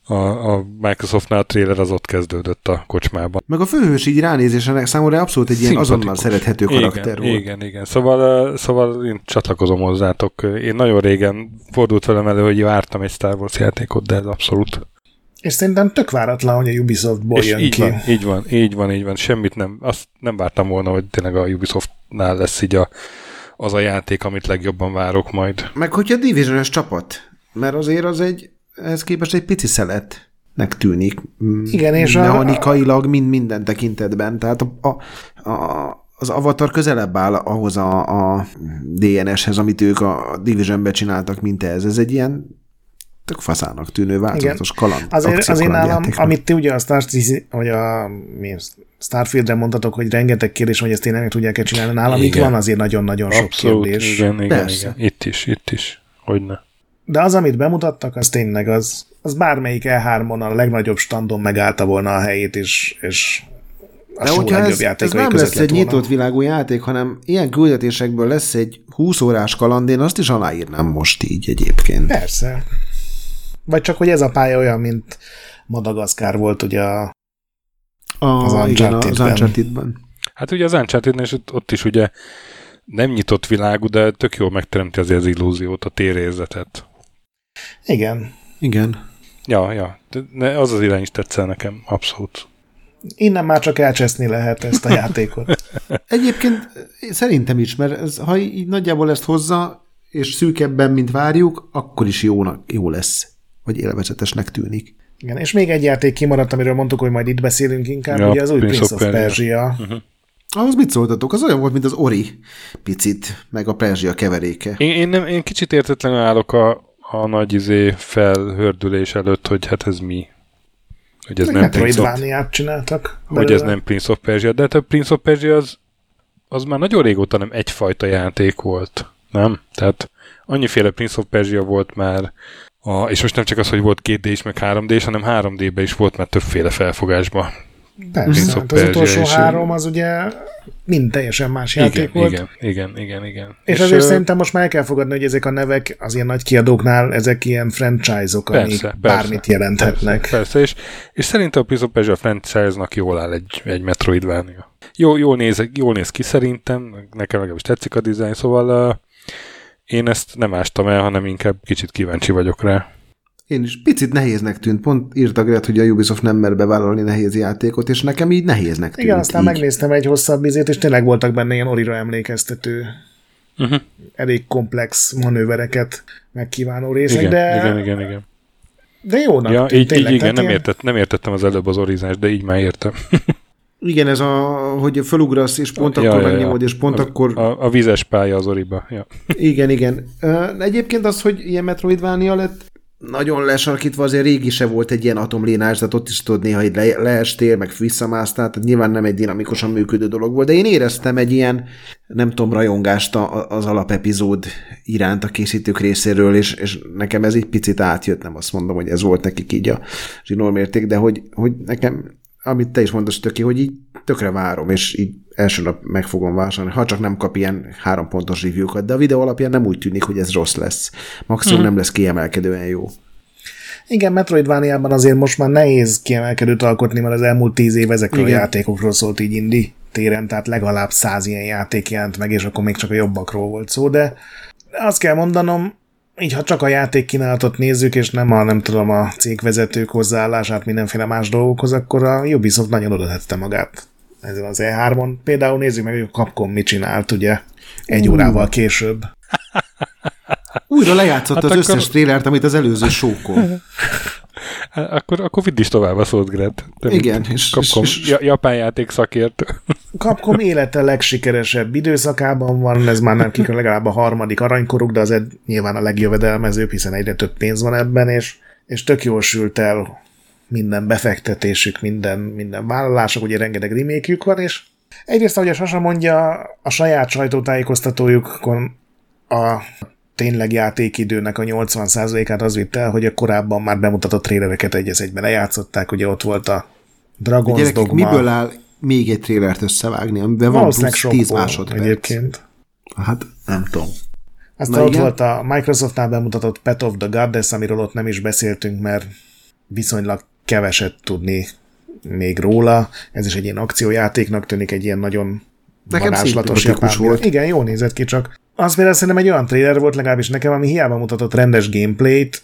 Speaker 1: a, a Microsoftnál a trailer az ott kezdődött a kocsmában.
Speaker 3: Meg a főhős így ránézésenek számomra abszolút egy ilyen azonnal szerethető karakter
Speaker 1: igen, volt. Igen, igen. Szóval, szóval én csatlakozom hozzátok. Én nagyon régen fordult velem elő, hogy vártam egy Star Wars játékot, de ez abszolút
Speaker 2: és szerintem tök váratlan, hogy a Ubisoftból és jön
Speaker 1: így
Speaker 2: ki.
Speaker 1: Van, így van, így van, így van. Semmit nem, azt nem vártam volna, hogy tényleg a Ubisoftnál lesz így a, az a játék, amit legjobban várok majd.
Speaker 3: Meg hogyha division csapat, mert azért az egy, ehhez képest egy pici szeletnek tűnik.
Speaker 2: Igen, és
Speaker 3: mechanikailag a... mind minden tekintetben. Tehát a, a, a az Avatar közelebb áll ahhoz a, a DNS-hez, amit ők a Division-be csináltak, mint ez. Ez egy ilyen tök faszának tűnő változatos kaland.
Speaker 2: Azért, azért nálam, amit ti ugye a Star, vagy a mi, Starfield-re mondtatok, hogy rengeteg kérdés, hogy ezt tényleg meg tudják-e csinálni. Nálam igen. itt van azért nagyon-nagyon sok kérdés.
Speaker 1: Igen, igen, Persze. igen. Itt is, itt is. Hogyne.
Speaker 2: De az, amit bemutattak, az tényleg az, az bármelyik E3-on a legnagyobb standon megállta volna a helyét, és, és
Speaker 3: a De hogyha ez, ez nem lesz egy volna. nyitott világú játék, hanem ilyen küldetésekből lesz egy 20 órás kaland, én azt is aláírnám most így egyébként.
Speaker 2: Persze. Vagy csak, hogy ez a pálya olyan, mint Madagaszkár volt ugye a,
Speaker 3: a az Uncharted-ben. Az uncharted
Speaker 1: Hát ugye az uncharted és ott, ott is ugye nem nyitott világú, de tök jól megteremti azért az illúziót, a térérzetet.
Speaker 2: Igen.
Speaker 3: Igen.
Speaker 1: Ja, ja. De az az irány is tetszel nekem, abszolút.
Speaker 2: Innen már csak elcseszni lehet ezt a játékot.
Speaker 3: Egyébként szerintem is, mert ez, ha így nagyjából ezt hozza, és szűkebben, mint várjuk, akkor is jónak, jó lesz vagy élvezetesnek tűnik.
Speaker 2: Igen, és még egy játék kimaradt, amiről mondtuk, hogy majd itt beszélünk inkább, ja, ugye az új Prince, Prince of, of Persia. Uh-huh.
Speaker 3: Ahhoz mit szóltatok? Az olyan volt, mint az Ori picit, meg a Perzsia keveréke.
Speaker 1: Én, én, nem, én kicsit értetlenül állok a, a nagy izé felhördülés előtt, hogy hát ez mi.
Speaker 2: Hogy ez meg nem Prince of... csináltak.
Speaker 1: Hogy ez nem Prince of Persia, de hát a Prince of Persia az, az már nagyon régóta nem egyfajta játék volt. Nem? Tehát annyiféle Prince of Persia volt már, a, és most nem csak az, hogy volt 2D is, meg 3D is, hanem 3D-ben is volt már többféle felfogásban.
Speaker 2: Persze, hát az utolsó és három az ugye mind teljesen más játék
Speaker 1: igen,
Speaker 2: volt.
Speaker 1: Igen, igen, igen, igen.
Speaker 2: És, és azért ö... szerintem most már el kell fogadni, hogy ezek a nevek az ilyen nagy kiadóknál, ezek ilyen franchise-ok, persze, amik persze, bármit jelenthetnek.
Speaker 1: Persze, persze. És, és szerintem a Prince of Persia franchise-nak jól áll egy, egy Metroidvania. Jó, jól, néz, jól néz ki szerintem, nekem legalábbis tetszik a dizájn, szóval uh, én ezt nem ástam el, hanem inkább kicsit kíváncsi vagyok rá.
Speaker 3: Én is picit nehéznek tűnt. Pont írtak Gret, hogy a Ubisoft nem mer bevállalni nehéz játékot, és nekem így nehéznek tűnt.
Speaker 2: Igen, aztán így. megnéztem egy hosszabb izét, és tényleg voltak benne ilyen orira emlékeztető, uh-huh. elég komplex manővereket megkívánó részek,
Speaker 1: igen,
Speaker 2: de...
Speaker 1: Igen, igen, igen.
Speaker 2: De jónak
Speaker 1: ja, tűnt, így, tényleg, így, igen, nem, ilyen... értett, nem értettem az előbb az orizást, de így már értem.
Speaker 3: Igen, ez a, hogy felugrasz, és pont ja, akkor ja, megnyomod, ja. és pont
Speaker 1: a,
Speaker 3: akkor...
Speaker 1: A, a vizes pálya az oriba, ja.
Speaker 3: Igen, igen. Egyébként az, hogy ilyen Metroidvania lett, nagyon lesarkítva azért régi se volt egy ilyen atomlénás, tehát ott is tudod néha hogy le, leestél, meg visszamásztál, tehát nyilván nem egy dinamikusan működő dolog volt, de én éreztem egy ilyen, nem tudom, rajongást az alapepizód iránt a készítők részéről, és, és nekem ez egy picit átjött, nem azt mondom, hogy ez volt nekik így a zsinórmérték, de hogy, hogy nekem amit te is mondasz, Töki, hogy így tökre várom, és így első nap meg fogom vásárolni, ha csak nem kap ilyen három pontos review-kat, de a videó alapján nem úgy tűnik, hogy ez rossz lesz. Maximum hmm. nem lesz kiemelkedően jó.
Speaker 2: Igen, Metroidvania-ban azért most már nehéz kiemelkedőt alkotni, mert az elmúlt tíz év ezekről Igen. a játékokról szólt így indi téren, tehát legalább száz ilyen játék jelent meg, és akkor még csak a jobbakról volt szó, de azt kell mondanom, így ha csak a játék kínálatot nézzük, és nem a, nem tudom, a cégvezetők hozzáállását mindenféle más dolgokhoz, akkor a Ubisoft nagyon oda tette magát ezen az E3-on. Például nézzük meg, hogy a Capcom mit csinált, ugye, egy uh. órával később.
Speaker 3: Újra lejátszott hát az akkor... összes trélert, amit az előző sókol.
Speaker 1: Akkor, akkor vidd is tovább a szót, Gret. Te
Speaker 3: Igen, és-
Speaker 1: Capcom,
Speaker 3: és- és-
Speaker 1: ja- japán játék szakértő.
Speaker 2: Capcom élete legsikeresebb időszakában van, ez már nem kikör legalább a harmadik aranykoruk, de azért nyilván a legjövedelmezőbb, hiszen egyre több pénz van ebben, és, és tök jól sült el minden befektetésük, minden, minden vállalások, ugye rengeteg remékjük van, és egyrészt, ahogy a Sasa mondja, a saját sajtótájékoztatójukon a tényleg játékidőnek a 80%-át az vitte el, hogy a korábban már bemutatott trélereket egy egyben lejátszották, ugye ott volt a Dragon's
Speaker 3: Gyerekek,
Speaker 2: Dogma.
Speaker 3: miből áll még egy trélert összevágni, amiben van plusz 10
Speaker 2: sokból
Speaker 3: másodperc?
Speaker 2: egyébként.
Speaker 3: Hát nem tudom.
Speaker 2: Aztán
Speaker 3: Na
Speaker 2: ott
Speaker 3: igen.
Speaker 2: volt a Microsoftnál bemutatott Pet of the Goddess, amiről ott nem is beszéltünk, mert viszonylag keveset tudni még róla. Ez is egy ilyen akciójátéknak tűnik, egy ilyen nagyon
Speaker 3: Nekem
Speaker 2: varázslatos japán
Speaker 3: volt.
Speaker 2: Igen, jól nézett ki, csak az például szerintem egy olyan trailer volt legalábbis nekem, ami hiába mutatott rendes gameplayt,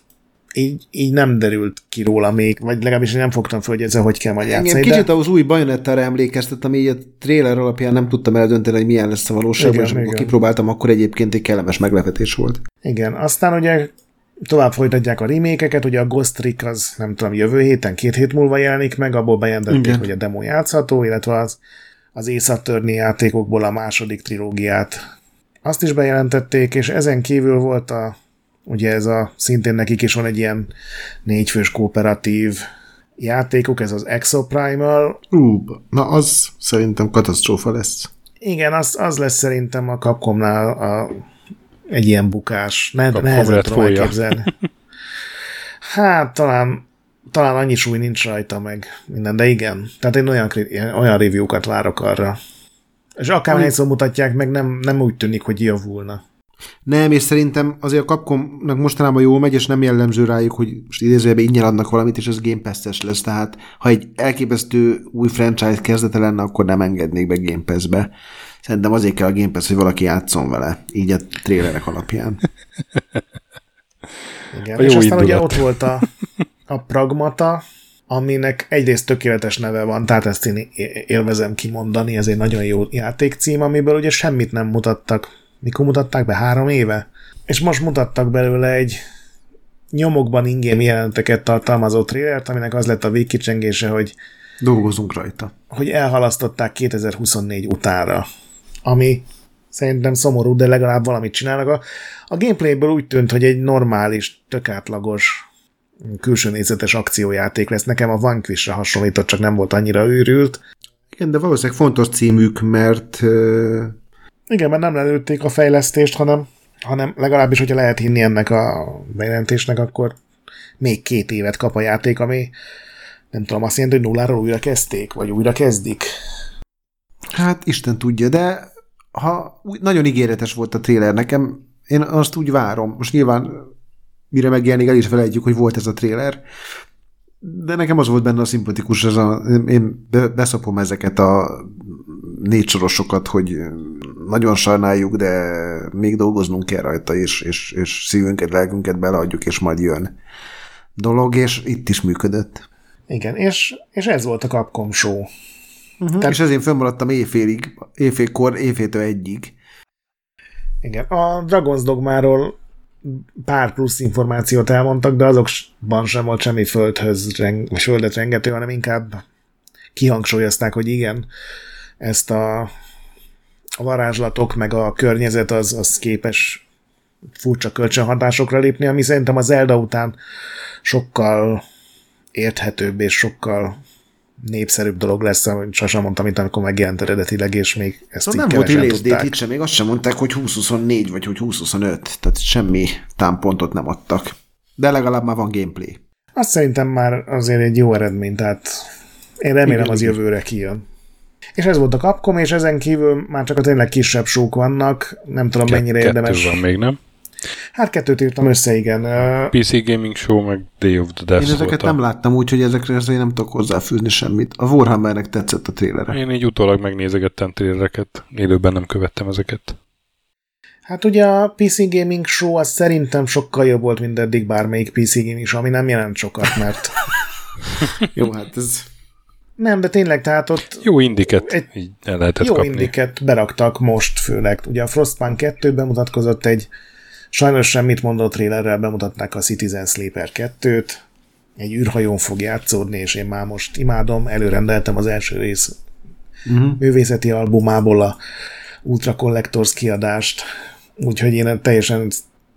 Speaker 2: így, így nem derült ki róla még, vagy legalábbis én nem fogtam föl, hogy ezzel hogy kell majd
Speaker 3: Engem
Speaker 2: játszani.
Speaker 3: kicsit
Speaker 2: De...
Speaker 3: az új bajonettára emlékeztet, ami így a trailer alapján nem tudtam eldönteni, hogy milyen lesz a valóságban, és amikor kipróbáltam, akkor egyébként egy kellemes meglepetés volt.
Speaker 2: Igen, aztán ugye tovább folytatják a remékeket, ugye a Ghost Trick az nem tudom, jövő héten, két hét múlva jelenik meg, abból bejelentették,
Speaker 3: Igen.
Speaker 2: hogy a demo játszható, illetve az, az Attorney játékokból a második trilógiát azt is bejelentették, és ezen kívül volt a, ugye ez a, szintén nekik is van egy ilyen négyfős kooperatív játékuk, ez az Exoprimal,
Speaker 3: Ú, na az szerintem katasztrófa lesz.
Speaker 2: igen, az, az lesz szerintem a Capcomnál a, egy ilyen bukás. Ne,
Speaker 1: Capcom
Speaker 2: nehezen tudom elképzelni. Hát talán, talán annyi súly nincs rajta meg minden, de igen. Tehát én olyan, olyan review-kat várok arra. És akárhányszor mutatják meg, nem, nem úgy tűnik, hogy javulna.
Speaker 3: Nem, és szerintem azért a Capcomnak mostanában jól megy, és nem jellemző rájuk, hogy most idézőjelben ingyen adnak valamit, és ez Game Pass-es lesz. Tehát ha egy elképesztő új franchise kezdete lenne, akkor nem engednék be Game Pass-be. Szerintem azért kell a Game Pass, hogy valaki játszon vele, így a trélerek alapján.
Speaker 2: Igen.
Speaker 1: A
Speaker 2: És
Speaker 1: jó
Speaker 2: aztán ugye
Speaker 1: indulat.
Speaker 2: ott volt a, a Pragmata, aminek egyrészt tökéletes neve van, tehát ezt én élvezem kimondani, ez egy nagyon jó játékcím, amiből ugye semmit nem mutattak. Mikor mutatták be? Három éve? És most mutattak belőle egy nyomokban ingém jelenteket tartalmazó trailert, aminek az lett a végkicsengése, hogy,
Speaker 3: Dolgozunk rajta.
Speaker 2: hogy elhalasztották 2024 utára, ami szerintem szomorú, de legalább valamit csinálnak. A, a gameplayből úgy tűnt, hogy egy normális, tök átlagos külső nézetes akciójáték lesz. Nekem a Vanquishre hasonlított, csak nem volt annyira őrült.
Speaker 3: Igen, de valószínűleg fontos címük, mert
Speaker 2: Igen, mert nem lelőtték a fejlesztést, hanem, hanem legalábbis, hogyha lehet hinni ennek a bejelentésnek, akkor még két évet kap a játék, ami nem tudom, azt jelenti, hogy nulláról újra kezdték, vagy újra kezdik.
Speaker 3: hát Isten tudja, de ha nagyon ígéretes volt a tréler nekem, én azt úgy várom. Most nyilván mire megjelenik, el is felejtjük, hogy volt ez a tréler, de nekem az volt benne a szimpatikus, ez a, én be- beszopom ezeket a négy sorosokat, hogy nagyon sajnáljuk, de még dolgoznunk kell rajta, és, és, és szívünket, lelkünket beleadjuk, és majd jön dolog, és itt is működött.
Speaker 2: Igen, és, és ez volt a Capcom show.
Speaker 3: Tehát... És ezért fönnmaradtam éjfélig, éjfélkor, éjféltől egyig.
Speaker 2: Igen, a Dragon's Dogmáról pár plusz információt elmondtak, de azokban sem volt semmi földhöz, vagy földet rengető, hanem inkább kihangsúlyozták, hogy igen, ezt a, a varázslatok, meg a környezet az, az képes furcsa kölcsönhatásokra lépni, ami szerintem az Zelda után sokkal érthetőbb és sokkal népszerűbb dolog lesz, sosem mondtam itt, amikor megjelent eredetileg, és még ezt
Speaker 3: Szóval
Speaker 2: így
Speaker 3: nem volt release date
Speaker 2: tudták.
Speaker 3: itt sem, még azt sem mondták, hogy 2024 vagy hogy 2025, tehát semmi támpontot nem adtak. De legalább már van gameplay.
Speaker 2: Azt szerintem már azért egy jó eredmény, tehát én remélem
Speaker 3: Igen,
Speaker 2: az
Speaker 3: igen.
Speaker 2: jövőre kijön. És ez volt a Capcom, és ezen kívül már csak a tényleg kisebb sók vannak, nem tudom mennyire
Speaker 1: Kettő
Speaker 2: érdemes.
Speaker 1: van még, nem?
Speaker 2: Hát kettőt írtam össze, igen.
Speaker 1: PC Gaming Show, meg Day of the Death
Speaker 3: Én ezeket
Speaker 1: volt a-
Speaker 3: nem láttam, úgyhogy ezekre ezért nem tudok hozzáfűzni semmit. A Warhammernek tetszett a trélere.
Speaker 1: Én így utólag megnézegettem trélereket, élőben nem követtem ezeket.
Speaker 2: Hát ugye a PC Gaming Show az szerintem sokkal jobb volt, mint eddig bármelyik PC Gaming Show, ami nem jelent sokat, mert
Speaker 3: Jó, hát ez...
Speaker 2: nem, de tényleg, tehát ott
Speaker 1: Jó indiket
Speaker 2: Egy-
Speaker 1: így el lehetett
Speaker 2: jó
Speaker 1: kapni.
Speaker 2: indiket beraktak most főleg. Ugye a Frostpunk 2 bemutatkozott egy sajnos semmit mondó trailerrel bemutatták a Citizen Sleeper 2-t, egy űrhajón fog játszódni, és én már most imádom, előrendeltem az első rész uh-huh. művészeti albumából a Ultra Collectors kiadást, úgyhogy én teljesen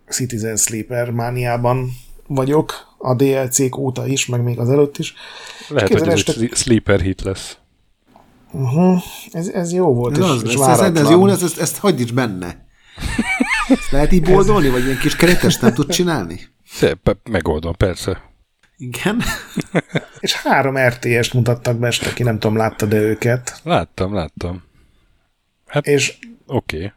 Speaker 2: Citizen Sleeper mániában vagyok, a DLC-k óta is, meg még az előtt is.
Speaker 1: Lehet, hogy ez este... egy sleeper hit lesz.
Speaker 2: Uh-huh. Ez, ez jó volt,
Speaker 3: ez és, az, és ez, ez, ez jó lesz, ezt, ezt hagyd is benne. Ezt lehet így boldolni, vagy ilyen kis keretes nem tud csinálni?
Speaker 1: Szép, megoldom, persze.
Speaker 3: Igen.
Speaker 2: és három RTS-t mutattak be este, ki nem tudom, látta de őket.
Speaker 1: Láttam, láttam. Hát, és oké. Okay.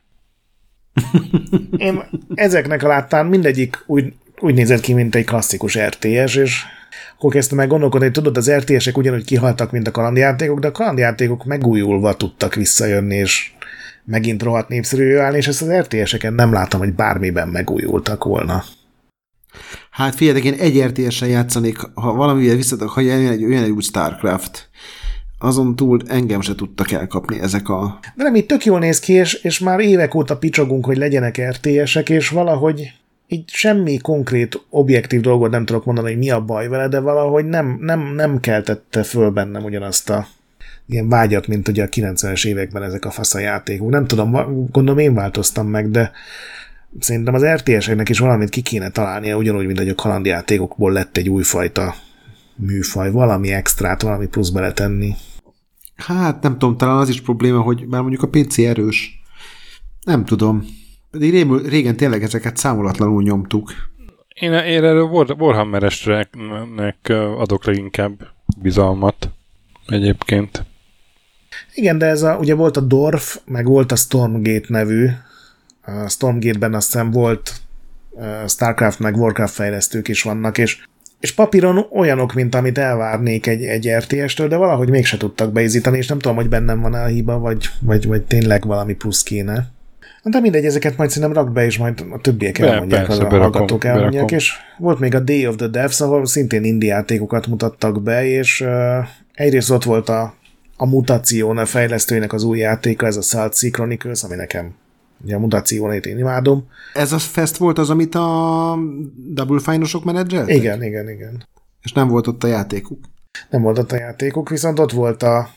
Speaker 2: Én ezeknek a láttán mindegyik úgy, úgy nézett ki, mint egy klasszikus RTS, és akkor kezdtem meg gondolkodni, hogy tudod, az RTS-ek ugyanúgy kihaltak, mint a kalandjátékok, de a kalandjátékok megújulva tudtak visszajönni, és megint rohadt népszerű állni, és ezt az RTS-eken nem látom, hogy bármiben megújultak volna.
Speaker 3: Hát figyeljetek, én egy RTS-en játszanék, ha valamivel visszatok, ha jön egy olyan úgy StarCraft, azon túl engem se tudtak elkapni ezek a...
Speaker 2: De nem, itt tök jól néz ki, és, és már évek óta picsogunk, hogy legyenek RTS-ek, és valahogy így semmi konkrét, objektív dolgot nem tudok mondani, hogy mi a baj vele, de valahogy nem, nem, nem keltette föl bennem ugyanazt a ilyen vágyat, mint ugye a 90-es években ezek a fasz a játékok. Nem tudom, gondolom én változtam meg, de szerintem az RTS-eknek is valamit ki kéne találnia, ugyanúgy, mint hogy a kalandjátékokból lett egy újfajta műfaj, valami extrát, valami plusz beletenni.
Speaker 3: Hát nem tudom, talán az is probléma, hogy már mondjuk a PC erős. Nem tudom. Pedig régen, régen tényleg ezeket számolatlanul nyomtuk.
Speaker 1: Én, én erről Warhammer-esnek adok leginkább bizalmat egyébként.
Speaker 2: Igen, de ez a, ugye volt a Dorf, meg volt a Stormgate nevű. A Stormgate-ben azt hiszem volt Starcraft meg Warcraft fejlesztők is vannak, és és papíron olyanok, mint amit elvárnék egy, egy RTS-től, de valahogy mégse tudtak beizítani, és nem tudom, hogy bennem van a hiba, vagy, vagy, vagy tényleg valami plusz kéne. De mindegy, ezeket majd szerintem rak be, és majd a többiek elmondják, az a hallgatók elmondják, berakom. és volt még a Day of the Devs, ahol szintén indie játékokat mutattak be, és uh, egyrészt ott volt a, a mutáción a fejlesztőinek az új játéka, ez a Salt Sea Chronicles, ami nekem ugye a mutációnét én imádom.
Speaker 3: Ez a fest volt az, amit a Double Fine-osok menedzseltek?
Speaker 2: Igen, igen, igen.
Speaker 3: És nem volt ott a játékuk?
Speaker 2: Nem volt ott a játékuk, viszont ott volt a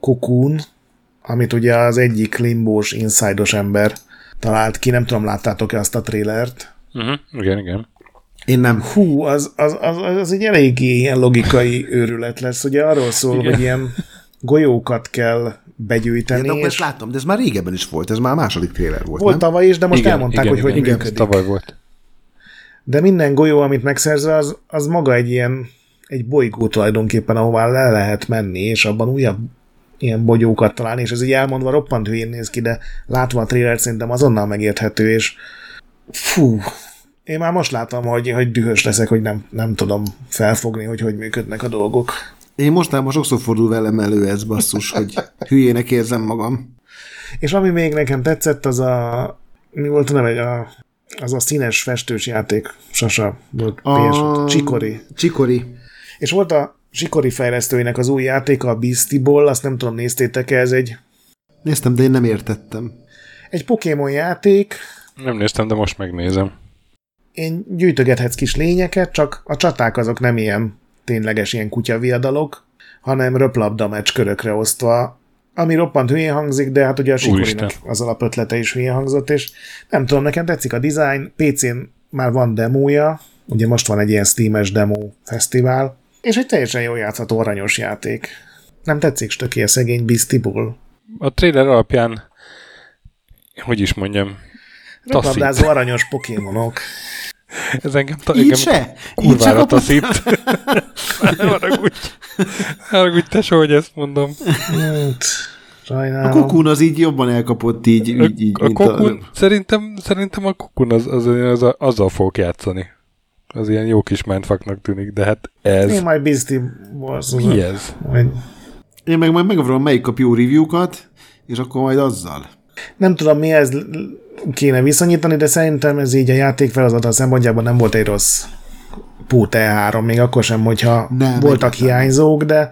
Speaker 2: Cocoon, amit ugye az egyik limbós, insidos ember talált ki, nem tudom, láttátok-e azt a trélert?
Speaker 1: Uh-huh. Igen, igen.
Speaker 3: Én nem.
Speaker 2: Hú, az, az, az, az egy eléggé ilyen logikai őrület lesz. Ugye arról szól, igen. hogy ilyen golyókat kell begyűjteni. Igen,
Speaker 3: de és... ezt láttam, de ez már régebben is volt, ez már a második tréler volt,
Speaker 2: Volt nem? tavaly is, de most igen, elmondták, igen, hogy igen, hogy igen, működik.
Speaker 1: tavaly volt.
Speaker 2: De minden golyó, amit megszerzel, az, az maga egy ilyen egy bolygó tulajdonképpen, ahová le lehet menni, és abban újabb ilyen bogyókat találni, és ez így elmondva roppant hülyén néz ki, de látva a trailer szerintem azonnal megérthető, és fú, én már most látom, hogy, hogy dühös leszek, hogy nem, nem tudom felfogni, hogy hogy működnek a dolgok.
Speaker 3: Én mostában sokszor fordul velem elő ez basszus, hogy hülyének érzem magam.
Speaker 2: És ami még nekem tetszett, az a mi volt nem egy a, az a színes festős játék, Sasa volt a... Csikori.
Speaker 3: Csikori.
Speaker 2: És volt a Zsikori fejlesztőinek az új játéka, a Beastie Ball, azt nem tudom, néztétek-e, ez egy...
Speaker 3: Néztem, de én nem értettem.
Speaker 2: Egy Pokémon játék.
Speaker 1: Nem néztem, de most megnézem.
Speaker 2: Én gyűjtögethetsz kis lényeket, csak a csaták azok nem ilyen tényleges ilyen kutyaviadalok, hanem röplabda meccs körökre osztva, ami roppant hülyén hangzik, de hát ugye a Sikorinak az alapötlete is hülyén hangzott, és nem tudom, nekem tetszik a design, PC-n már van demója, ugye most van egy ilyen Steam-es demo fesztivál, és egy teljesen jól játszható aranyos játék. Nem tetszik stöki a szegény Beastie
Speaker 1: A trailer alapján, hogy is mondjam,
Speaker 2: Röplabdázó aranyos pokémonok.
Speaker 1: Ez engem,
Speaker 3: ta, engem se?
Speaker 1: kurvára taszít. haragudj. Haragudj, tesó, hogy ezt mondom.
Speaker 2: Hát,
Speaker 3: sajnálom. A kokun az így jobban elkapott így, így, így
Speaker 1: a, a kokun, a... Szerintem, szerintem a kokun az, az, az, az, azzal fog játszani. Az ilyen jó kis mindfucknak tűnik, de hát ez...
Speaker 2: Én majd Beastie Wars.
Speaker 1: Mi ez?
Speaker 2: Majd...
Speaker 3: Én meg majd megvarom, melyik kap jó review-kat, és akkor majd azzal.
Speaker 2: Nem tudom, mi ez kéne viszonyítani, de szerintem ez így a játék feladata szempontjából nem volt egy rossz pút E3, még akkor sem, hogyha nem, voltak hiányzók, de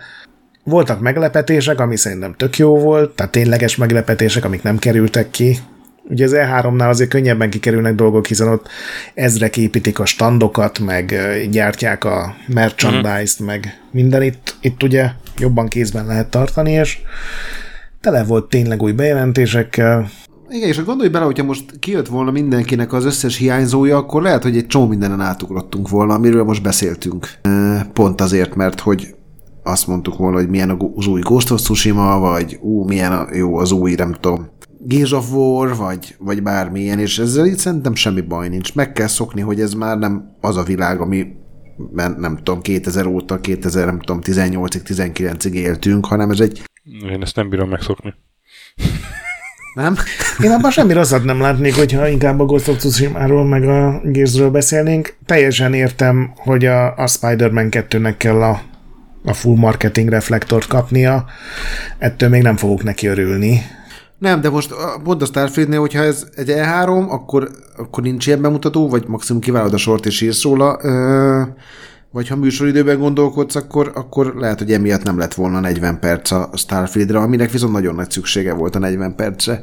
Speaker 2: voltak meglepetések, ami szerintem tök jó volt, tehát tényleges meglepetések, amik nem kerültek ki, Ugye az E3-nál azért könnyebben kikerülnek dolgok, hiszen ott ezrek építik a standokat, meg gyártják a merchandise-t, uh-huh. meg minden. Itt, itt ugye jobban kézben lehet tartani, és tele volt tényleg új bejelentésekkel,
Speaker 3: igen, és gondolj bele, hogyha most kijött volna mindenkinek az összes hiányzója, akkor lehet, hogy egy csomó mindenen átugrottunk volna, amiről most beszéltünk. Pont azért, mert hogy azt mondtuk volna, hogy milyen az új Ghost of Tsushima, vagy ú, milyen a, jó az új, nem tudom, Gears of War, vagy, vagy bármilyen, és ezzel itt szerintem semmi baj nincs. Meg kell szokni, hogy ez már nem az a világ, ami nem tudom, 2000 óta, 2000, nem tudom, 18-ig, 19-ig éltünk, hanem ez egy...
Speaker 1: Én ezt nem bírom megszokni.
Speaker 3: Nem?
Speaker 2: Én abban semmi rosszat nem látnék, hogyha inkább a Ghost of Tsushima-ról meg a Gearsről beszélnénk. Teljesen értem, hogy a, a Spider-Man 2-nek kell a, a full marketing reflektort kapnia. Ettől még nem fogok neki örülni.
Speaker 3: Nem, de most pont a Starfieldnél, hogyha ez egy E3, akkor, akkor nincs ilyen bemutató, vagy maximum kiválod a sort és írsz róla. Ö- vagy ha műsoridőben gondolkodsz, akkor, akkor lehet, hogy emiatt nem lett volna 40 perc a Starfieldre, aminek viszont nagyon nagy szüksége volt a 40 percre.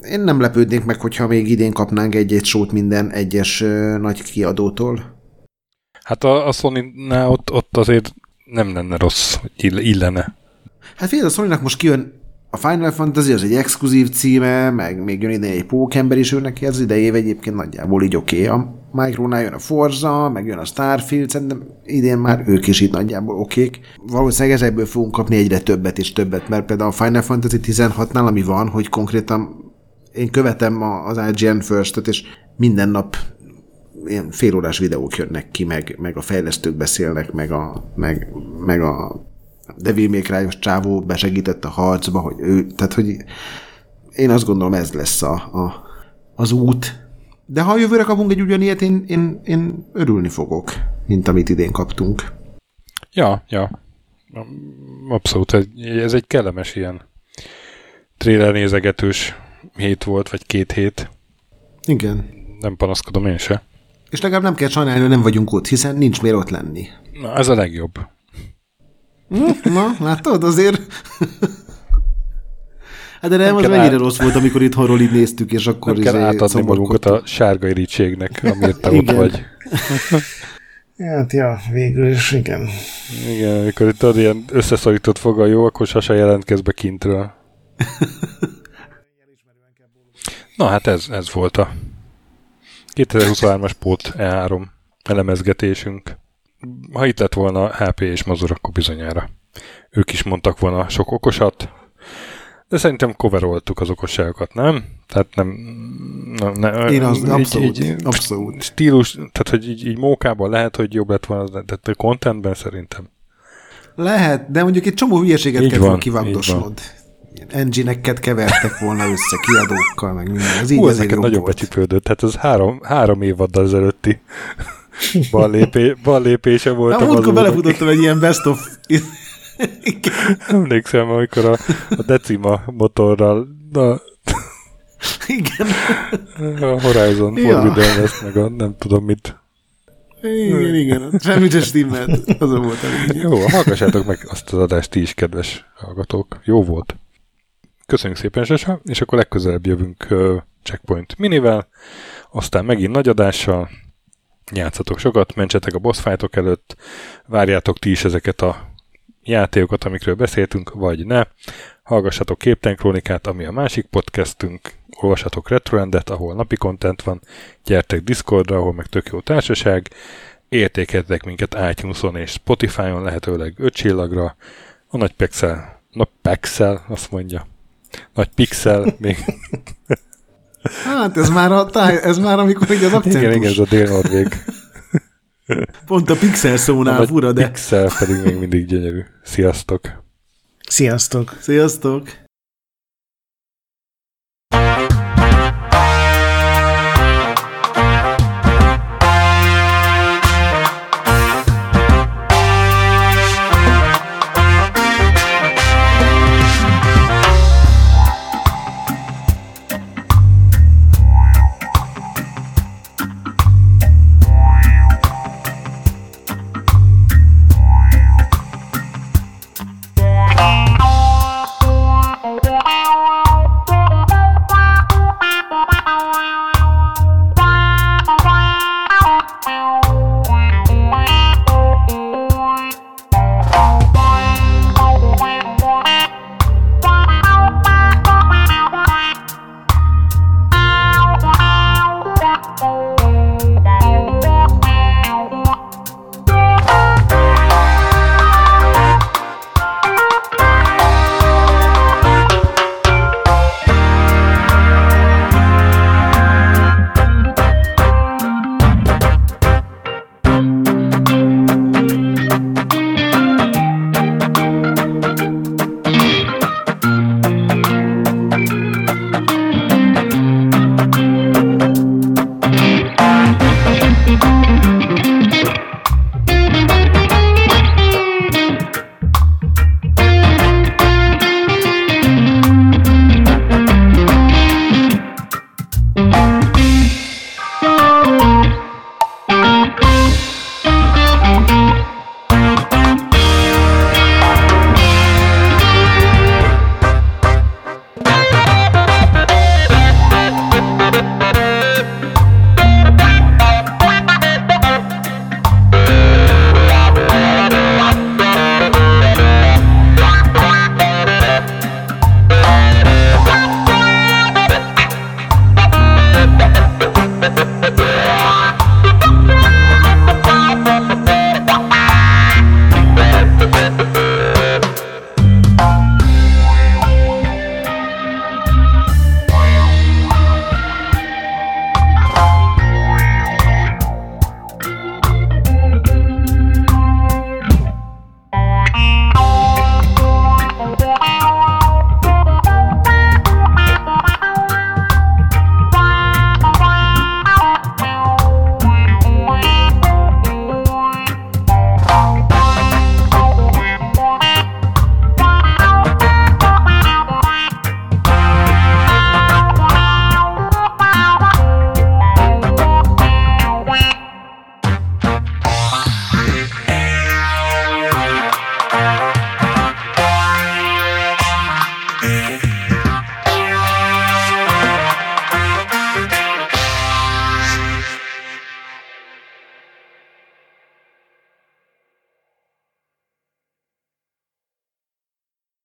Speaker 3: Én nem lepődnék meg, hogyha még idén kapnánk egy-egy sót minden egyes uh, nagy kiadótól.
Speaker 1: Hát a, a sony ott, ott azért nem lenne rossz, hogy illene.
Speaker 3: Hát figyelj, a sony most kijön a Final Fantasy az egy exkluzív címe, meg még jön ide egy pókember is, ő neki az idejév egyébként nagyjából így oké. Okay. A Micronál jön a Forza, meg jön a Starfield, szerintem idén már ők is itt nagyjából okék. Valószínűleg ezekből fogunk kapni egyre többet és többet, mert például a Final Fantasy 16-nál, ami van, hogy konkrétan én követem az IGN First-et, és minden nap ilyen félórás videók jönnek ki, meg, meg a fejlesztők beszélnek, meg a, meg, meg a Devil May cry csávó besegített a harcba, hogy ő, tehát hogy én azt gondolom ez lesz a, a, az út. De ha jövőre kapunk egy ugyanilyet, én, én, én örülni fogok, mint amit idén kaptunk.
Speaker 1: Ja, ja. Abszolút. Ez egy kellemes ilyen trailer nézegetős hét volt, vagy két hét.
Speaker 3: Igen.
Speaker 1: Nem panaszkodom én se.
Speaker 3: És legalább nem kell sajnálni, hogy nem vagyunk ott, hiszen nincs miért ott lenni.
Speaker 1: Na, ez a legjobb.
Speaker 3: Na, látod, azért... Hát de nem, nem az mennyire át... rossz volt, amikor itthonról így néztük, és akkor
Speaker 1: nem kell izé átadni magunkat a sárga irítségnek, amiért te ott vagy.
Speaker 2: Hát ja, végül is, igen.
Speaker 1: Igen, amikor itt ad ilyen összeszorított foga jó, akkor sose jelentkez be kintről. Na hát ez, ez volt a 2023-as pót E3 elemezgetésünk ha itt lett volna HP és Mazur, akkor bizonyára ők is mondtak volna sok okosat, de szerintem coveroltuk az okosságokat, nem? Tehát nem...
Speaker 3: nem, nem Én az, így, abszolút, így, abszolút.
Speaker 1: Stílus, tehát hogy így, így mókában lehet, hogy jobb lett volna, de a contentben szerintem.
Speaker 3: Lehet, de mondjuk egy csomó hülyeséget kell kivagdosnod. Engine-eket kevertek volna össze kiadókkal, meg minden.
Speaker 1: Ez így Hú, ez nekem nagyon becsipődött. Tehát az három, három évaddal ezelőtti bal, lépé, bal lépése volt.
Speaker 3: Na, múltkor belefutottam egy ilyen best of...
Speaker 1: Emlékszem, amikor a, a Decima motorral na,
Speaker 3: igen.
Speaker 1: A Horizon ja. Forbidden West, meg a nem tudom mit.
Speaker 3: Igen, igen. Semmit sem stimmelt. Azon volt elég.
Speaker 1: Jó, hallgassátok meg azt az adást ti is, kedves hallgatók. Jó volt. Köszönjük szépen, Sasa, és akkor legközelebb jövünk Checkpoint minivel, aztán megint nagy adással, játszatok sokat, mentsetek a boss fightok előtt, várjátok ti is ezeket a játékokat, amikről beszéltünk, vagy ne. Hallgassatok Képten Krónikát, ami a másik podcastünk, olvassatok Retroendet, ahol napi content van, gyertek Discordra, ahol meg tök jó társaság, értékeljetek minket iTunes-on és Spotify-on, lehetőleg 5 csillagra, a nagy pixel, nagy pixel, azt mondja, nagy pixel, még
Speaker 3: Hát ez már, a táj, ez már amikor így az akcentus.
Speaker 1: Igen, igen, ez a dél-norvég.
Speaker 3: Pont a pixel szónál fura, de...
Speaker 1: pixel pedig még mindig gyönyörű. Sziasztok!
Speaker 2: Sziasztok!
Speaker 3: Sziasztok!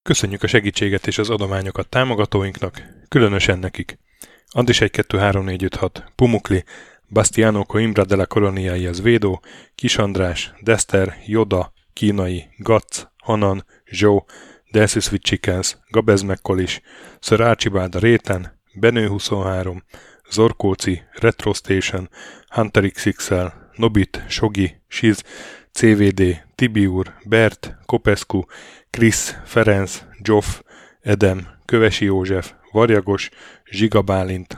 Speaker 1: Köszönjük a segítséget és az adományokat támogatóinknak, különösen nekik. Andis 1 2 3 4 5 6, Pumukli, Bastiano Coimbra de la Coloniai az Védó, Kis András, Dester, Joda, Kínai, Gatz, Hanan, Zsó, Delsis with Chickens, Gabez Mekkolis, Sir Archibald Réten, Benő 23, Zorkóci, Retro Station, Hunter XXL, Nobit, Sogi, Siz, CVD, Tibiur, Bert, Kopescu, Krisz, Ferenc, Zsoff, Edem, Kövesi József, Varjagos, Zsiga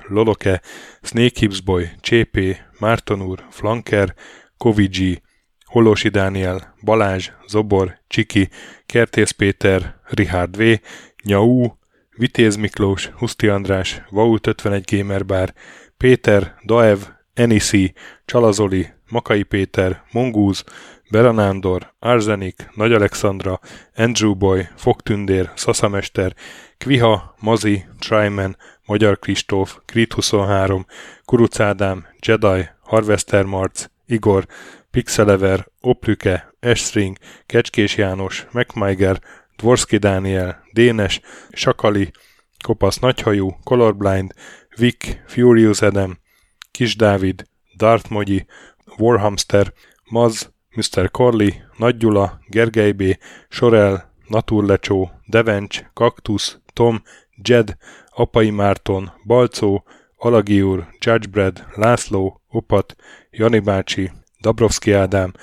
Speaker 1: Loloke, Snake Hips Boy, Csépé, Márton Flanker, Kovicsi, Holosi Dániel, Balázs, Zobor, Csiki, Kertész Péter, Richard V, Nyau, Vitéz Miklós, Huszti András, Vault 51 Gamer Bar, Péter, Daev, Enisi, Csalazoli, Makai Péter, Mongúz, Beranándor, Arzenik, Nagy Alexandra, Andrew Boy, Fogtündér, Szaszamester, Kviha, Mazi, Tryman, Magyar Kristóf, Krit 23, Kuruc Ádám, Jedi, Harvester Marc, Igor, Pixelever, Oplüke, Esstring, Kecskés János, MacMiger, Dvorski Dániel, Dénes, Sakali, Kopasz Nagyhajú, Colorblind, Vic, Furious Adam, Kis Dávid, Darth Mogyi, Warhamster, Maz, Mr. Corley, Nagy Gyula, Gergely B., Sorel, Naturlecsó, Devencs, Kaktusz, Tom, Jed, Apai Márton, Balcó, Alagi úr, Judgebred, László, Opat, Jani bácsi, Dabrowski Ádám,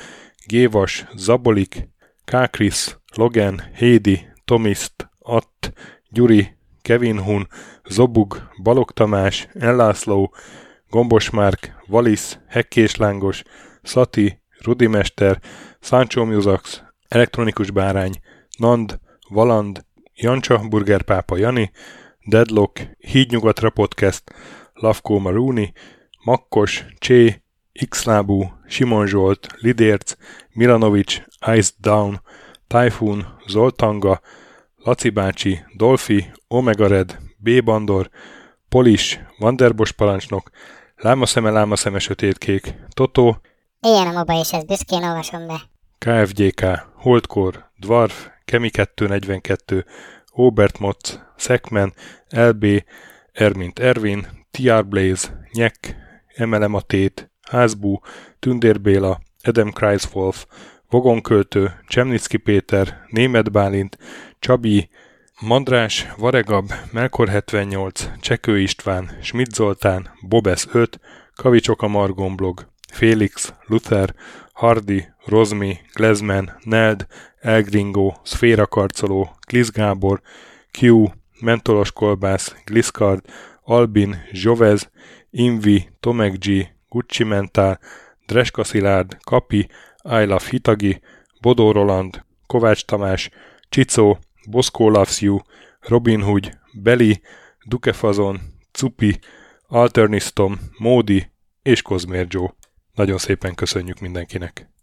Speaker 1: Gévas, Zabolik, Kákris, Logan, Hédi, Tomiszt, Att, Gyuri, Kevin Hun, Zobug, Balog Tamás, Ellászló, Gombos Márk, Valisz, Hekkés Lángos, Szati, Rudimester, Sancho Musax, Elektronikus Bárány, Nand, Valand, Jancsa, Burgerpápa Jani, Deadlock, Hídnyugatra Podcast, Lavkó Maruni, Makkos, Csé, Xlábú, Simon Zsolt, Lidérc, Milanovic, Ice Down, Typhoon, Zoltanga, Laci bácsi, Dolfi, Omega Red, B. Bandor, Polis, Vanderbos parancsnok, Lámaszeme, Lámaszeme sötétkék, Totó,
Speaker 4: Ilyen a moba, és ezt büszkén olvasom be.
Speaker 1: KFGK, Holdkor, Dwarf, Kemi 242, Obert Motz, Szekmen, LB, Ermint Ervin, TR Blaze, Nyek, Emelem a Tét, Házbú, Tündér Béla, Edem Kreiswolf, Vogonköltő, Csemnicki Péter, Német Bálint, Csabi, Mandrás, Varegab, Melkor 78, Csekő István, Schmidt Zoltán, Bobesz 5, Kavicsok a Margon blog, Félix, Luther, Hardy, Rozmi, Glezman, Neld, Elgringo, Szféra Karcoló, Glisz Gábor, Q, Mentolos Kolbász, Gliscard, Albin, Jovez, Invi, Tomek G, Gucci Mentál, Dreska Szilárd, Kapi, I Love Hitagi, Bodó Roland, Kovács Tamás, Csicó, Boszkó Loves You, Robin Hood, Beli, Dukefazon, Cupi, Alternistom, Módi és Kozmér Joe. Nagyon szépen köszönjük mindenkinek!